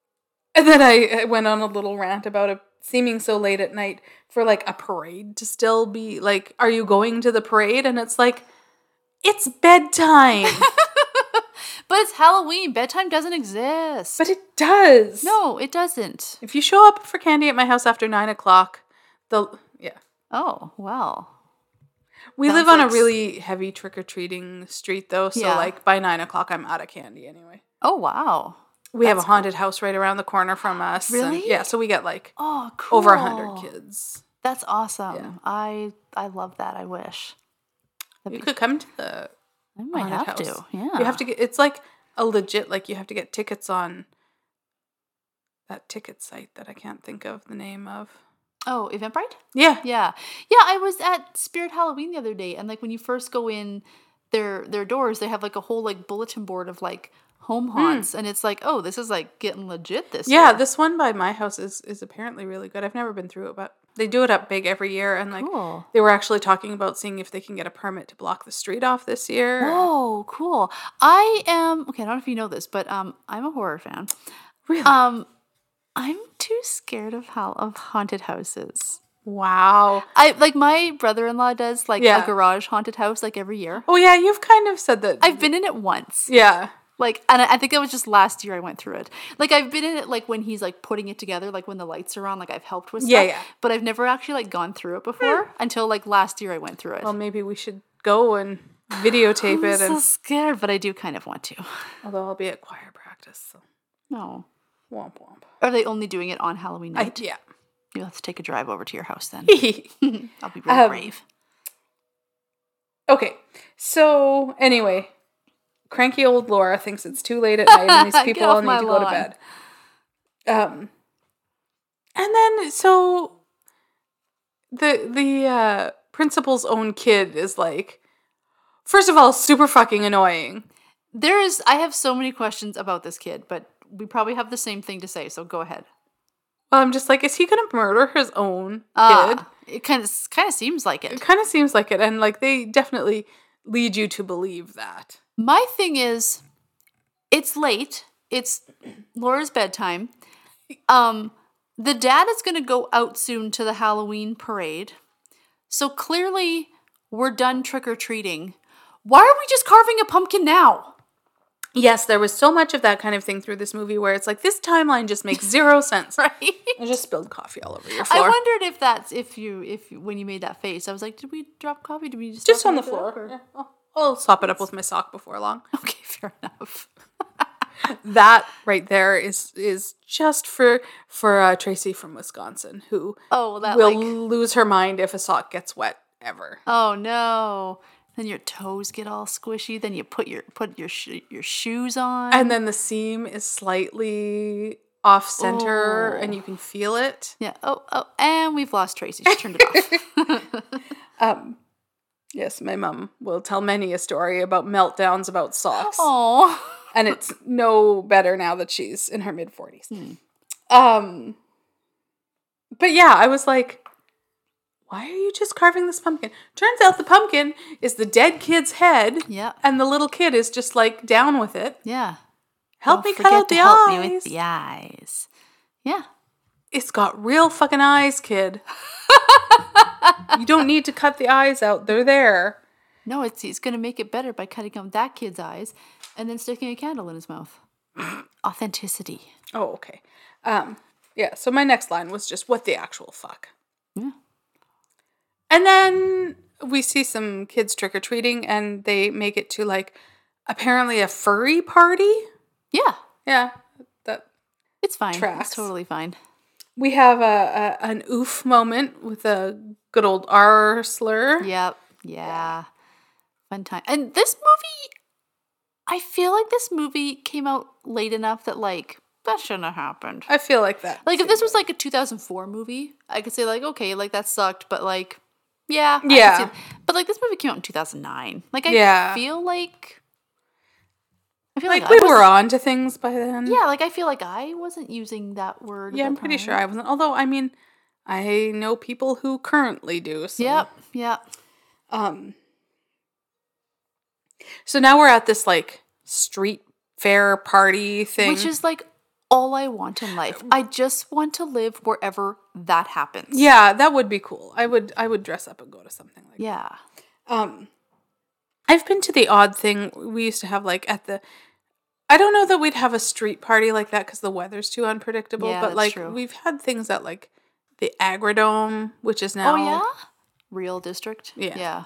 Speaker 2: and then I, went on a little rant about it seeming so late at night for like a parade to still be like, are you going to the parade? And it's like, it's bedtime.
Speaker 1: But it's Halloween. Bedtime doesn't exist.
Speaker 2: but it does.
Speaker 1: no, it doesn't.
Speaker 2: If you show up for candy at my house after nine o'clock, the yeah.
Speaker 1: Oh, wow.
Speaker 2: We
Speaker 1: Sounds
Speaker 2: live on
Speaker 1: like
Speaker 2: a really heavy trick or treating street though, so
Speaker 1: Yeah.
Speaker 2: like by nine o'clock I'm out of candy anyway.
Speaker 1: Oh, wow.
Speaker 2: We have a haunted house right around the corner from us. and-
Speaker 1: Really?
Speaker 2: yeah, so we get like
Speaker 1: Oh, cool.
Speaker 2: over a hundred kids.
Speaker 1: That's awesome.
Speaker 2: Yeah.
Speaker 1: I I love that. I wish.
Speaker 2: You could come to the
Speaker 1: I might have to.
Speaker 2: house.
Speaker 1: Yeah.
Speaker 2: You have to get. It's like a legit. Like you have to get tickets on that ticket site that I can't think of the name of.
Speaker 1: Oh, Eventbrite?
Speaker 2: Yeah.
Speaker 1: Yeah. Yeah, I was at Spirit Halloween the other day and like when you first go in their their doors, they have like a whole like bulletin board of like home haunts and it's like, "Oh, this is like getting legit this
Speaker 2: Hmm. Yeah,
Speaker 1: year."
Speaker 2: this one by my house is is apparently really good. I've never been through it, but they do it up big every year, and like
Speaker 1: Cool.
Speaker 2: they were actually talking about seeing if they can get a permit to block the street off this year.
Speaker 1: Oh, cool. I am okay, I don't know if you know this, but um I'm a horror fan.
Speaker 2: Really?
Speaker 1: Um I'm too scared of how of haunted houses.
Speaker 2: wow.
Speaker 1: I like my brother-in-law does like
Speaker 2: Yeah.
Speaker 1: a garage haunted house like every year.
Speaker 2: Oh yeah, you've kind of said that.
Speaker 1: I've been in it once.
Speaker 2: yeah.
Speaker 1: Like, and I I think it was just last year I went through it. Like, I've been in it like when he's like putting it together, like when the lights are on. Like, I've helped with stuff.
Speaker 2: Yeah, yeah.
Speaker 1: But I've never actually like gone through it before until like last year I went through it.
Speaker 2: Well, maybe we should go and videotape it.
Speaker 1: I'm so
Speaker 2: and
Speaker 1: scared, but I do kind of want to.
Speaker 2: although I'll be at choir practice, so
Speaker 1: No.
Speaker 2: womp womp.
Speaker 1: Are they only doing it on Halloween
Speaker 2: I,
Speaker 1: night?
Speaker 2: yeah.
Speaker 1: You'll have to take a drive over to your house then. I'll be
Speaker 2: Um,
Speaker 1: brave. Okay.
Speaker 2: So anyway, cranky old Laura thinks it's too late at night and these people all need to go to bed. Um, and then so the the uh, principal's own kid is like, first of all, super fucking annoying.
Speaker 1: There is, I have so many questions about this kid, but we probably have the same thing to say, so go ahead.
Speaker 2: Well, I'm just like, is he gonna murder his own kid?
Speaker 1: Uh, it kind of kind of seems like
Speaker 2: It
Speaker 1: it.
Speaker 2: kind of seems like it, and like they definitely lead you to believe that.
Speaker 1: My thing is, it's late. It's Laura's bedtime. Um, the dad is going to go out soon to the Halloween parade. So clearly, we're done trick or treating. Why are we just carving a pumpkin now?
Speaker 2: Yes, there was so much of that kind of thing through this movie where it's like this timeline just makes zero sense.
Speaker 1: Right?
Speaker 2: I just spilled coffee all over your floor.
Speaker 1: I wondered if that's if you if when you made that face, I was like, did we drop coffee? Did we just
Speaker 2: just on the floor.
Speaker 1: or-
Speaker 2: Yeah, I'll, I'll sop it up with my sock before long.
Speaker 1: Okay, fair enough.
Speaker 2: That right there is is just for for uh, Tracy from Wisconsin, who
Speaker 1: Oh, that
Speaker 2: will
Speaker 1: like
Speaker 2: lose her mind if a sock gets wet ever.
Speaker 1: Oh no. Then your toes get all squishy. Then you put your put your sh- your shoes on.
Speaker 2: And then the seam is slightly off center, and
Speaker 1: Oh.
Speaker 2: you can feel it.
Speaker 1: yeah. Oh oh. And we've lost Tracy. She turned it off.
Speaker 2: Um, yes, my mom will tell many a story about meltdowns about socks.
Speaker 1: Oh.
Speaker 2: and it's no better now that she's in her mid 40s.
Speaker 1: Hmm.
Speaker 2: Um but yeah, I was like why are you just carving this pumpkin? Turns out the pumpkin is the dead kid's head
Speaker 1: Yeah.
Speaker 2: and the little kid is just like down with it.
Speaker 1: Yeah.
Speaker 2: Help
Speaker 1: Don't
Speaker 2: me cut out
Speaker 1: to
Speaker 2: the
Speaker 1: help
Speaker 2: eyes.
Speaker 1: me with the eyes. Yeah.
Speaker 2: It's got real fucking eyes, kid. you don't need to cut the eyes out. They're there.
Speaker 1: No, it's he's gonna make it better by cutting out that kid's eyes and then sticking a candle in his mouth. Authenticity.
Speaker 2: Oh, okay. Um, yeah, so my next line was just what the actual fuck.
Speaker 1: Yeah.
Speaker 2: And then we see some kids trick or treating and they make it to like apparently a furry party.
Speaker 1: Yeah.
Speaker 2: Yeah. That
Speaker 1: It's fine.
Speaker 2: Tracks.
Speaker 1: It's totally fine.
Speaker 2: we have a, a an oof moment with a good old R slur.
Speaker 1: Yep. Yeah. Fun time. And this movie, I feel like this movie came out late enough that like that shouldn't have happened.
Speaker 2: I feel like that.
Speaker 1: Like if this was like a 2004 movie, I could say like okay, like that sucked, but like yeah,
Speaker 2: Yeah.
Speaker 1: But like this movie came out in 2009. Like I
Speaker 2: Yeah.
Speaker 1: feel like I feel
Speaker 2: like
Speaker 1: like,
Speaker 2: we were on to things by then.
Speaker 1: Yeah, like I feel like I wasn't using that word.
Speaker 2: Yeah, I'm pretty
Speaker 1: time.
Speaker 2: sure I wasn't. Although I mean, I know people who currently do. So.
Speaker 1: Yep. Yep.
Speaker 2: Um. So now we're at this like street fair party thing.
Speaker 1: Which is like all I want in life. I just want to live wherever that happens.
Speaker 2: yeah, that would be cool. I would I would dress up and go to something like
Speaker 1: Yeah.
Speaker 2: that. Um. I've been to the odd thing we used to have like at the. I don't know that we'd have a street party like that because the weather's too unpredictable.
Speaker 1: Yeah,
Speaker 2: but like
Speaker 1: true.
Speaker 2: we've had things at like the Agrodome, which is now
Speaker 1: Oh yeah. Real district.
Speaker 2: Yeah.
Speaker 1: Yeah.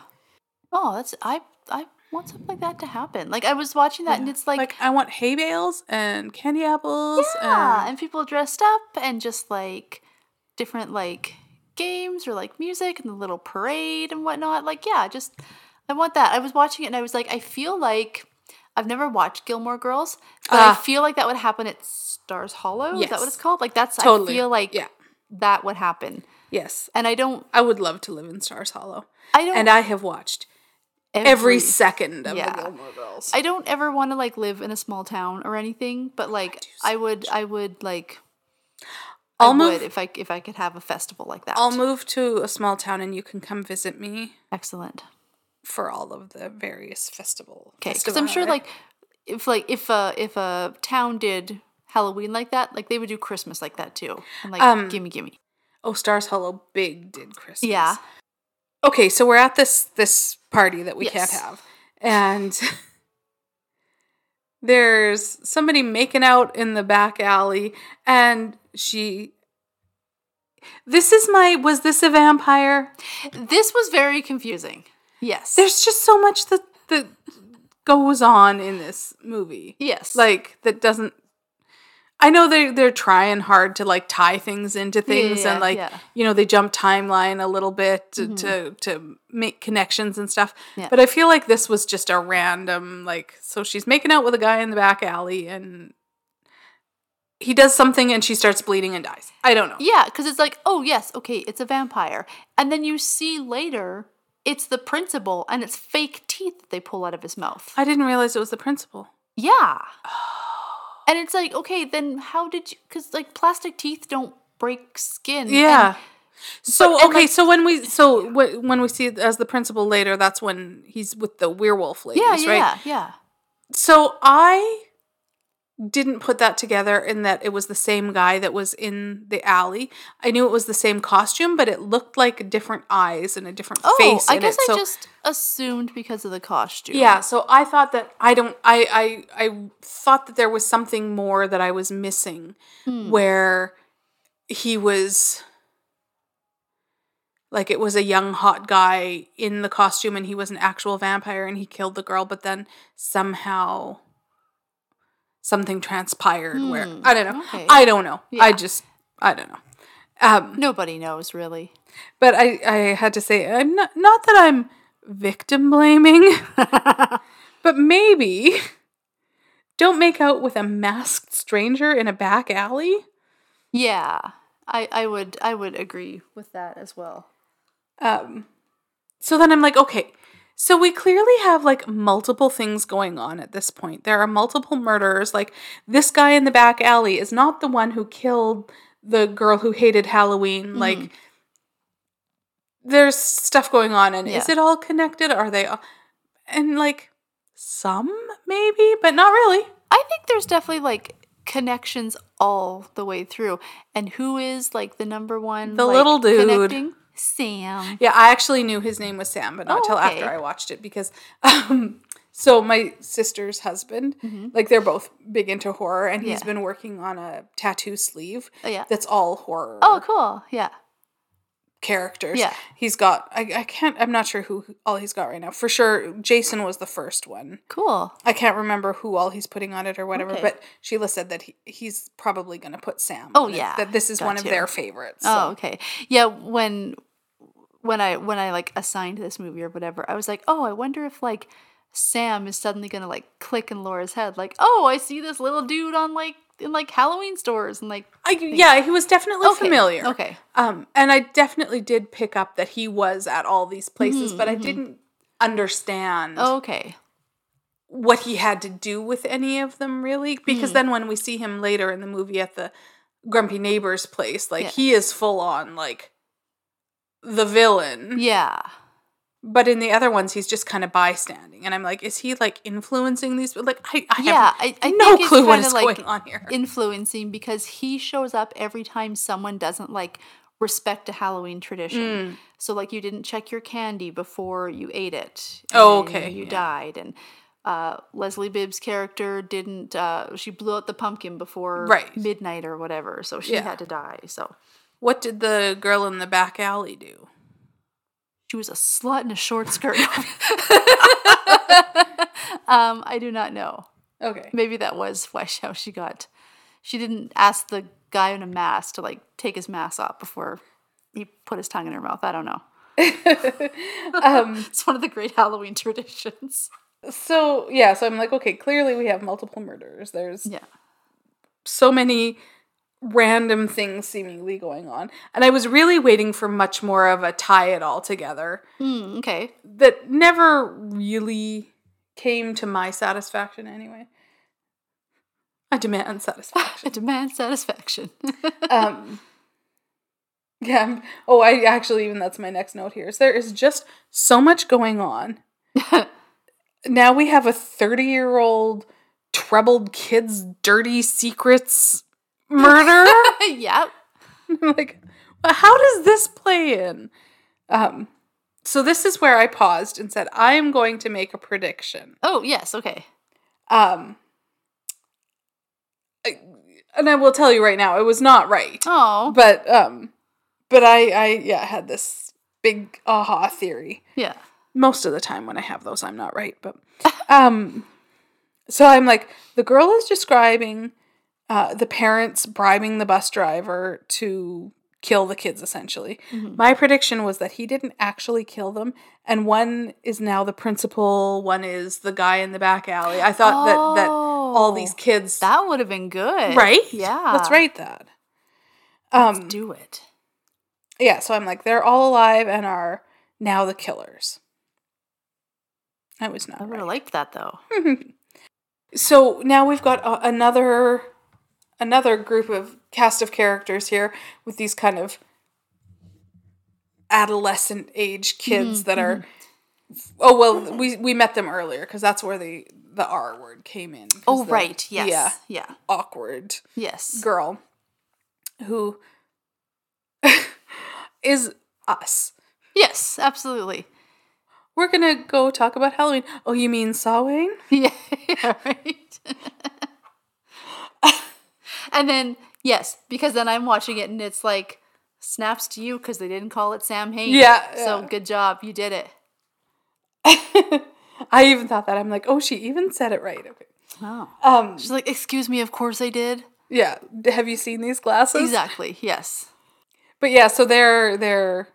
Speaker 1: Oh, that's I I want something like that to happen. Like I was watching that and it's like,
Speaker 2: Like I want hay bales and candy apples.
Speaker 1: yeah,
Speaker 2: and-
Speaker 1: and people dressed up and just like different like games or like music and the little parade and whatnot. Like yeah, just I want that. I was watching it and I was like, I feel like I've never watched Gilmore Girls, but I
Speaker 2: Ah.
Speaker 1: feel like that would happen at Stars Hollow. Is that what it's called? Like that's
Speaker 2: Totally.
Speaker 1: I feel like
Speaker 2: Yeah.
Speaker 1: that would happen.
Speaker 2: Yes.
Speaker 1: And I don't
Speaker 2: I would love to live in Stars Hollow.
Speaker 1: I don't
Speaker 2: And I have watched every second of
Speaker 1: yeah.
Speaker 2: the Gilmore Girls.
Speaker 1: I don't ever want to like live in a small town or anything, but like
Speaker 2: so
Speaker 1: I, would I would like
Speaker 2: I'll
Speaker 1: I
Speaker 2: move
Speaker 1: would if I if I could have a festival like that.
Speaker 2: I'll move to a small town and you can come visit me
Speaker 1: Excellent.
Speaker 2: for all of the various festival.
Speaker 1: Okay, because I'm sure like if like if a if a town did Halloween like that, like they would do Christmas like that too, and like
Speaker 2: Um,
Speaker 1: gimme gimme.
Speaker 2: Oh, Stars Hollow big did Christmas.
Speaker 1: Yeah.
Speaker 2: Okay, so we're at this this party that we
Speaker 1: Yes.
Speaker 2: can't have. And there's somebody making out in the back alley and she This is my was this a vampire?
Speaker 1: This was very confusing. Yes.
Speaker 2: There's just so much that that goes on in this movie.
Speaker 1: yes.
Speaker 2: Like that doesn't I know they they're trying hard to like tie things into things
Speaker 1: yeah,
Speaker 2: and like
Speaker 1: yeah.
Speaker 2: you know they jump timeline a little bit to mm-hmm. to, to make connections and stuff.
Speaker 1: Yeah.
Speaker 2: But I feel like this was just a random like so she's making out with a guy in the back alley and he does something and she starts bleeding and dies. I don't know.
Speaker 1: Yeah, because it's like, oh yes, okay, it's a vampire, and then you see later it's the principal, and it's fake teeth that they pull out of his mouth.
Speaker 2: I didn't realize it was the principal.
Speaker 1: Yeah. Ah. And it's like, okay, then how did you? Because like plastic teeth don't break skin. and-
Speaker 2: Yeah. So
Speaker 1: and,
Speaker 2: okay,
Speaker 1: like-
Speaker 2: so when we so wh- when we see it as the principal later, that's when he's with the werewolf ladies,
Speaker 1: yeah,
Speaker 2: right?
Speaker 1: yeah, yeah.
Speaker 2: So I didn't put that together in that it was the same guy that was in the alley. I knew it was the same costume, but it looked like different eyes and a different
Speaker 1: Oh,
Speaker 2: face
Speaker 1: I guess
Speaker 2: it.
Speaker 1: I just assumed because of the costume.
Speaker 2: yeah, so I thought that I don't I I I thought that there was something more that I was missing
Speaker 1: Hmm.
Speaker 2: where he was like it was a young hot guy in the costume and he was an actual vampire and he killed the girl but then somehow something transpired where
Speaker 1: Hmm,
Speaker 2: I don't know.
Speaker 1: okay.
Speaker 2: I don't know. I just I don't know. Um
Speaker 1: Nobody knows really.
Speaker 2: but I I had to say I'm not not that I'm victim blaming but maybe don't make out with a masked stranger in a back alley.
Speaker 1: Yeah, I I would I would agree with that as well.
Speaker 2: Um, so then I'm like, okay, so we clearly have like multiple things going on at this point. There are multiple murders. Like this guy in the back alley is not the one who killed the girl who hated Halloween. Mm-hmm. Like there's stuff going on, and is it all connected? Are they? All, and like some maybe, but not really.
Speaker 1: I think there's definitely like connections all the way through. And who is like the number one?
Speaker 2: The
Speaker 1: like,
Speaker 2: little dude.
Speaker 1: connecting? Sam.
Speaker 2: Yeah, I actually knew his name was Sam, but not
Speaker 1: Oh,
Speaker 2: till
Speaker 1: okay.
Speaker 2: after I watched it because um so my sister's husband, like they're both big into horror and he's
Speaker 1: Mm-hmm. Yeah.
Speaker 2: been working on a tattoo sleeve
Speaker 1: Oh yeah.
Speaker 2: that's all horror
Speaker 1: Oh, cool. Yeah.
Speaker 2: Characters.
Speaker 1: Yeah.
Speaker 2: He's got I, I can't I'm not sure who all he's got right now. For sure Jason was the first one.
Speaker 1: Cool.
Speaker 2: I can't remember who all he's putting on it or whatever,
Speaker 1: Okay.
Speaker 2: but Sheila said that he, he's probably going to put Sam.
Speaker 1: Oh,
Speaker 2: on it,
Speaker 1: yeah.
Speaker 2: that this is
Speaker 1: Got
Speaker 2: one of their favorites.
Speaker 1: Oh, okay. Yeah, when when I when I like assigned this movie or whatever, I was like, oh, I wonder if like Sam is suddenly gonna like click in Laura's head, like, oh, I see this little dude on like in like Halloween stores and like
Speaker 2: I, yeah, he was definitely
Speaker 1: okay,
Speaker 2: familiar.
Speaker 1: Okay.
Speaker 2: Um, and I definitely did pick up that he was at all these places, but I mm-hmm, didn't mm-hmm. understand
Speaker 1: Okay.
Speaker 2: what he had to do with any of them really. Because hmm. then when we see him later in the movie at the grumpy neighbor's place, like
Speaker 1: Yeah.
Speaker 2: he is full on like the villain.
Speaker 1: Yeah.
Speaker 2: But in the other ones, he's just kind of bystanding, and I'm like, is he like influencing these? Like, I, I
Speaker 1: Yeah,
Speaker 2: have
Speaker 1: I, I
Speaker 2: no
Speaker 1: think
Speaker 2: clue what
Speaker 1: like
Speaker 2: going on here.
Speaker 1: influencing because he shows up every time someone doesn't like respect a Halloween tradition.
Speaker 2: Mm.
Speaker 1: So like you didn't check your candy before you ate it.
Speaker 2: Oh, okay,
Speaker 1: You
Speaker 2: yeah.
Speaker 1: died and uh, Leslie Bibb's character didn't. Uh, she blew out the pumpkin before
Speaker 2: Right.
Speaker 1: midnight or whatever, so she
Speaker 2: Yeah.
Speaker 1: had to die. So
Speaker 2: what did the girl in the back alley do?
Speaker 1: She was a slut in a short skirt. um, I do not know.
Speaker 2: Okay.
Speaker 1: Maybe that was why she, how she got. She didn't ask the guy in a mask to like take his mask off before he put his tongue in her mouth. I don't know.
Speaker 2: Um,
Speaker 1: It's one of the great Halloween traditions.
Speaker 2: so yeah, so I'm like, okay, clearly we have multiple murders. There's
Speaker 1: Yeah.
Speaker 2: so many random things seemingly going on. And I was really waiting for much more of a tie it all together
Speaker 1: Mm, okay.
Speaker 2: that never really came to my satisfaction anyway. I demand satisfaction.
Speaker 1: I demand satisfaction.
Speaker 2: um yeah. Oh, I actually even that's my next note here. Is there is just so much going on. now we have a 30-year-old troubled kid's dirty secrets murder.
Speaker 1: yep.
Speaker 2: like well, how does this play in um so this is where i paused and said i am going to make a prediction
Speaker 1: Oh, yes. Okay.
Speaker 2: um I- and i will tell you right now it was not right
Speaker 1: Oh,
Speaker 2: but um but i i yeah had this big aha theory
Speaker 1: yeah.
Speaker 2: most of the time when I have those, I'm not right. But um, so I'm like, the girl is describing uh, the parents bribing the bus driver to kill the kids. Essentially,
Speaker 1: Mhm.
Speaker 2: my prediction was that he didn't actually kill them, and one is now the principal, one is the guy in the back alley. I thought that that all these
Speaker 1: Oh,
Speaker 2: kids,
Speaker 1: That would have been good.
Speaker 2: right?
Speaker 1: Yeah.
Speaker 2: let's write that. Um,
Speaker 1: Do it.
Speaker 2: yeah, so I'm like, they're all alive and are now the killers. I was not
Speaker 1: I would
Speaker 2: right.
Speaker 1: have liked that though.
Speaker 2: so now we've got uh, another another group of cast of characters here with these kind of adolescent age kids
Speaker 1: Mm-hmm,
Speaker 2: that are oh well we we met them earlier because that's where the the r word came in
Speaker 1: Oh,
Speaker 2: the-
Speaker 1: right. Yes.
Speaker 2: yeah
Speaker 1: Yeah.
Speaker 2: awkward
Speaker 1: Yes.
Speaker 2: girl who is us
Speaker 1: Yes, absolutely.
Speaker 2: we're gonna go talk about halloween oh you mean sawing
Speaker 1: Yeah, right. and then yes, because then I'm watching it and it's like snaps to you because they didn't call it Sam Hain.
Speaker 2: Yeah,
Speaker 1: So good job, you did it.
Speaker 2: I even thought that. I'm like, oh, she even said it right. Okay.
Speaker 1: Oh.
Speaker 2: Um.
Speaker 1: She's like, excuse me, of course I did.
Speaker 2: Yeah. Have you seen these glasses?
Speaker 1: Exactly. Yes.
Speaker 2: But yeah, so they're they're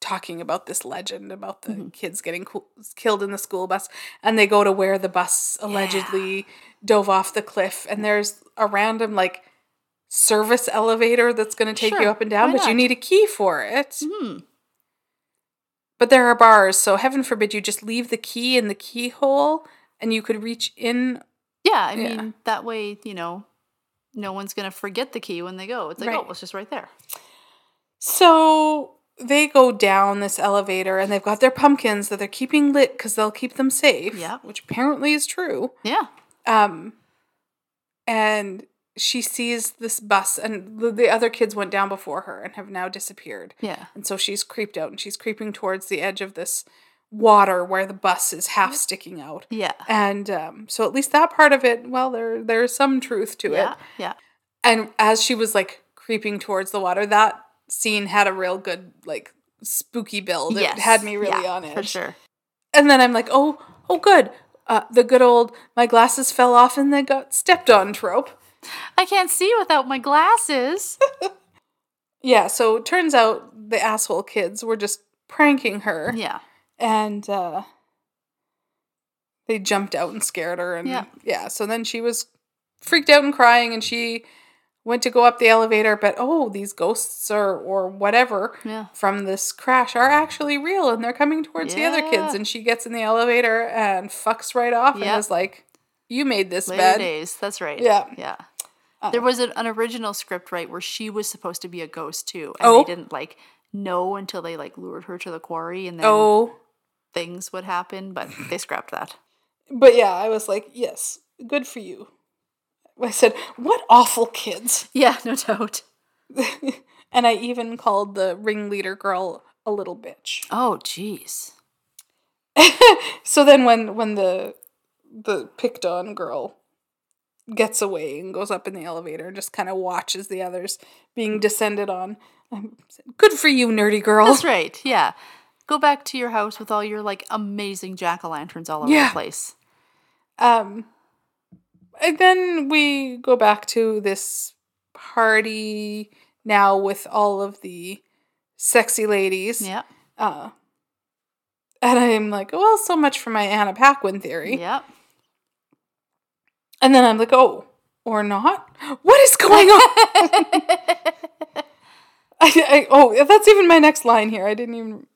Speaker 2: talking about this legend about the
Speaker 1: Mm-hmm.
Speaker 2: kids getting co- killed in the school bus, and they go to where the bus allegedly dove off the cliff, and there's a random like service elevator that's going to take you up and down, but you need a key for it.
Speaker 1: Hmm.
Speaker 2: But there are bars, so heaven forbid you just leave the key in the keyhole, and you could reach in
Speaker 1: Yeah, I
Speaker 2: Yeah.
Speaker 1: mean that way, you know, no one's gonna forget the key when they go. It's like,
Speaker 2: Right.
Speaker 1: oh, it's just right there.
Speaker 2: So they go down this elevator and they've got their pumpkins that they're keeping lit because they'll keep them safe.
Speaker 1: Yeah.
Speaker 2: Which apparently is true.
Speaker 1: Yeah.
Speaker 2: Um, and she sees this bus, and the, the other kids went down before her and have now disappeared.
Speaker 1: Yeah.
Speaker 2: And so she's creeped out and she's creeping towards the edge of this water where the bus is half sticking out.
Speaker 1: Yeah.
Speaker 2: And um, so at least that part of it, well, there there's some truth to
Speaker 1: Yeah.
Speaker 2: it.
Speaker 1: Yeah.
Speaker 2: And as she was like creeping towards the water, that scene had a real good like spooky build.
Speaker 1: Yes.
Speaker 2: It had me really
Speaker 1: Yeah,
Speaker 2: on it.
Speaker 1: For sure.
Speaker 2: And then I'm like, oh, oh, good. Uh, the good old my glasses fell off and they got stepped on trope.
Speaker 1: I can't see without my glasses.
Speaker 2: Yeah, so it turns out the asshole kids were just pranking her,
Speaker 1: yeah.
Speaker 2: and uh, they jumped out and scared her, and
Speaker 1: Yeah.
Speaker 2: yeah, so then she was freaked out and crying, and she went to go up the elevator, but oh, these ghosts or or whatever
Speaker 1: Yeah.
Speaker 2: from this crash are actually real, and they're coming towards the other kids, and she gets in the elevator and fucks right off, and is like, "You made this
Speaker 1: Later
Speaker 2: bed."
Speaker 1: days. That's right.
Speaker 2: Yeah.
Speaker 1: Yeah.
Speaker 2: Uh,
Speaker 1: there was an, an original script, right, where she was supposed to be a ghost too. And
Speaker 2: Oh.
Speaker 1: they didn't like know until they like lured her to the quarry and then
Speaker 2: Oh,
Speaker 1: things would happen, but they scrapped that.
Speaker 2: But yeah, I was like, yes, good for you. I said, what awful kids.
Speaker 1: Yeah, no doubt.
Speaker 2: and I even called the ringleader girl a little bitch.
Speaker 1: Oh, jeez.
Speaker 2: so then when when the the picked on girl gets away and goes up in the elevator and just kind of watches the others being descended on, good for you, nerdy girl.
Speaker 1: That's right. Yeah. Go back to your house with all your like amazing jack o' lanterns all over
Speaker 2: Yeah.
Speaker 1: the place.
Speaker 2: Um, and then we go back to this party now with all of the sexy ladies.
Speaker 1: Yeah.
Speaker 2: Uh, and I'm like, well, so much for my Anna Paquin theory.
Speaker 1: Yep.
Speaker 2: And then I'm like, oh, or not? What is going on? I, I, oh, that's even my next line here. I didn't even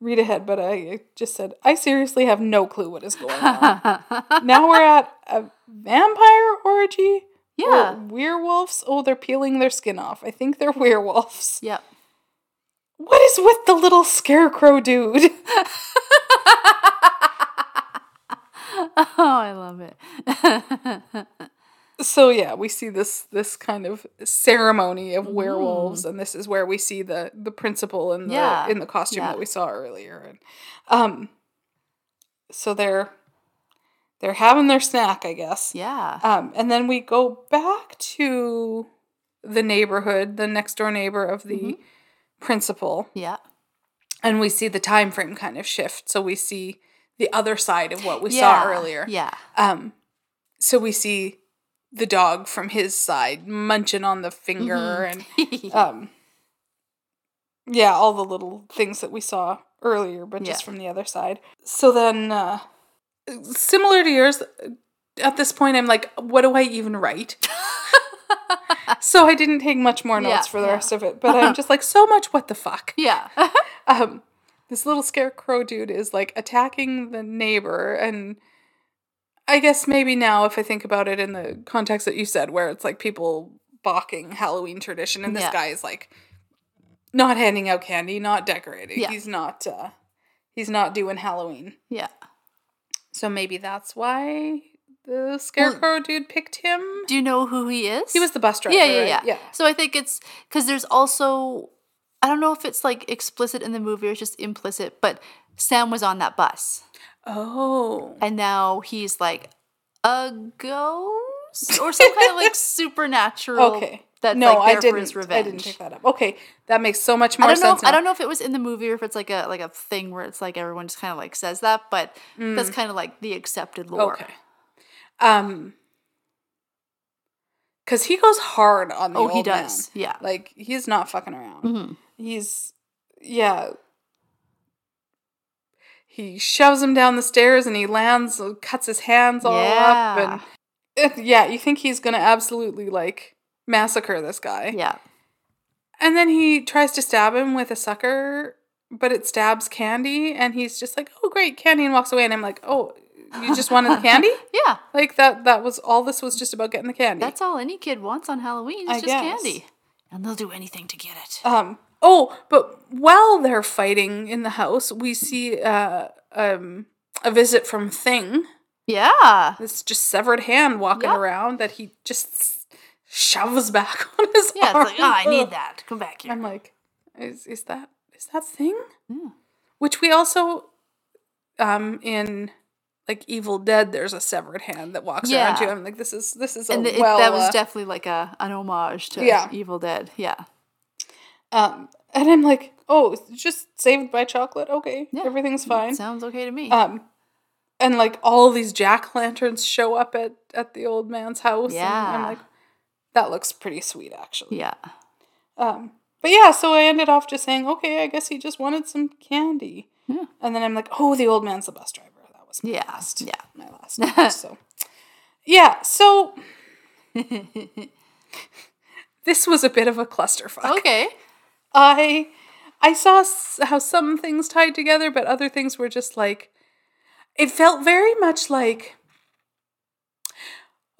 Speaker 2: read ahead, but I just said, I seriously have no clue what is going on. now we're at a vampire orgy? Or
Speaker 1: Yeah.
Speaker 2: werewolves? Oh, they're peeling their skin off. I think they're werewolves.
Speaker 1: Yep.
Speaker 2: What is with the little scarecrow dude?
Speaker 1: Oh, I love it.
Speaker 2: so yeah, we see this this kind of ceremony of werewolves, and this is where we see the the principal in the
Speaker 1: Yeah,
Speaker 2: in the costume
Speaker 1: yeah.
Speaker 2: that we saw earlier. And um so they're they're having their snack, I guess.
Speaker 1: Yeah.
Speaker 2: Um, and then we go back to the neighborhood, the next door neighbor of the
Speaker 1: Mm-hmm.
Speaker 2: principal,
Speaker 1: Yeah.
Speaker 2: and we see the time frame kind of shift. So we see the other side of what we
Speaker 1: yeah.
Speaker 2: saw earlier.
Speaker 1: Yeah.
Speaker 2: Um, so we see the dog from his side munching on the finger
Speaker 1: Mm-hmm.
Speaker 2: and um, yeah, all the little things that we saw earlier, but just from the other side. So then, uh, similar to yours, at this point, I'm like, what do I even write? so I didn't take much more notes
Speaker 1: Yeah,
Speaker 2: for the
Speaker 1: yeah.
Speaker 2: rest of it, but I'm just like, so much what the fuck.
Speaker 1: yeah.
Speaker 2: Um, this little scarecrow dude is like attacking the neighbor, and I guess maybe now, if I think about it in the context that you said, where it's like people balking Halloween tradition, and this
Speaker 1: Yeah.
Speaker 2: guy is like not handing out candy, not decorating.
Speaker 1: Yeah.
Speaker 2: He's not. Uh, he's not doing Halloween.
Speaker 1: yeah.
Speaker 2: So maybe that's why the scarecrow dude picked him.
Speaker 1: Do you know who he is?
Speaker 2: He was the bus driver.
Speaker 1: yeah, yeah,
Speaker 2: right?
Speaker 1: yeah,
Speaker 2: yeah.
Speaker 1: So I think it's because there's also I don't know if it's like explicit in the movie or it's just implicit, but Sam was on that bus,
Speaker 2: Oh.
Speaker 1: and now he's like a ghost or some kind of like supernatural.
Speaker 2: Okay.
Speaker 1: That's
Speaker 2: no,
Speaker 1: like
Speaker 2: I didn't. I didn't pick that up. Okay, that makes so much
Speaker 1: I
Speaker 2: more
Speaker 1: don't know.
Speaker 2: sense.
Speaker 1: If, I don't know if it was in the movie or if it's like a like a thing where it's like everyone just kind of like says that, but that's kind of like the accepted lore.
Speaker 2: Mm. Okay. Um, because he goes hard on the
Speaker 1: Oh,
Speaker 2: old
Speaker 1: he does.
Speaker 2: man.
Speaker 1: Yeah.
Speaker 2: Like he's not fucking around.
Speaker 1: Mhm.
Speaker 2: He's yeah. He shoves him down the stairs and he lands, uh, cuts his hands all up,
Speaker 1: Yeah.
Speaker 2: and it, yeah, you think he's gonna absolutely like massacre this guy.
Speaker 1: Yeah.
Speaker 2: And then he tries to stab him with a sucker, but it stabs Candy, and he's just like, "Oh, great, Candy," and walks away. And I'm like, "Oh, you just wanted the candy?
Speaker 1: Yeah.
Speaker 2: Like that? That was all. This was just about getting the candy."
Speaker 1: That's all any kid wants on Halloween. It's
Speaker 2: I
Speaker 1: just
Speaker 2: guess.
Speaker 1: candy. And they'll do anything to get it.
Speaker 2: Um. Oh, but while they're fighting in the house, we see uh um a visit from Thing.
Speaker 1: Yeah.
Speaker 2: This just severed hand walking
Speaker 1: Yep.
Speaker 2: around that he just shoves back on his
Speaker 1: Yeah,
Speaker 2: arm.
Speaker 1: it's like, oh, I need that. Come back here.
Speaker 2: I'm like, is is that is that Thing?
Speaker 1: Yeah.
Speaker 2: Which we also, um, in like Evil Dead, there's a severed hand that walks around
Speaker 1: Yeah.
Speaker 2: you. I'm like, this is this is a
Speaker 1: And
Speaker 2: well.
Speaker 1: that was
Speaker 2: uh,
Speaker 1: definitely like a an homage to
Speaker 2: Yeah.
Speaker 1: Evil Dead. Yeah.
Speaker 2: Um, and I'm like, oh, just saved by chocolate. Okay,
Speaker 1: Yeah.
Speaker 2: everything's fine.
Speaker 1: Sounds okay to me.
Speaker 2: Um, and like all these jack lanterns show up at at the old man's house. and I'm like, that looks pretty sweet, actually.
Speaker 1: yeah.
Speaker 2: Um, but yeah, so I ended off just saying, okay, I guess he just wanted some candy.
Speaker 1: Yeah.
Speaker 2: And then I'm like, oh, the old man's the bus driver. That was my
Speaker 1: Yeah,
Speaker 2: last.
Speaker 1: yeah.
Speaker 2: My last. note, so, yeah. So this was a bit of a clusterfuck.
Speaker 1: Okay.
Speaker 2: I I saw how some things tied together, but other things were just like it felt very much like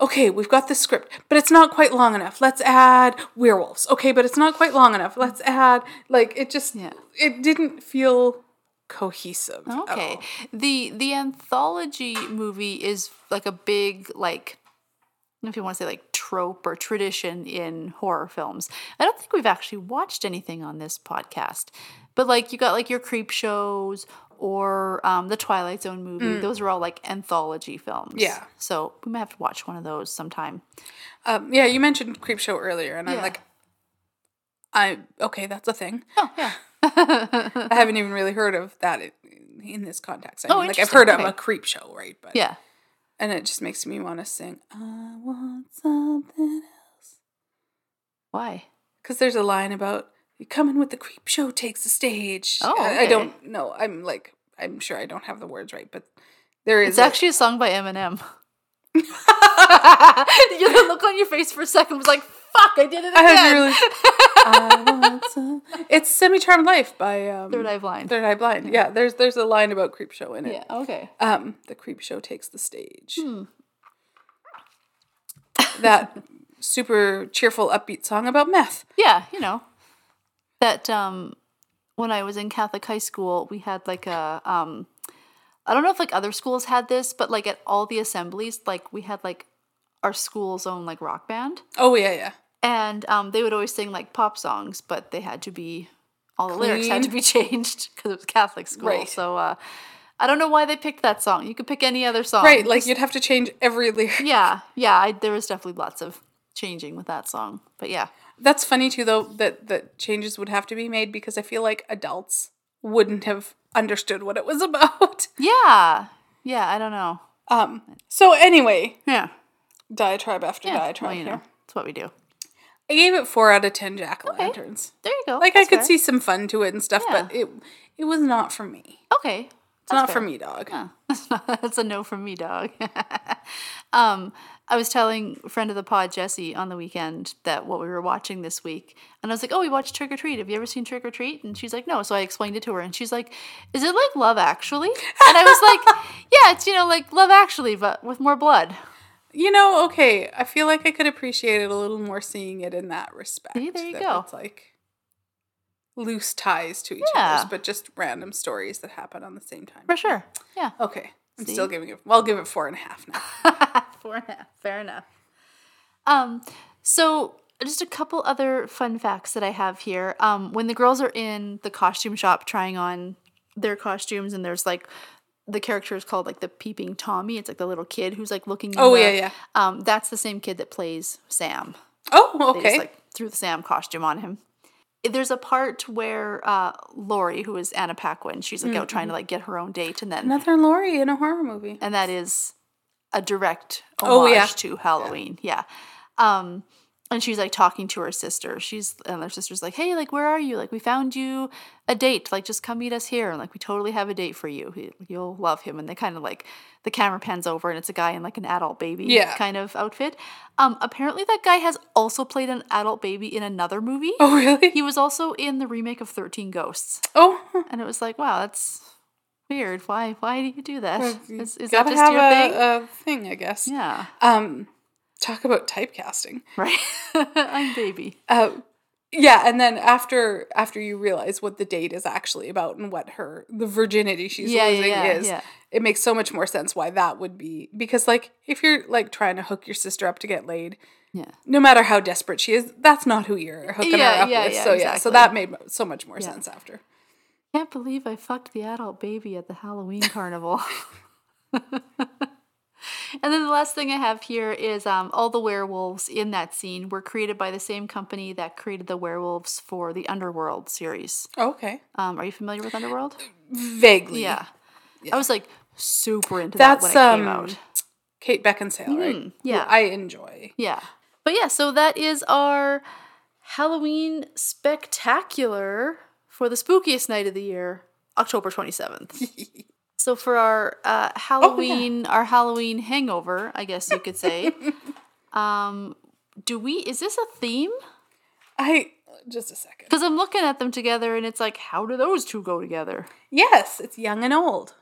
Speaker 2: okay, we've got the script, but it's not quite long enough. Let's add werewolves. Okay, but it's not quite long enough. Let's add like it just
Speaker 1: Yeah.
Speaker 2: it didn't feel cohesive.
Speaker 1: Okay. The the anthology movie is like a big like I don't know if you want to say like trope or tradition in horror films. I don't think we've actually watched anything on this podcast. But like you got like your creep shows or um, the Twilight Zone movie. Those are all like anthology films.
Speaker 2: Mm. Yeah.
Speaker 1: So we might have to watch one of those sometime.
Speaker 2: Um, yeah, you mentioned creep show earlier, and I'm like, I okay, that's a thing.
Speaker 1: Oh yeah.
Speaker 2: I haven't even really heard of that in, in this context. I
Speaker 1: Oh,
Speaker 2: mean, like I've heard of a creep show, right? But
Speaker 1: yeah.
Speaker 2: And it just makes me want to sing. I want something else
Speaker 1: Why?
Speaker 2: because there's a line about you coming with the creep show takes the stage.
Speaker 1: Oh,
Speaker 2: I, I don't know. I'm like I'm sure I don't have the words right, but there is
Speaker 1: It's
Speaker 2: a-
Speaker 1: actually a song by Eminem. the look on your face for a second was like, "Fuck, I did it
Speaker 2: I
Speaker 1: again."
Speaker 2: had really. I want some. It's "Semi Charmed Life" by um,
Speaker 1: Third Eye Blind.
Speaker 2: Third Eye Blind. Yeah, there's there's a line about creep show in it.
Speaker 1: Yeah. Okay.
Speaker 2: Um, the creep show takes the stage.
Speaker 1: Hmm.
Speaker 2: that super cheerful, upbeat song about meth.
Speaker 1: Yeah, you know that um, when I was in Catholic high school, we had like a um, I don't know if like other schools had this, but like at all the assemblies, like we had like our school's own like rock band,
Speaker 2: Oh yeah, yeah.
Speaker 1: And um, they would always sing like pop songs, but they had to be all the lyrics had to be changed because it was Catholic school.
Speaker 2: Right.
Speaker 1: So uh, I don't know why they picked that song. You could pick any other song.
Speaker 2: Right, like
Speaker 1: Just-
Speaker 2: you'd have to change every lyric.
Speaker 1: yeah, yeah. I, there was definitely lots of changing with that song, but yeah.
Speaker 2: That's funny too, though that that changes would have to be made because I feel like adults wouldn't have understood what it was about.
Speaker 1: Yeah. Yeah, I don't know.
Speaker 2: Um. So anyway,
Speaker 1: Yeah.
Speaker 2: diatribe after
Speaker 1: Yeah.
Speaker 2: diatribe
Speaker 1: well, you
Speaker 2: here.
Speaker 1: know, that's what we do.
Speaker 2: I gave it four out of ten jack o' lanterns.
Speaker 1: There you go.
Speaker 2: Like
Speaker 1: That's
Speaker 2: I could
Speaker 1: fair.
Speaker 2: see some fun to it and stuff,
Speaker 1: Yeah.
Speaker 2: but it it was not for me.
Speaker 1: Okay.
Speaker 2: It's not for me, dog.
Speaker 1: That's a no from me, dog. um, I was telling friend of the pod, Jesse, on the weekend that what we were watching this week. And I was like, oh, we watched Trick or Treat. Have you ever seen Trick or Treat? And she's like, no. So I explained it to her. And she's like, is it like Love Actually? And I was like, yeah, it's, you know, like Love Actually, but with more blood.
Speaker 2: You know, okay. I feel like I could appreciate it a little more seeing it in that respect.
Speaker 1: See, there you
Speaker 2: that
Speaker 1: go.
Speaker 2: It's like loose ties to each
Speaker 1: Yeah.
Speaker 2: other's, but just random stories that happen on the same time.
Speaker 1: For sure. Yeah.
Speaker 2: Okay. I'm
Speaker 1: See?
Speaker 2: still giving it. Well, I'll give it four and a half now.
Speaker 1: Four and a half. Fair enough. Um, so just a couple other fun facts that I have here. Um, when the girls are in the costume shop trying on their costumes, and there's like the character is called like the peeping Tommy. It's like the little kid who's like looking. in
Speaker 2: Oh,
Speaker 1: the-
Speaker 2: yeah, yeah.
Speaker 1: Um, that's the same kid that plays Sam.
Speaker 2: Oh,
Speaker 1: They
Speaker 2: okay.
Speaker 1: just like threw the Sam costume on him. There's a part where uh, Lori, who is Anna Paquin, she's like out trying to like get her own date, and then
Speaker 2: Another Laurie in a horror movie.
Speaker 1: and that is a direct homage
Speaker 2: Oh, yeah.
Speaker 1: to Halloween. Yeah. Um, and she's like talking to her sister. She's and her sister's like, "Hey, like, where are you? Like, we found you a date. Like, just come meet us here. And like, we totally have a date for you. He- You'll love him." And they kind of like the camera pans over, and it's a guy in like an adult baby
Speaker 2: Yeah.
Speaker 1: kind of outfit. Um, apparently, that guy has also played an adult baby in another movie.
Speaker 2: Oh, really?
Speaker 1: He was also in the remake of Thirteen Ghosts,
Speaker 2: Oh,
Speaker 1: and it was like, wow, that's weird. Why? Why do you do that?
Speaker 2: you
Speaker 1: Is, is that just
Speaker 2: have
Speaker 1: your
Speaker 2: a,
Speaker 1: thing?
Speaker 2: a thing, I guess.
Speaker 1: Yeah.
Speaker 2: Um, talk about typecasting.
Speaker 1: Right. I'm baby.
Speaker 2: Uh, yeah, and then after after you realize what the date is actually about and what her the virginity she's
Speaker 1: Yeah,
Speaker 2: losing
Speaker 1: yeah,
Speaker 2: is,
Speaker 1: yeah.
Speaker 2: it makes so much more sense why that would be because like if you're like trying to hook your sister up to get laid,
Speaker 1: Yeah.
Speaker 2: no matter how desperate she is, that's not who you're hooking her up with.
Speaker 1: yeah,
Speaker 2: so yeah, so that made so much more sense after.
Speaker 1: Can't believe I fucked the adult baby at the Halloween carnival. and then the last thing I have here is um, all the werewolves in that scene were created by the same company that created the werewolves for the Underworld series.
Speaker 2: Okay,
Speaker 1: Um, are you familiar with Underworld?
Speaker 2: vaguely.
Speaker 1: Yeah. I was like super into
Speaker 2: That's
Speaker 1: that when it came
Speaker 2: um
Speaker 1: out.
Speaker 2: Kate Beckinsale, right?
Speaker 1: Mm, yeah.
Speaker 2: Who I enjoy.
Speaker 1: Yeah. But yeah, so that is our Halloween spectacular for the spookiest night of the year, October 27th. so for our uh, Halloween, our Halloween hangover, I guess you could say. um do we is this a theme?
Speaker 2: I just a second.
Speaker 1: Cuz I'm looking at them together and it's like how do those two go together?
Speaker 2: Yes, it's young and old.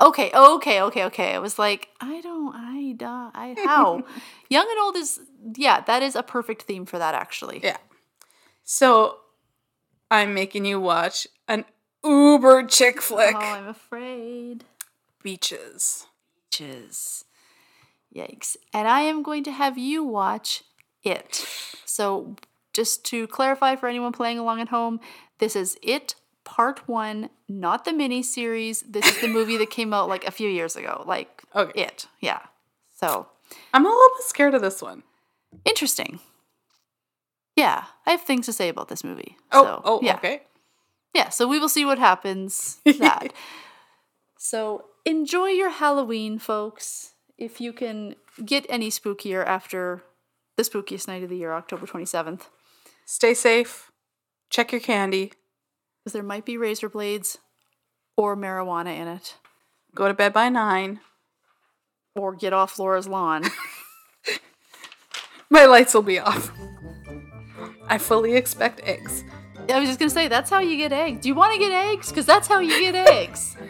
Speaker 1: Okay, okay, okay, okay. I was like, I don't, I, duh, I, how? Young and old is, yeah, that is a perfect theme for that, actually.
Speaker 2: Yeah. So I'm making you watch an uber chick flick.
Speaker 1: Oh, I'm afraid.
Speaker 2: Beaches.
Speaker 1: Bitches. Yikes. And I am going to have you watch it. So, just to clarify for anyone playing along at home, this is It Part 1, not the mini series. This is the movie that came out like a few years ago. Like,
Speaker 2: Okay.
Speaker 1: It. Yeah. So,
Speaker 2: I'm a little bit scared of this one.
Speaker 1: interesting. Yeah, I have things to say about this movie.
Speaker 2: Oh,
Speaker 1: so,
Speaker 2: oh,
Speaker 1: yeah.
Speaker 2: okay.
Speaker 1: Yeah, so we will see what happens. That. so enjoy your Halloween, folks. If you can get any spookier after the spookiest night of the year, October 27th,
Speaker 2: Stay safe. Check your candy.
Speaker 1: because there might be razor blades or marijuana in it,
Speaker 2: Go to bed by nine.
Speaker 1: or get off Laura's lawn.
Speaker 2: My lights will be off. I fully expect eggs.
Speaker 1: I was just gonna say that's how you get eggs. Do you want to get eggs? Because that's how you get eggs.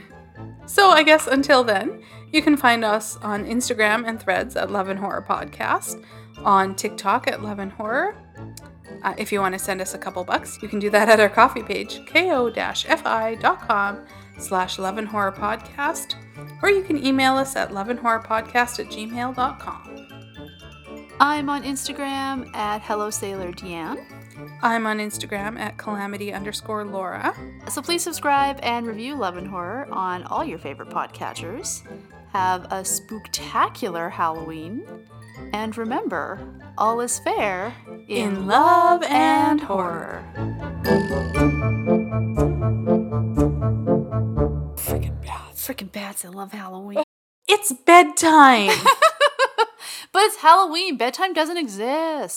Speaker 2: So I guess until then, you can find us on Instagram and threads at Love and Horror Podcast, on TikTok at Love and Horror. Uh, if you want to send us a couple bucks, you can do that at our coffee page, ko-fi.com slash Love and Horror Podcast, or you can email us at loveandhorrorpodcast at gmail.com.
Speaker 1: I'm on Instagram at Hello Sailor Deanne.
Speaker 2: I'm on Instagram at calamity underscore Laura.
Speaker 1: So please subscribe and review Love and Horror on all your favorite podcatchers. Have a spooktacular Halloween. And remember, all is fair
Speaker 2: In love and horror.
Speaker 1: Freaking bats. Freaking bats. I love Halloween.
Speaker 2: It's bedtime!
Speaker 1: but it's Halloween. Bedtime doesn't exist.